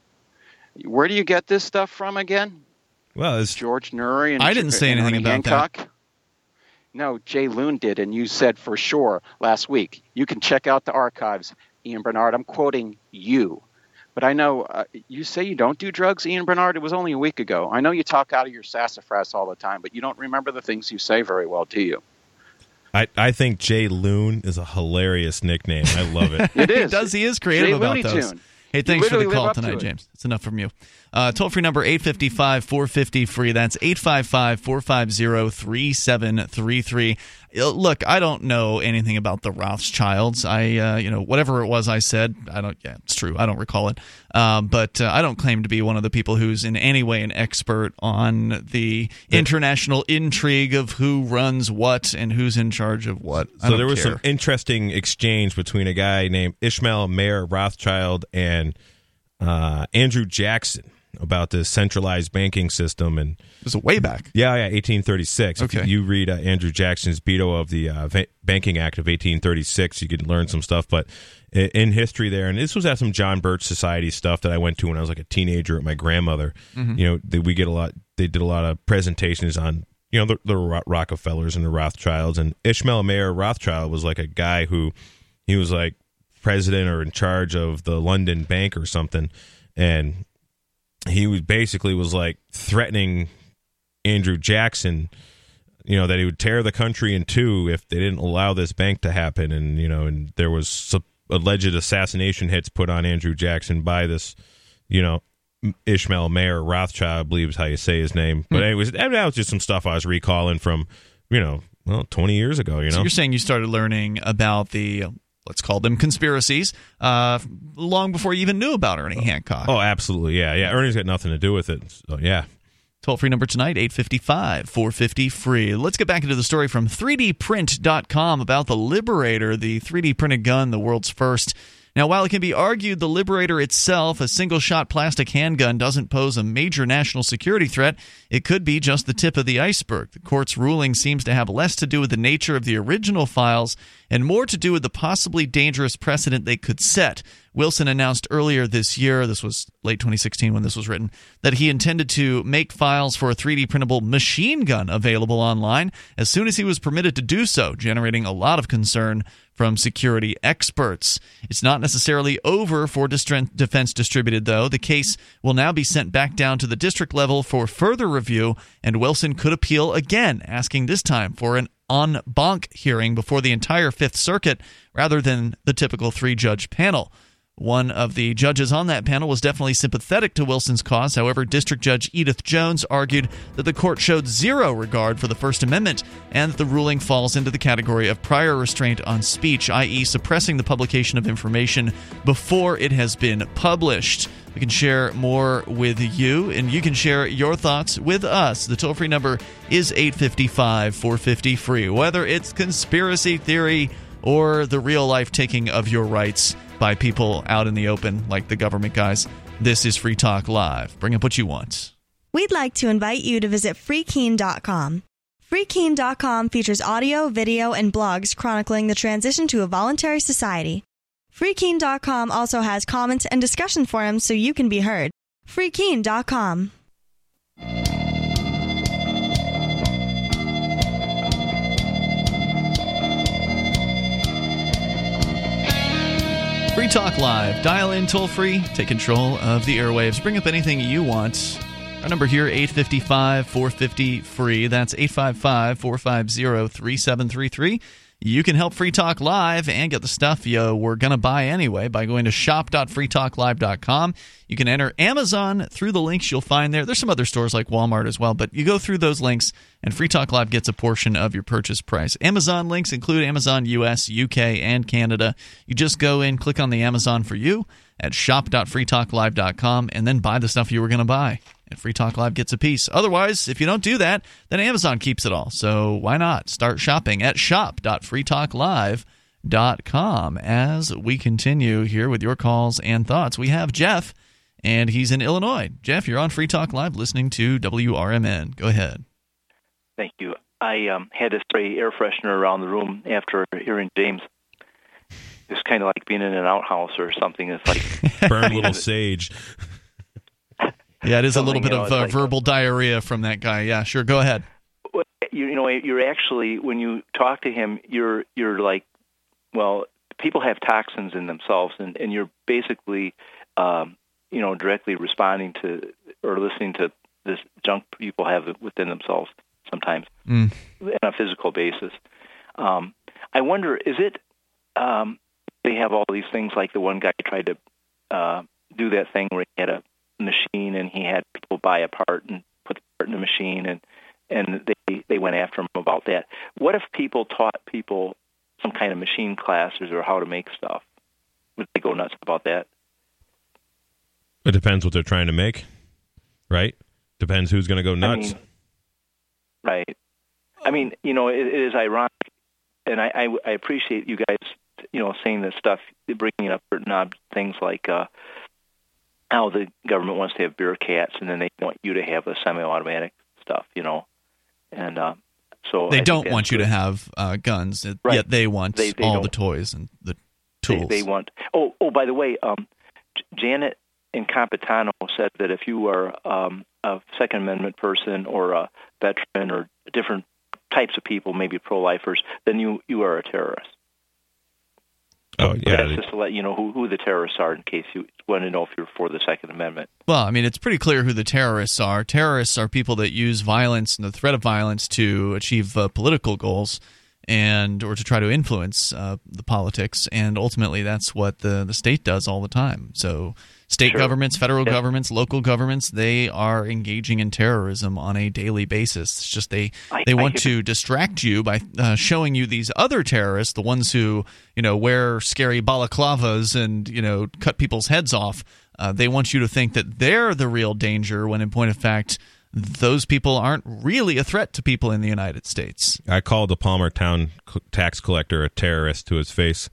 [SPEAKER 12] Where do you get this stuff from again?
[SPEAKER 2] Well, it's
[SPEAKER 12] George Noory and
[SPEAKER 1] I didn't say anything about that.
[SPEAKER 12] No, Jay Loon did, and you said for sure last week. You can check out the archives, Ian Bernard. I'm quoting you. But I know uh, you say you don't do drugs, Ian Bernard. It was only a week ago. I know you talk out of your sassafras all the time, but you don't remember the things you say very well, do you?
[SPEAKER 2] I, I think Jay Loon is a hilarious nickname. I love it.
[SPEAKER 12] It
[SPEAKER 1] he
[SPEAKER 12] is.
[SPEAKER 1] does. He is creative
[SPEAKER 12] Jay
[SPEAKER 1] about
[SPEAKER 12] Looney
[SPEAKER 1] those.
[SPEAKER 12] Tune.
[SPEAKER 1] Hey, thanks for the call
[SPEAKER 12] up to
[SPEAKER 1] tonight. James. That's enough from you. Uh, toll free number 855 450 free. That's 855 450 3733. Uh, Look, I don't know anything about the Rothschilds. I, uh, you know, whatever it was I said, I don't, yeah, it's true. I don't recall it. Um, but uh, I don't claim to be one of the people who's in any way an expert on the international intrigue of who runs what and who's in charge of what.
[SPEAKER 2] So there was
[SPEAKER 1] care.
[SPEAKER 2] some interesting exchange between a guy named Ishmael Mayer Rothschild and uh, Andrew Jackson about this centralized banking system and
[SPEAKER 1] it was way back.
[SPEAKER 2] Yeah, yeah, 1836. If
[SPEAKER 1] Okay.
[SPEAKER 2] you read uh, Andrew Jackson's veto of the uh, Va- Banking Act of 1836, you can learn some stuff. But in history there, and this was at some John Birch Society stuff that I went to when I was like a teenager with my grandmother.
[SPEAKER 1] Mhm.
[SPEAKER 2] You know, they, we get a lot. They did a lot of presentations on you know the, the Ro- Rockefellers and the Rothschilds, and Ishmael Mayer Rothschild was like a guy who he was like president or in charge of the London Bank or something, and he was basically was like threatening Andrew Jackson, you know, that he would tear the country in two if they didn't allow this bank to happen, and you know, and there was alleged assassination hits put on Andrew Jackson by this, you know. Ishmael Mayer Rothschild, I believe is how you say his name. But
[SPEAKER 1] Hmm.
[SPEAKER 2] anyways, that that was just some stuff I was recalling from, you know, well, twenty years ago. You know,
[SPEAKER 1] So you're saying you started learning about the let's call them conspiracies uh, long before you even knew about Ernie Hancock.
[SPEAKER 2] Oh, absolutely. Yeah, yeah. Ernie's got nothing to do with it. So, yeah.
[SPEAKER 1] Toll free number tonight, 855 450 free. Let's get back into the story from 3dprint.com about the Liberator, the 3D printed gun, the world's first. Now, while it can be argued the Liberator itself, a single shot plastic handgun, doesn't pose a major national security threat, it could be just the tip of the iceberg. The court's ruling seems to have less to do with the nature of the original files and more to do with the possibly dangerous precedent they could set. Wilson announced earlier this year, this was late 2016 when this was written, that he intended to make files for a 3D printable machine gun available online as soon as he was permitted to do so, generating a lot of concern from security experts. It's not necessarily over for Defense Distributed, though. The case will now be sent back down to the district level for further review, and Wilson could appeal again, asking this time for an en banc hearing before the entire Fifth Circuit rather than the typical three judge panel. One of the judges on that panel was definitely sympathetic to Wilson's cause. However, District Judge Edith Jones argued that the court showed zero regard for the First Amendment and that the ruling falls into the category of prior restraint on speech, i.e., suppressing the publication of information before it has been published. We can share more with you, and you can share your thoughts with us. The toll free number is 855 450 free. Whether it's conspiracy theory or the real life taking of your rights by people out in the open, like the government guys, this is Free Talk Live. Bring up what you want.
[SPEAKER 13] We'd like to invite you to visit freekeene.com. Freekeene.com features audio, video, and blogs chronicling the transition to a voluntary society. Freekeene.com also has comments and discussion forums so you can be heard. Freekeene.com.
[SPEAKER 1] Free Talk Live. Dial in toll free. Take control of the airwaves. Bring up anything you want. Our number here, 855 450 free. That's 855 450 3733. You can help Free Talk Live and get the stuff you were going to buy anyway by going to shop.freetalklive.com. You can enter Amazon through the links you'll find there. There's some other stores like Walmart as well, but you go through those links and Free Talk Live gets a portion of your purchase price. Amazon links include Amazon US, UK, and Canada. You just go in, click on the Amazon for you at shop.freetalklive.com and then buy the stuff you were going to buy and Free Talk Live gets a piece. Otherwise, if you don't do that, then Amazon keeps it all. So why not start shopping at shop.freetalklive.com as we continue here with your calls and thoughts. We have Jeff, and he's in Illinois. Jeff, you're on Free Talk Live listening to WRMN. Go ahead.
[SPEAKER 14] Thank you. I um, had to spray air freshener around the room after hearing James. It's kind of like being in an outhouse or something. It's like
[SPEAKER 2] burn a little sage.
[SPEAKER 1] Yeah, it is a little bit of uh, like, verbal diarrhea from that guy. Yeah, sure. Go ahead.
[SPEAKER 14] You, you know, you're actually when you talk to him, you're you're like, well, people have toxins in themselves, and and you're basically, um, you know, directly responding to or listening to this junk people have within themselves sometimes mm. on a physical basis. Um, I wonder, is it um, they have all these things like the one guy tried to uh, do that thing where he had a machine and he had people buy a part and put the part in the machine and and they they went after him about that. What if people taught people some kind of machine classes or how to make stuff? Would they go nuts about that?
[SPEAKER 2] It depends what they're trying to make, right? Depends who's going to go nuts.
[SPEAKER 14] I mean, right. I mean, you know, it, it is ironic, and I, I, I appreciate you guys, you know, saying this stuff, bringing up certain odd things like uh, how the government wants to have BearCats, and then they want you to have a semi-automatic stuff, you know, and uh, so
[SPEAKER 1] they I don't want you to have uh, guns, right. yet they want they, they all the toys and the tools.
[SPEAKER 14] They, they, want. Oh, oh, by the way, um, Janet Napolitano said that if you are um, a Second Amendment person or a veteran or different types of people, maybe pro-lifers, then you you are a terrorist.
[SPEAKER 2] Oh yeah,
[SPEAKER 14] that's just to let you know who, who the terrorists are in case you want to know if you're for the Second Amendment.
[SPEAKER 1] Well, I mean, it's pretty clear who the terrorists are. Terrorists are people that use violence and the threat of violence to achieve uh, political goals and or to try to influence uh, the politics, and ultimately that's what the the state does all the time. So State sure. governments, federal yeah. governments, local governments, they are engaging in terrorism on a daily basis. It's just they I, they want to distract you by uh, showing you these other terrorists, the ones who you know wear scary balaclavas and you know cut people's heads off. Uh, they want you to think that they're the real danger, when in point of fact, those people aren't really a threat to people in the United States.
[SPEAKER 2] I called the Palmer Town tax collector a terrorist to his face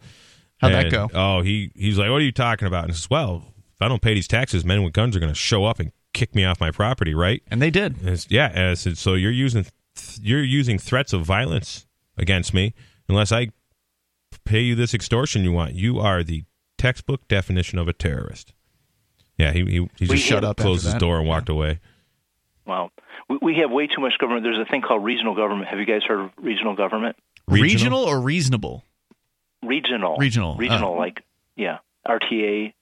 [SPEAKER 1] How'd that go?
[SPEAKER 2] Oh, he he's like, "What are you talking about?" And I says, "Well, if I don't pay these taxes, men with guns are going to show up and kick me off my property, right?"
[SPEAKER 1] And they did.
[SPEAKER 2] And it's- yeah, and I said, "So you're using you're using threats of violence against me unless I pay you this extortion you want. You are the textbook definition of a terrorist." Yeah, he he, he
[SPEAKER 14] We
[SPEAKER 2] just
[SPEAKER 14] shut
[SPEAKER 1] up
[SPEAKER 2] closed his
[SPEAKER 1] that.
[SPEAKER 2] door and walked away.
[SPEAKER 14] Wow. We, we have way too much government. There's a thing called regional government. Have you guys heard of regional government?
[SPEAKER 1] Regional, or reasonable?
[SPEAKER 14] Regional.
[SPEAKER 1] Regional,
[SPEAKER 14] Regional,
[SPEAKER 1] uh.
[SPEAKER 14] like, yeah, RTA,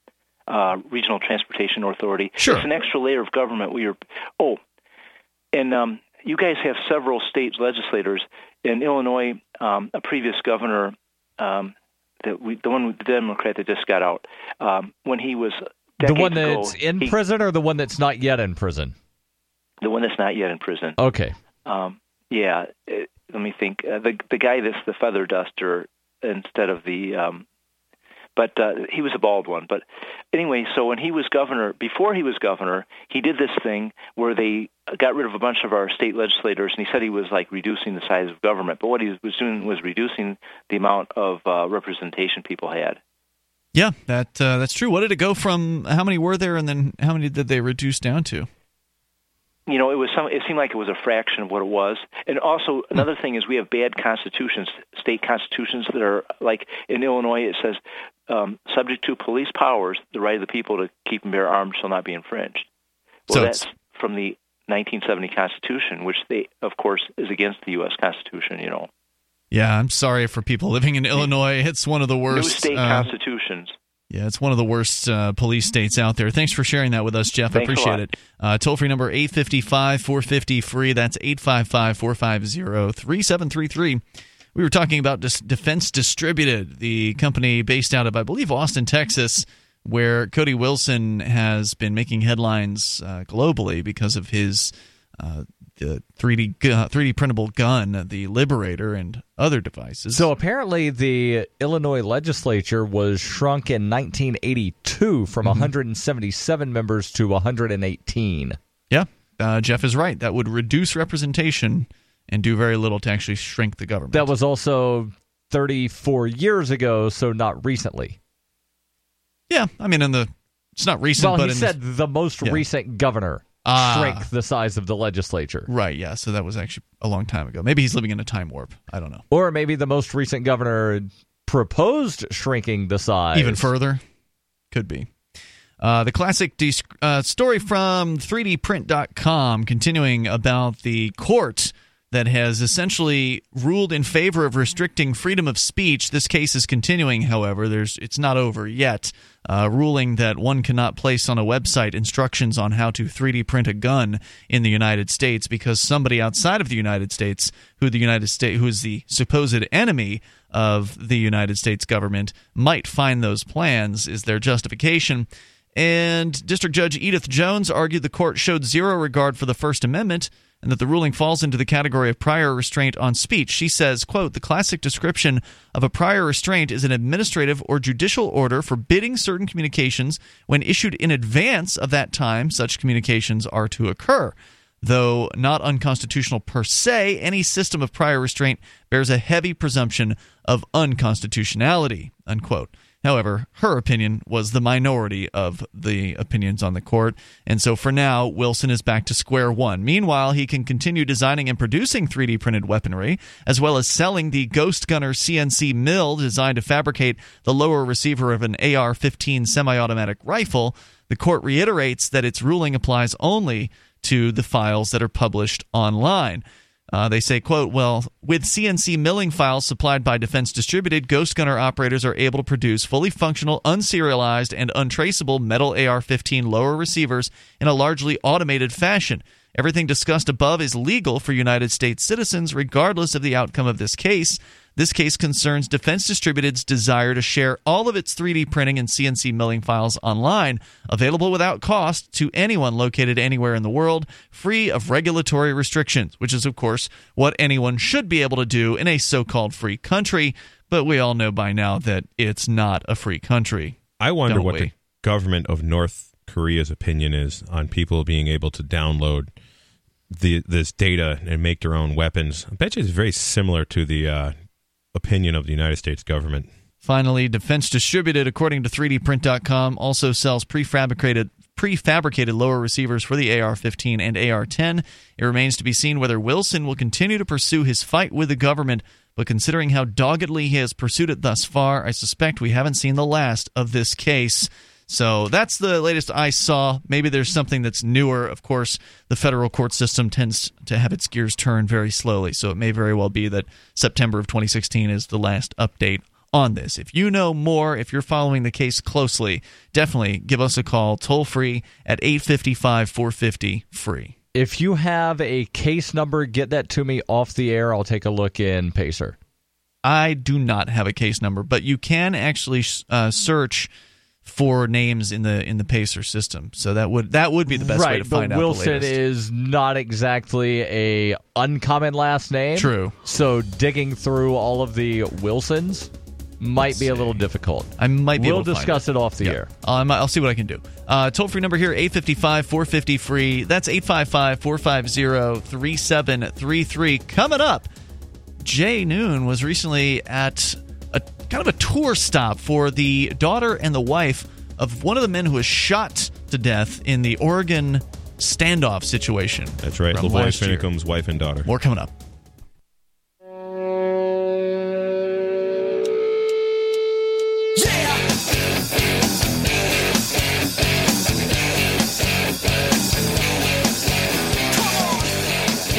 [SPEAKER 14] uh, Regional Transportation Authority.
[SPEAKER 1] Sure.
[SPEAKER 14] It's an extra layer of government. We are, oh, and um, you guys have several state legislators. In Illinois, um, a previous governor, um, that we, the one, with the Democrat that just got out, um, when he was
[SPEAKER 3] The one
[SPEAKER 14] ago,
[SPEAKER 3] that's in
[SPEAKER 14] he-
[SPEAKER 3] prison or the one that's not yet in prison?
[SPEAKER 14] the one that's not yet in prison.
[SPEAKER 3] Okay.
[SPEAKER 14] Um, yeah, it, let me think. Uh, the the guy that's the feather duster instead of the, um, but uh, he was a bald one. But anyway, so when he was governor, before he was governor, he did this thing where they got rid of a bunch of our state legislators, and he said he was like reducing the size of government. But what he was doing was reducing the amount of uh, representation people had.
[SPEAKER 1] Yeah, that uh, that's true. What did it go from? How many were there, and then how many did they reduce down to?
[SPEAKER 14] you know, it was some. It seemed like it was a fraction of what it was. And also, another thing is we have bad constitutions, state constitutions that are like in Illinois. It says, um, subject to police powers, the right of the people to keep and bear arms shall not be infringed. Well,
[SPEAKER 1] So
[SPEAKER 14] that's from the 1970 Constitution, which they, of course, is against the U.S. Constitution. You know,
[SPEAKER 1] Yeah, I'm sorry for people living in Illinois. It's one of the
[SPEAKER 14] new
[SPEAKER 1] worst.
[SPEAKER 14] state
[SPEAKER 1] uh,
[SPEAKER 14] constitutions.
[SPEAKER 1] Yeah, it's one of the worst uh, police states out there. Thanks for sharing that with us, Jeff. I
[SPEAKER 14] Thanks a
[SPEAKER 1] appreciate it. Uh, Toll free number 855 450 free. That's 855 450 3733. We were talking about dis- Defense Distributed, the company based out of, I believe, Austin, Texas, where Cody Wilson has been making headlines uh, globally because of his uh, the 3D gu- 3D printable gun, the Liberator, and other devices.
[SPEAKER 3] So apparently, the Illinois legislature was shrunk in 1982 from
[SPEAKER 1] Mm-hmm.
[SPEAKER 3] 177 members to 118.
[SPEAKER 1] Yeah, uh, Jeff is right. That would reduce representation and do very little to actually shrink the government.
[SPEAKER 3] That was also 34 years ago, so not recently.
[SPEAKER 1] yeah, I mean, in the it's not recent,
[SPEAKER 3] well,
[SPEAKER 1] but
[SPEAKER 3] he said the most
[SPEAKER 1] Yeah.
[SPEAKER 3] recent governor
[SPEAKER 1] Ah.
[SPEAKER 3] shrank the size of the legislature.
[SPEAKER 1] right, yeah. So that was actually a long time ago. Maybe he's living in a time warp. I don't know.
[SPEAKER 3] Or maybe the most recent governor proposed shrinking the size.
[SPEAKER 1] Even further, could be. Uh, the classic de- uh, story from 3dprint.com continuing about the court that has essentially ruled in favor of restricting freedom of speech. This case is continuing, however. There's it's not over yet. Uh, ruling that one cannot place on a website instructions on how to 3D print a gun in the United States because somebody outside of the United States, who the United States, who is the supposed enemy of the United States government, might find those plans. Is their justification? And District Judge Edith Jones argued the court showed zero regard for the First Amendment and that the ruling falls into the category of prior restraint on speech. She says, quote, the classic description of a prior restraint is an administrative or judicial order forbidding certain communications when issued in advance of that time such communications are to occur. Though not unconstitutional per se, any system of prior restraint bears a heavy presumption of unconstitutionality, unquote. However, her opinion was the minority of the opinions on the court, and so for now, Wilson is back to square one. Meanwhile, he can continue designing and producing 3D printed weaponry, as well as selling the Ghost Gunner CNC mill designed to fabricate the lower receiver of an AR 15 semi automatic rifle. The court reiterates that its ruling applies only to the files that are published online. Uh, they say, quote, well, with CNC milling files supplied by Defense Distributed, Ghost Gunner operators are able to produce fully functional, unserialized, and untraceable metal AR 15 lower receivers in a largely automated fashion. Everything discussed above is legal for United States citizens, regardless of the outcome of this case. This case concerns Defense Distributed's desire to share all of its 3D printing and CNC milling files online, available without cost to anyone located anywhere in the world, free of regulatory restrictions, which is, of course, what anyone should be able to do in a so called free country. But we all know by now that it's not a free country.
[SPEAKER 2] I wonder what
[SPEAKER 1] we?
[SPEAKER 2] the government of North Korea's opinion is on people being able to download the this data and make their own weapons. I bet you it's very similar to the uh, opinion of the United States government.
[SPEAKER 1] Finally, Defense Distributed, according to 3dprint.com, also sells prefabricated prefabricated lower receivers for the AR-15 and AR-10. It remains to be seen whether Wilson will continue to pursue his fight with the government, but considering how doggedly he has pursued it thus far, I suspect we haven't seen the last of this case. So that's the latest I saw. Maybe there's something that's newer. Of course, the federal court system tends to have its gears turn very slowly, so it may very well be that September of 2016 is the last update on this. If you know more, if you're following the case closely, definitely give us a call toll free at 855 450 free.
[SPEAKER 3] If you have a case number, get that to me off the air. I'll take a look in Pacer.
[SPEAKER 1] I do not have a case number, but you can actually uh, search for names in the in the Pacer system. So that would that would be the best
[SPEAKER 3] right,
[SPEAKER 1] way to find
[SPEAKER 3] but
[SPEAKER 1] out.
[SPEAKER 3] Wilson is not exactly a uncommon last name.
[SPEAKER 1] True.
[SPEAKER 3] So digging through all of the Wilsons might
[SPEAKER 1] Let's
[SPEAKER 3] be a little difficult.
[SPEAKER 1] I might be
[SPEAKER 3] We'll
[SPEAKER 1] able to find
[SPEAKER 3] discuss it. off the air.
[SPEAKER 1] Um, I'll see what I can do. Uh, toll free number here 855 450 free. That's 855 450 3733. Coming up, Jay Noon was recently at kind of a tour stop for the daughter and the wife of one of the men who was shot to death in the Oregon standoff situation.
[SPEAKER 2] That's right. Lavoy. Finicum's wife and daughter.
[SPEAKER 1] More coming up.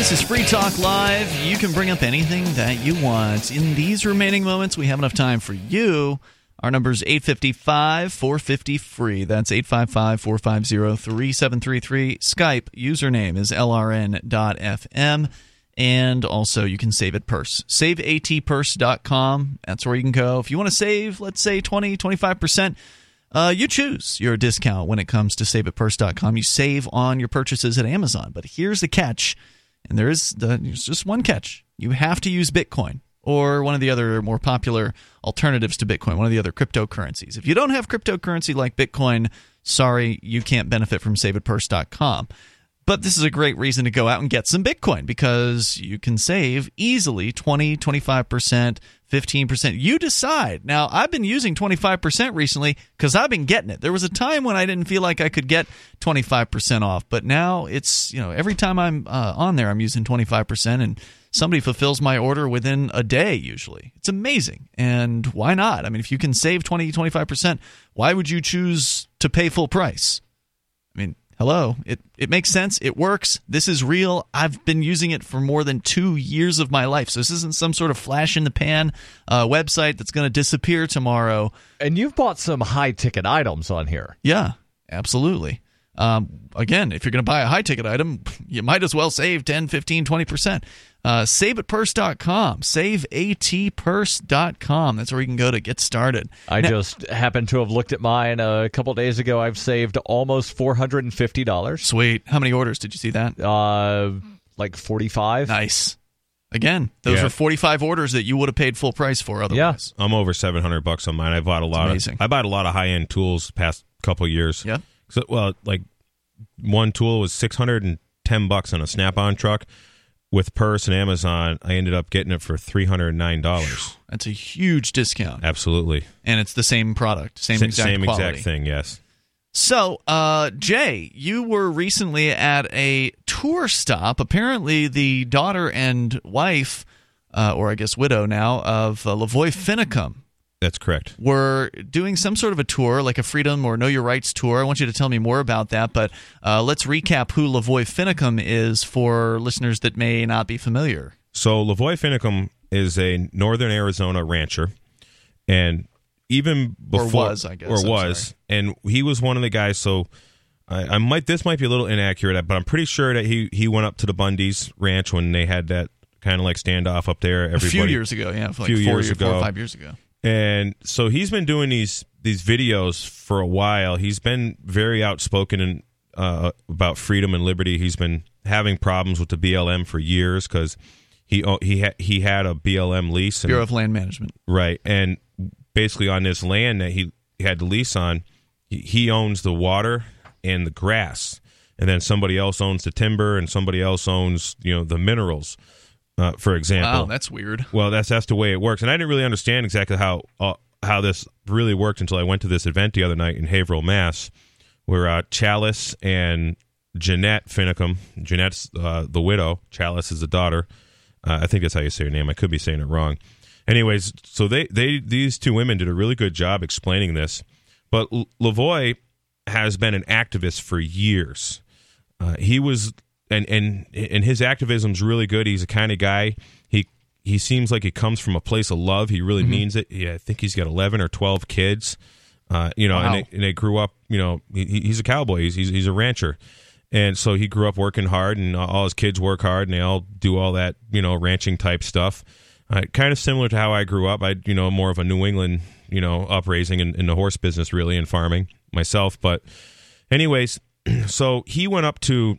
[SPEAKER 1] This is Free Talk Live. You can bring up anything that you want. In these remaining moments, we have enough time for you. Our number is 855 450 free. That's 855 450 3733. Skype username is lrn.fm. And also, you can save at Purse. SaveATPurse.com. That's where you can go. If you want to save, let's say 20, 25%, uh, you choose your discount when it comes to saveatpurse.com. You save on your purchases at Amazon. But here's the catch, and there is the, just one catch. You have to use Bitcoin or one of the other more popular alternatives to Bitcoin, one of the other cryptocurrencies. If you don't have cryptocurrency like Bitcoin, sorry, you can't benefit from saveatpurse.com. But this is a great reason to go out and get some Bitcoin because you can save easily 20, 25%, 15%. You decide. Now, I've been using 25% recently because I've been getting it. There was a time when I didn't feel like I could get 25% off, but now it's, you know, every time I'm uh, on there, I'm using 25%, and somebody fulfills my order within a day usually. It's amazing. And why not? I mean, if you can save 20, 25%, why would you choose to pay full price? Hello. It it makes sense. It works. This is real. I've been using it for more than two years of my life. So this isn't some sort of flash in the pan uh, website that's going to disappear tomorrow.
[SPEAKER 3] And you've bought some high ticket items on here.
[SPEAKER 1] yeah absolutely um, again if you're going to buy a high ticket item you might as well save 10 15 20% uh, saveatpurse.com saveatpurse.com that's where you can go to get started
[SPEAKER 3] I
[SPEAKER 1] Now-
[SPEAKER 3] just happened to have looked at mine a couple days ago. I've saved almost four hundred and fifty dollars.
[SPEAKER 1] Sweet. How many orders did you see that?
[SPEAKER 3] Uh, like forty-five.
[SPEAKER 1] Nice. Again, those
[SPEAKER 2] Yeah.
[SPEAKER 1] are 45 orders that you would have paid full price for otherwise.
[SPEAKER 2] I'm over 700 bucks on mine. I bought a lot
[SPEAKER 1] amazing.
[SPEAKER 2] of I bought a lot of high end tools the past couple years.
[SPEAKER 1] Yeah.
[SPEAKER 2] So well, like one tool was 610 bucks on a Snap-on truck. With Purse and Amazon, I ended up getting it for $309.
[SPEAKER 1] That's a huge discount.
[SPEAKER 2] Absolutely.
[SPEAKER 1] And it's the same product, same
[SPEAKER 2] Sa-
[SPEAKER 1] exact
[SPEAKER 2] same
[SPEAKER 1] quality.
[SPEAKER 2] exact thing, yes.
[SPEAKER 1] So, uh, Jay, you were recently at a tour stop. Apparently, the daughter and wife, uh, or I guess widow now, of uh, Lavoy Finicum
[SPEAKER 2] That's correct.
[SPEAKER 1] We're doing some sort of a tour, like a Freedom or Know Your Rights tour. I want you to tell me more about that, but uh, let's recap who Lavoy Finicum is for listeners that may not be familiar.
[SPEAKER 2] So Lavoy Finicum is a northern Arizona rancher, and even
[SPEAKER 1] Or
[SPEAKER 2] before
[SPEAKER 1] was, I guess.
[SPEAKER 2] or
[SPEAKER 1] I'm
[SPEAKER 2] was, and he was one of the guys. So I, I might this might be a little inaccurate, but I'm pretty sure that he he went up to the Bundy's ranch when they had that kind of like standoff up there. Everybody,
[SPEAKER 1] a few years ago, yeah, like
[SPEAKER 2] few
[SPEAKER 1] four,
[SPEAKER 2] years
[SPEAKER 1] years four or
[SPEAKER 2] ago.
[SPEAKER 1] five years ago.
[SPEAKER 2] And so he's been doing these these videos for a while. He's been very outspoken and uh, about freedom and liberty. He's been having problems with the BLM for years because he oh, he ha- he had a BLM lease and
[SPEAKER 1] Bureau of Land Management.
[SPEAKER 2] right and basically on this land that he had the lease on, he, he owns the water and the grass, and then somebody else owns the timber and somebody else owns you know the minerals. Uh, for example,
[SPEAKER 1] Wow, that's weird.
[SPEAKER 2] well, that's that's the way it works, and I didn't really understand exactly how uh, how this really worked until I went to this event the other night in Haverhill, Mass, where uh, Chalice and Jeanette Finicum, Jeanette's uh, the widow, Chalice is the daughter. Uh, I think that's how you say her name. I could be saying it wrong. Anyways, so they, they these two women did a really good job explaining this. But L- Lavoy has been an activist for years. Uh, he was and and and his activism's really good. He's a kind of guy. He he seems like he comes from a place of love. He really
[SPEAKER 1] Mhm.
[SPEAKER 2] means it. Yeah, I think he's got eleven or twelve kids. Uh, you know,
[SPEAKER 1] Wow.
[SPEAKER 2] and, they, and they grew up. You know, he, he's a cowboy. He's, he's he's a rancher, and so he grew up working hard, and all his kids work hard, and they all do all that you know ranching type stuff. Uh, kind of similar to how I grew up. I you know more of a New England you know upraising in, in the horse business really and farming myself. But anyways, so he went up to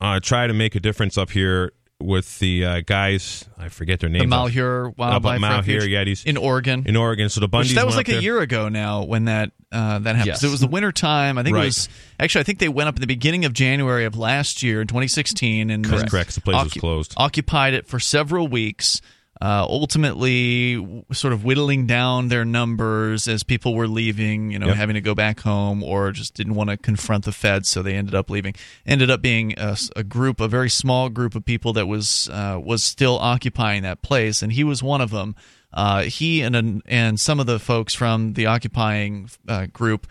[SPEAKER 2] uh, try to make a difference up here with the uh, guys. I forget their names.
[SPEAKER 1] The Malheur Wildlife
[SPEAKER 2] Malheur,
[SPEAKER 1] Refuge
[SPEAKER 2] yeah, these
[SPEAKER 1] in Oregon.
[SPEAKER 2] in Oregon. So the Bundys
[SPEAKER 1] Which that was like a
[SPEAKER 2] there.
[SPEAKER 1] year ago now when that uh, that happened.
[SPEAKER 2] Yes.
[SPEAKER 1] So it was the winter time. I think
[SPEAKER 2] Right.
[SPEAKER 1] it was actually I think they went up in the beginning of January of last year in 2016 and
[SPEAKER 2] Correct. Correct. The place was closed.
[SPEAKER 1] Occupied it for several weeks. Uh, ultimately, sort of whittling down their numbers as people were leaving, you know,
[SPEAKER 2] Yep.
[SPEAKER 1] having to go back home or just didn't want to confront the feds, so they ended up leaving. Ended up being a group, a very small group of people that was uh, was still occupying that place, and he was one of them. Uh, he and and some of the folks from the occupying uh, group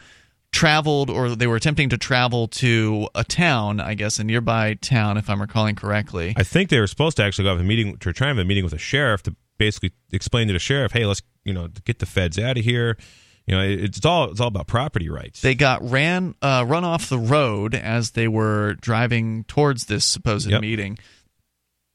[SPEAKER 1] traveled or they were attempting to travel to a town, I guess, a nearby town, if I'm recalling correctly.
[SPEAKER 2] I think they were supposed to actually go have a meeting to try and have a meeting with a sheriff to basically explain to the sheriff, hey, let's you know get the feds out of here. You know, it's all it's all about property rights.
[SPEAKER 1] They got ran uh, run off the road as they were driving towards this supposed
[SPEAKER 2] Yep.
[SPEAKER 1] meeting.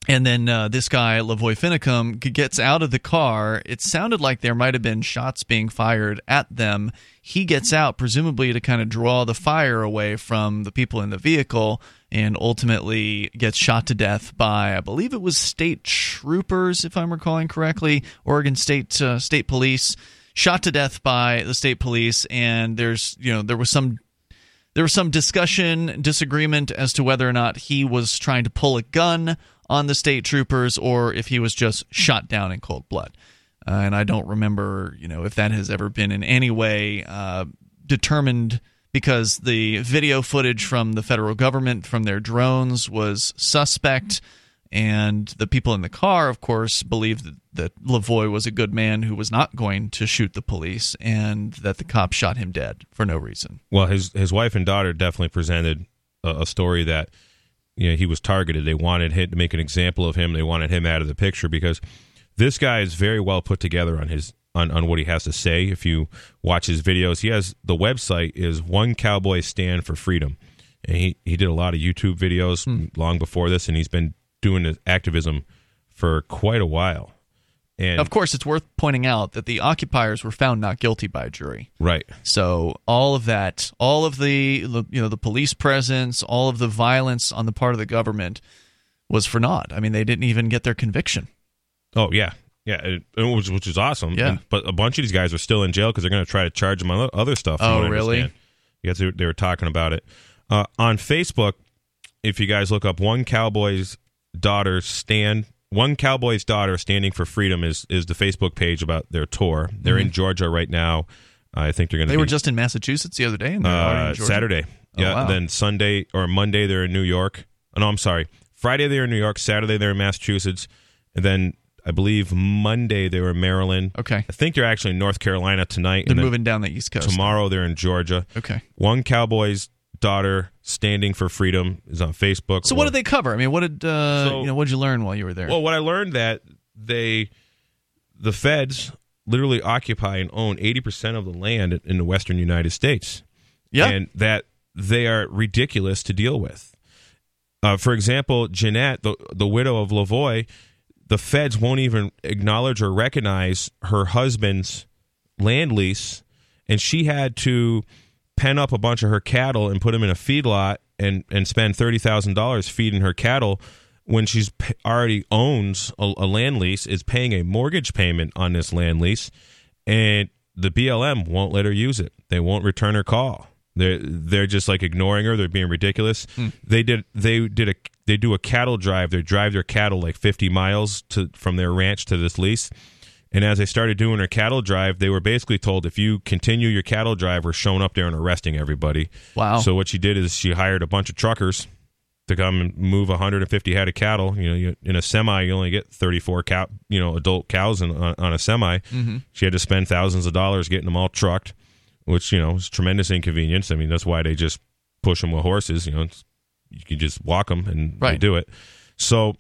[SPEAKER 1] And then uh, this guy, Lavoy Finicum, gets out of the car. It sounded like there might have been shots being fired at them. He gets out, presumably to kind of draw the fire away from the people in the vehicle, and ultimately gets shot to death by, I believe it was state troopers, if I'm recalling correctly, Oregon State uh, State Police, shot to death by the state police. And there's, you know, there was some there was some discussion, disagreement as to whether or not he was trying to pull a gun on the state troopers or if he was just shot down in cold blood. Uh, and I don't remember, you know, if that has ever been in any way uh, determined because the video footage from the federal government from their drones was suspect. And the people in the car, of course, believed that, that Lavoy was a good man who was not going to shoot the police and that the cops shot him dead for no reason.
[SPEAKER 2] Well, his his wife and daughter definitely presented a, a story that you know he was targeted. They wanted him to make an example of him. They wanted him out of the picture because this guy is very well put together on his on, on what he has to say. If you watch his videos, he has the website is One Cowboy Stand for Freedom, and he he did a lot of YouTube videos hmm. long before this, and he's been doing activism for quite a while. And
[SPEAKER 1] of course, it's worth pointing out that the occupiers were found not guilty by a jury.
[SPEAKER 2] right,
[SPEAKER 1] So all of that, all of the the- you know the police presence, all of the violence on the part of the government was for naught. I mean, they didn't even get their conviction.
[SPEAKER 2] Oh yeah, yeah, it, it was, which is awesome.
[SPEAKER 1] Yeah.
[SPEAKER 2] And- but a bunch of these guys are still in jail because they're going to try to charge them on other stuff.
[SPEAKER 1] Oh, really?
[SPEAKER 2] Yes, they, they were talking about it uh, on Facebook. If you guys look up one cowboy's daughter stand, one cowboy's daughter standing for freedom is is the Facebook page about their tour. They're in
[SPEAKER 1] Mhm.
[SPEAKER 2] Georgia right now. I think they're going to.
[SPEAKER 1] They
[SPEAKER 2] be,
[SPEAKER 1] were just in Massachusetts the other day. And in
[SPEAKER 2] uh,
[SPEAKER 1] Georgia.
[SPEAKER 2] Saturday.
[SPEAKER 1] Oh,
[SPEAKER 2] Yeah.
[SPEAKER 1] wow.
[SPEAKER 2] Then Sunday or Monday they're in New York. Oh, no, I'm sorry. Friday they're in New York. Saturday they're in Massachusetts, and then I believe Monday they were in Maryland.
[SPEAKER 1] Okay.
[SPEAKER 2] I think they're actually in North Carolina tonight.
[SPEAKER 1] They're moving down the East Coast.
[SPEAKER 2] Tomorrow they're in Georgia.
[SPEAKER 1] Okay.
[SPEAKER 2] One Cowboy's daughter standing for freedom is on Facebook.
[SPEAKER 1] So what did they cover? I mean, what did uh,
[SPEAKER 2] So-
[SPEAKER 1] you know? What did you learn while you were there?
[SPEAKER 2] Well, what I learned that they, the feds, literally occupy and own eighty percent of the land in the western United States.
[SPEAKER 1] Yeah.
[SPEAKER 2] and that they are ridiculous to deal with. Uh, for example, Jeanette, the the widow of Lavoy, the feds won't even acknowledge or recognize her husband's land lease, and she had to pen up a bunch of her cattle and put them in a feedlot and and spend thirty thousand dollars feeding her cattle when she's p- already owns a, a land lease, is paying a mortgage payment on this land lease, and the BLM won't let her use it. They won't return her call. They're they're just like ignoring her. They're being ridiculous. Hmm. They did they did a they do a cattle drive. They drive their cattle like fifty miles to from their ranch to this lease, And as they started doing their cattle drive, they were basically told if you continue your cattle drive, we're showing up there and arresting everybody.
[SPEAKER 15] Wow.
[SPEAKER 2] So what she did is she hired a bunch of truckers to come and move 150 head of cattle. You know, you, in a semi, you only get 34 cow, you know, adult cows in, on, on a semi.
[SPEAKER 15] Mhm.
[SPEAKER 2] She had to spend thousands of dollars getting them all trucked, which you know is tremendous inconvenience. I mean, that's why they just push them with horses. You know, it's, you can just walk them and they do it. So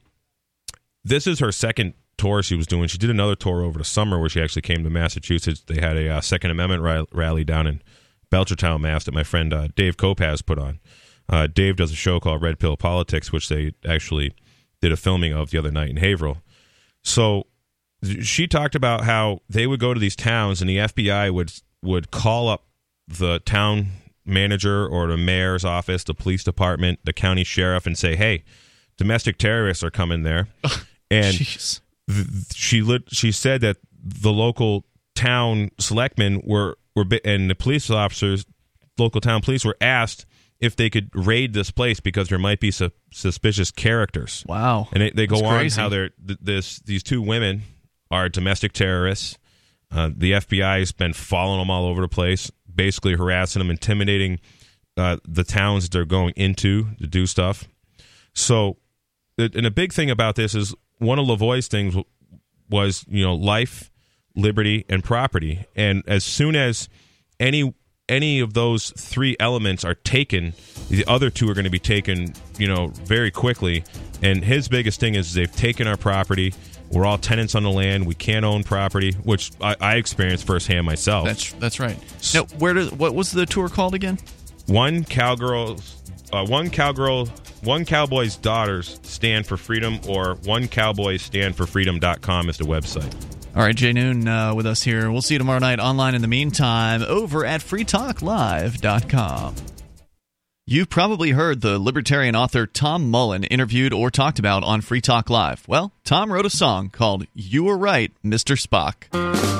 [SPEAKER 2] this is her second tour she was doing. She did another tour over the summer where she actually came to Massachusetts. They had a uh, Second Amendment rally down in Belchertown, Mass. that my friend uh, Dave Kopaz put on. Uh, Dave does a show called Red Pill Politics, which they actually did a filming of the other night in Haverhill. So she talked about how they would go to these towns and the FBI would would call up the town manager or the mayor's office, the police department, the county sheriff, and say, "Hey, domestic terrorists are coming there." and th- she lit, she said that the local town selectmen were were and the police officers, local town police, were asked if they could raid this place because there might be su- suspicious characters.
[SPEAKER 15] Wow.
[SPEAKER 2] And they, they go on how they're th- this these two women are domestic terrorists. Uh, the FBI has been following them all over the place, basically harassing them, intimidating uh, the towns that they're going into to do stuff. So, and a big thing about this is one of Lavoy's things was, you know, life, liberty, and property. And as soon as any any of those three elements are taken, the other two are going to be taken, you know, very quickly. And his biggest thing is they've taken our property. We're all tenants on the land. We can't own property, which I, I experienced firsthand myself.
[SPEAKER 15] That's that's right. Now, where does what was the tour called again?
[SPEAKER 2] one cowgirl, uh, one cowgirl, one cowboy's daughters stand for freedom, or one cowboys stand for freedom.com is the website.
[SPEAKER 15] All right, Jay Noon uh, with us here. We'll see you tomorrow night online in the meantime over at freetalklive.com. You've probably heard the libertarian author Tom Mullen interviewed or talked about on Free Talk Live. Well, Tom wrote a song called You Were Right, Mr. Spock.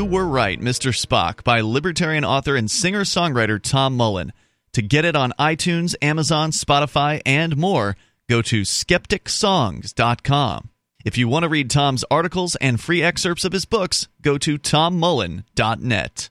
[SPEAKER 1] You Were Right, Mr. Spock by libertarian author and singer songwriter Tom Mullen. To get it on iTunes, Amazon, Spotify, and more, go to skepticsongs.com. If you want to read Tom's articles and free excerpts of his books, go to tommullen.net.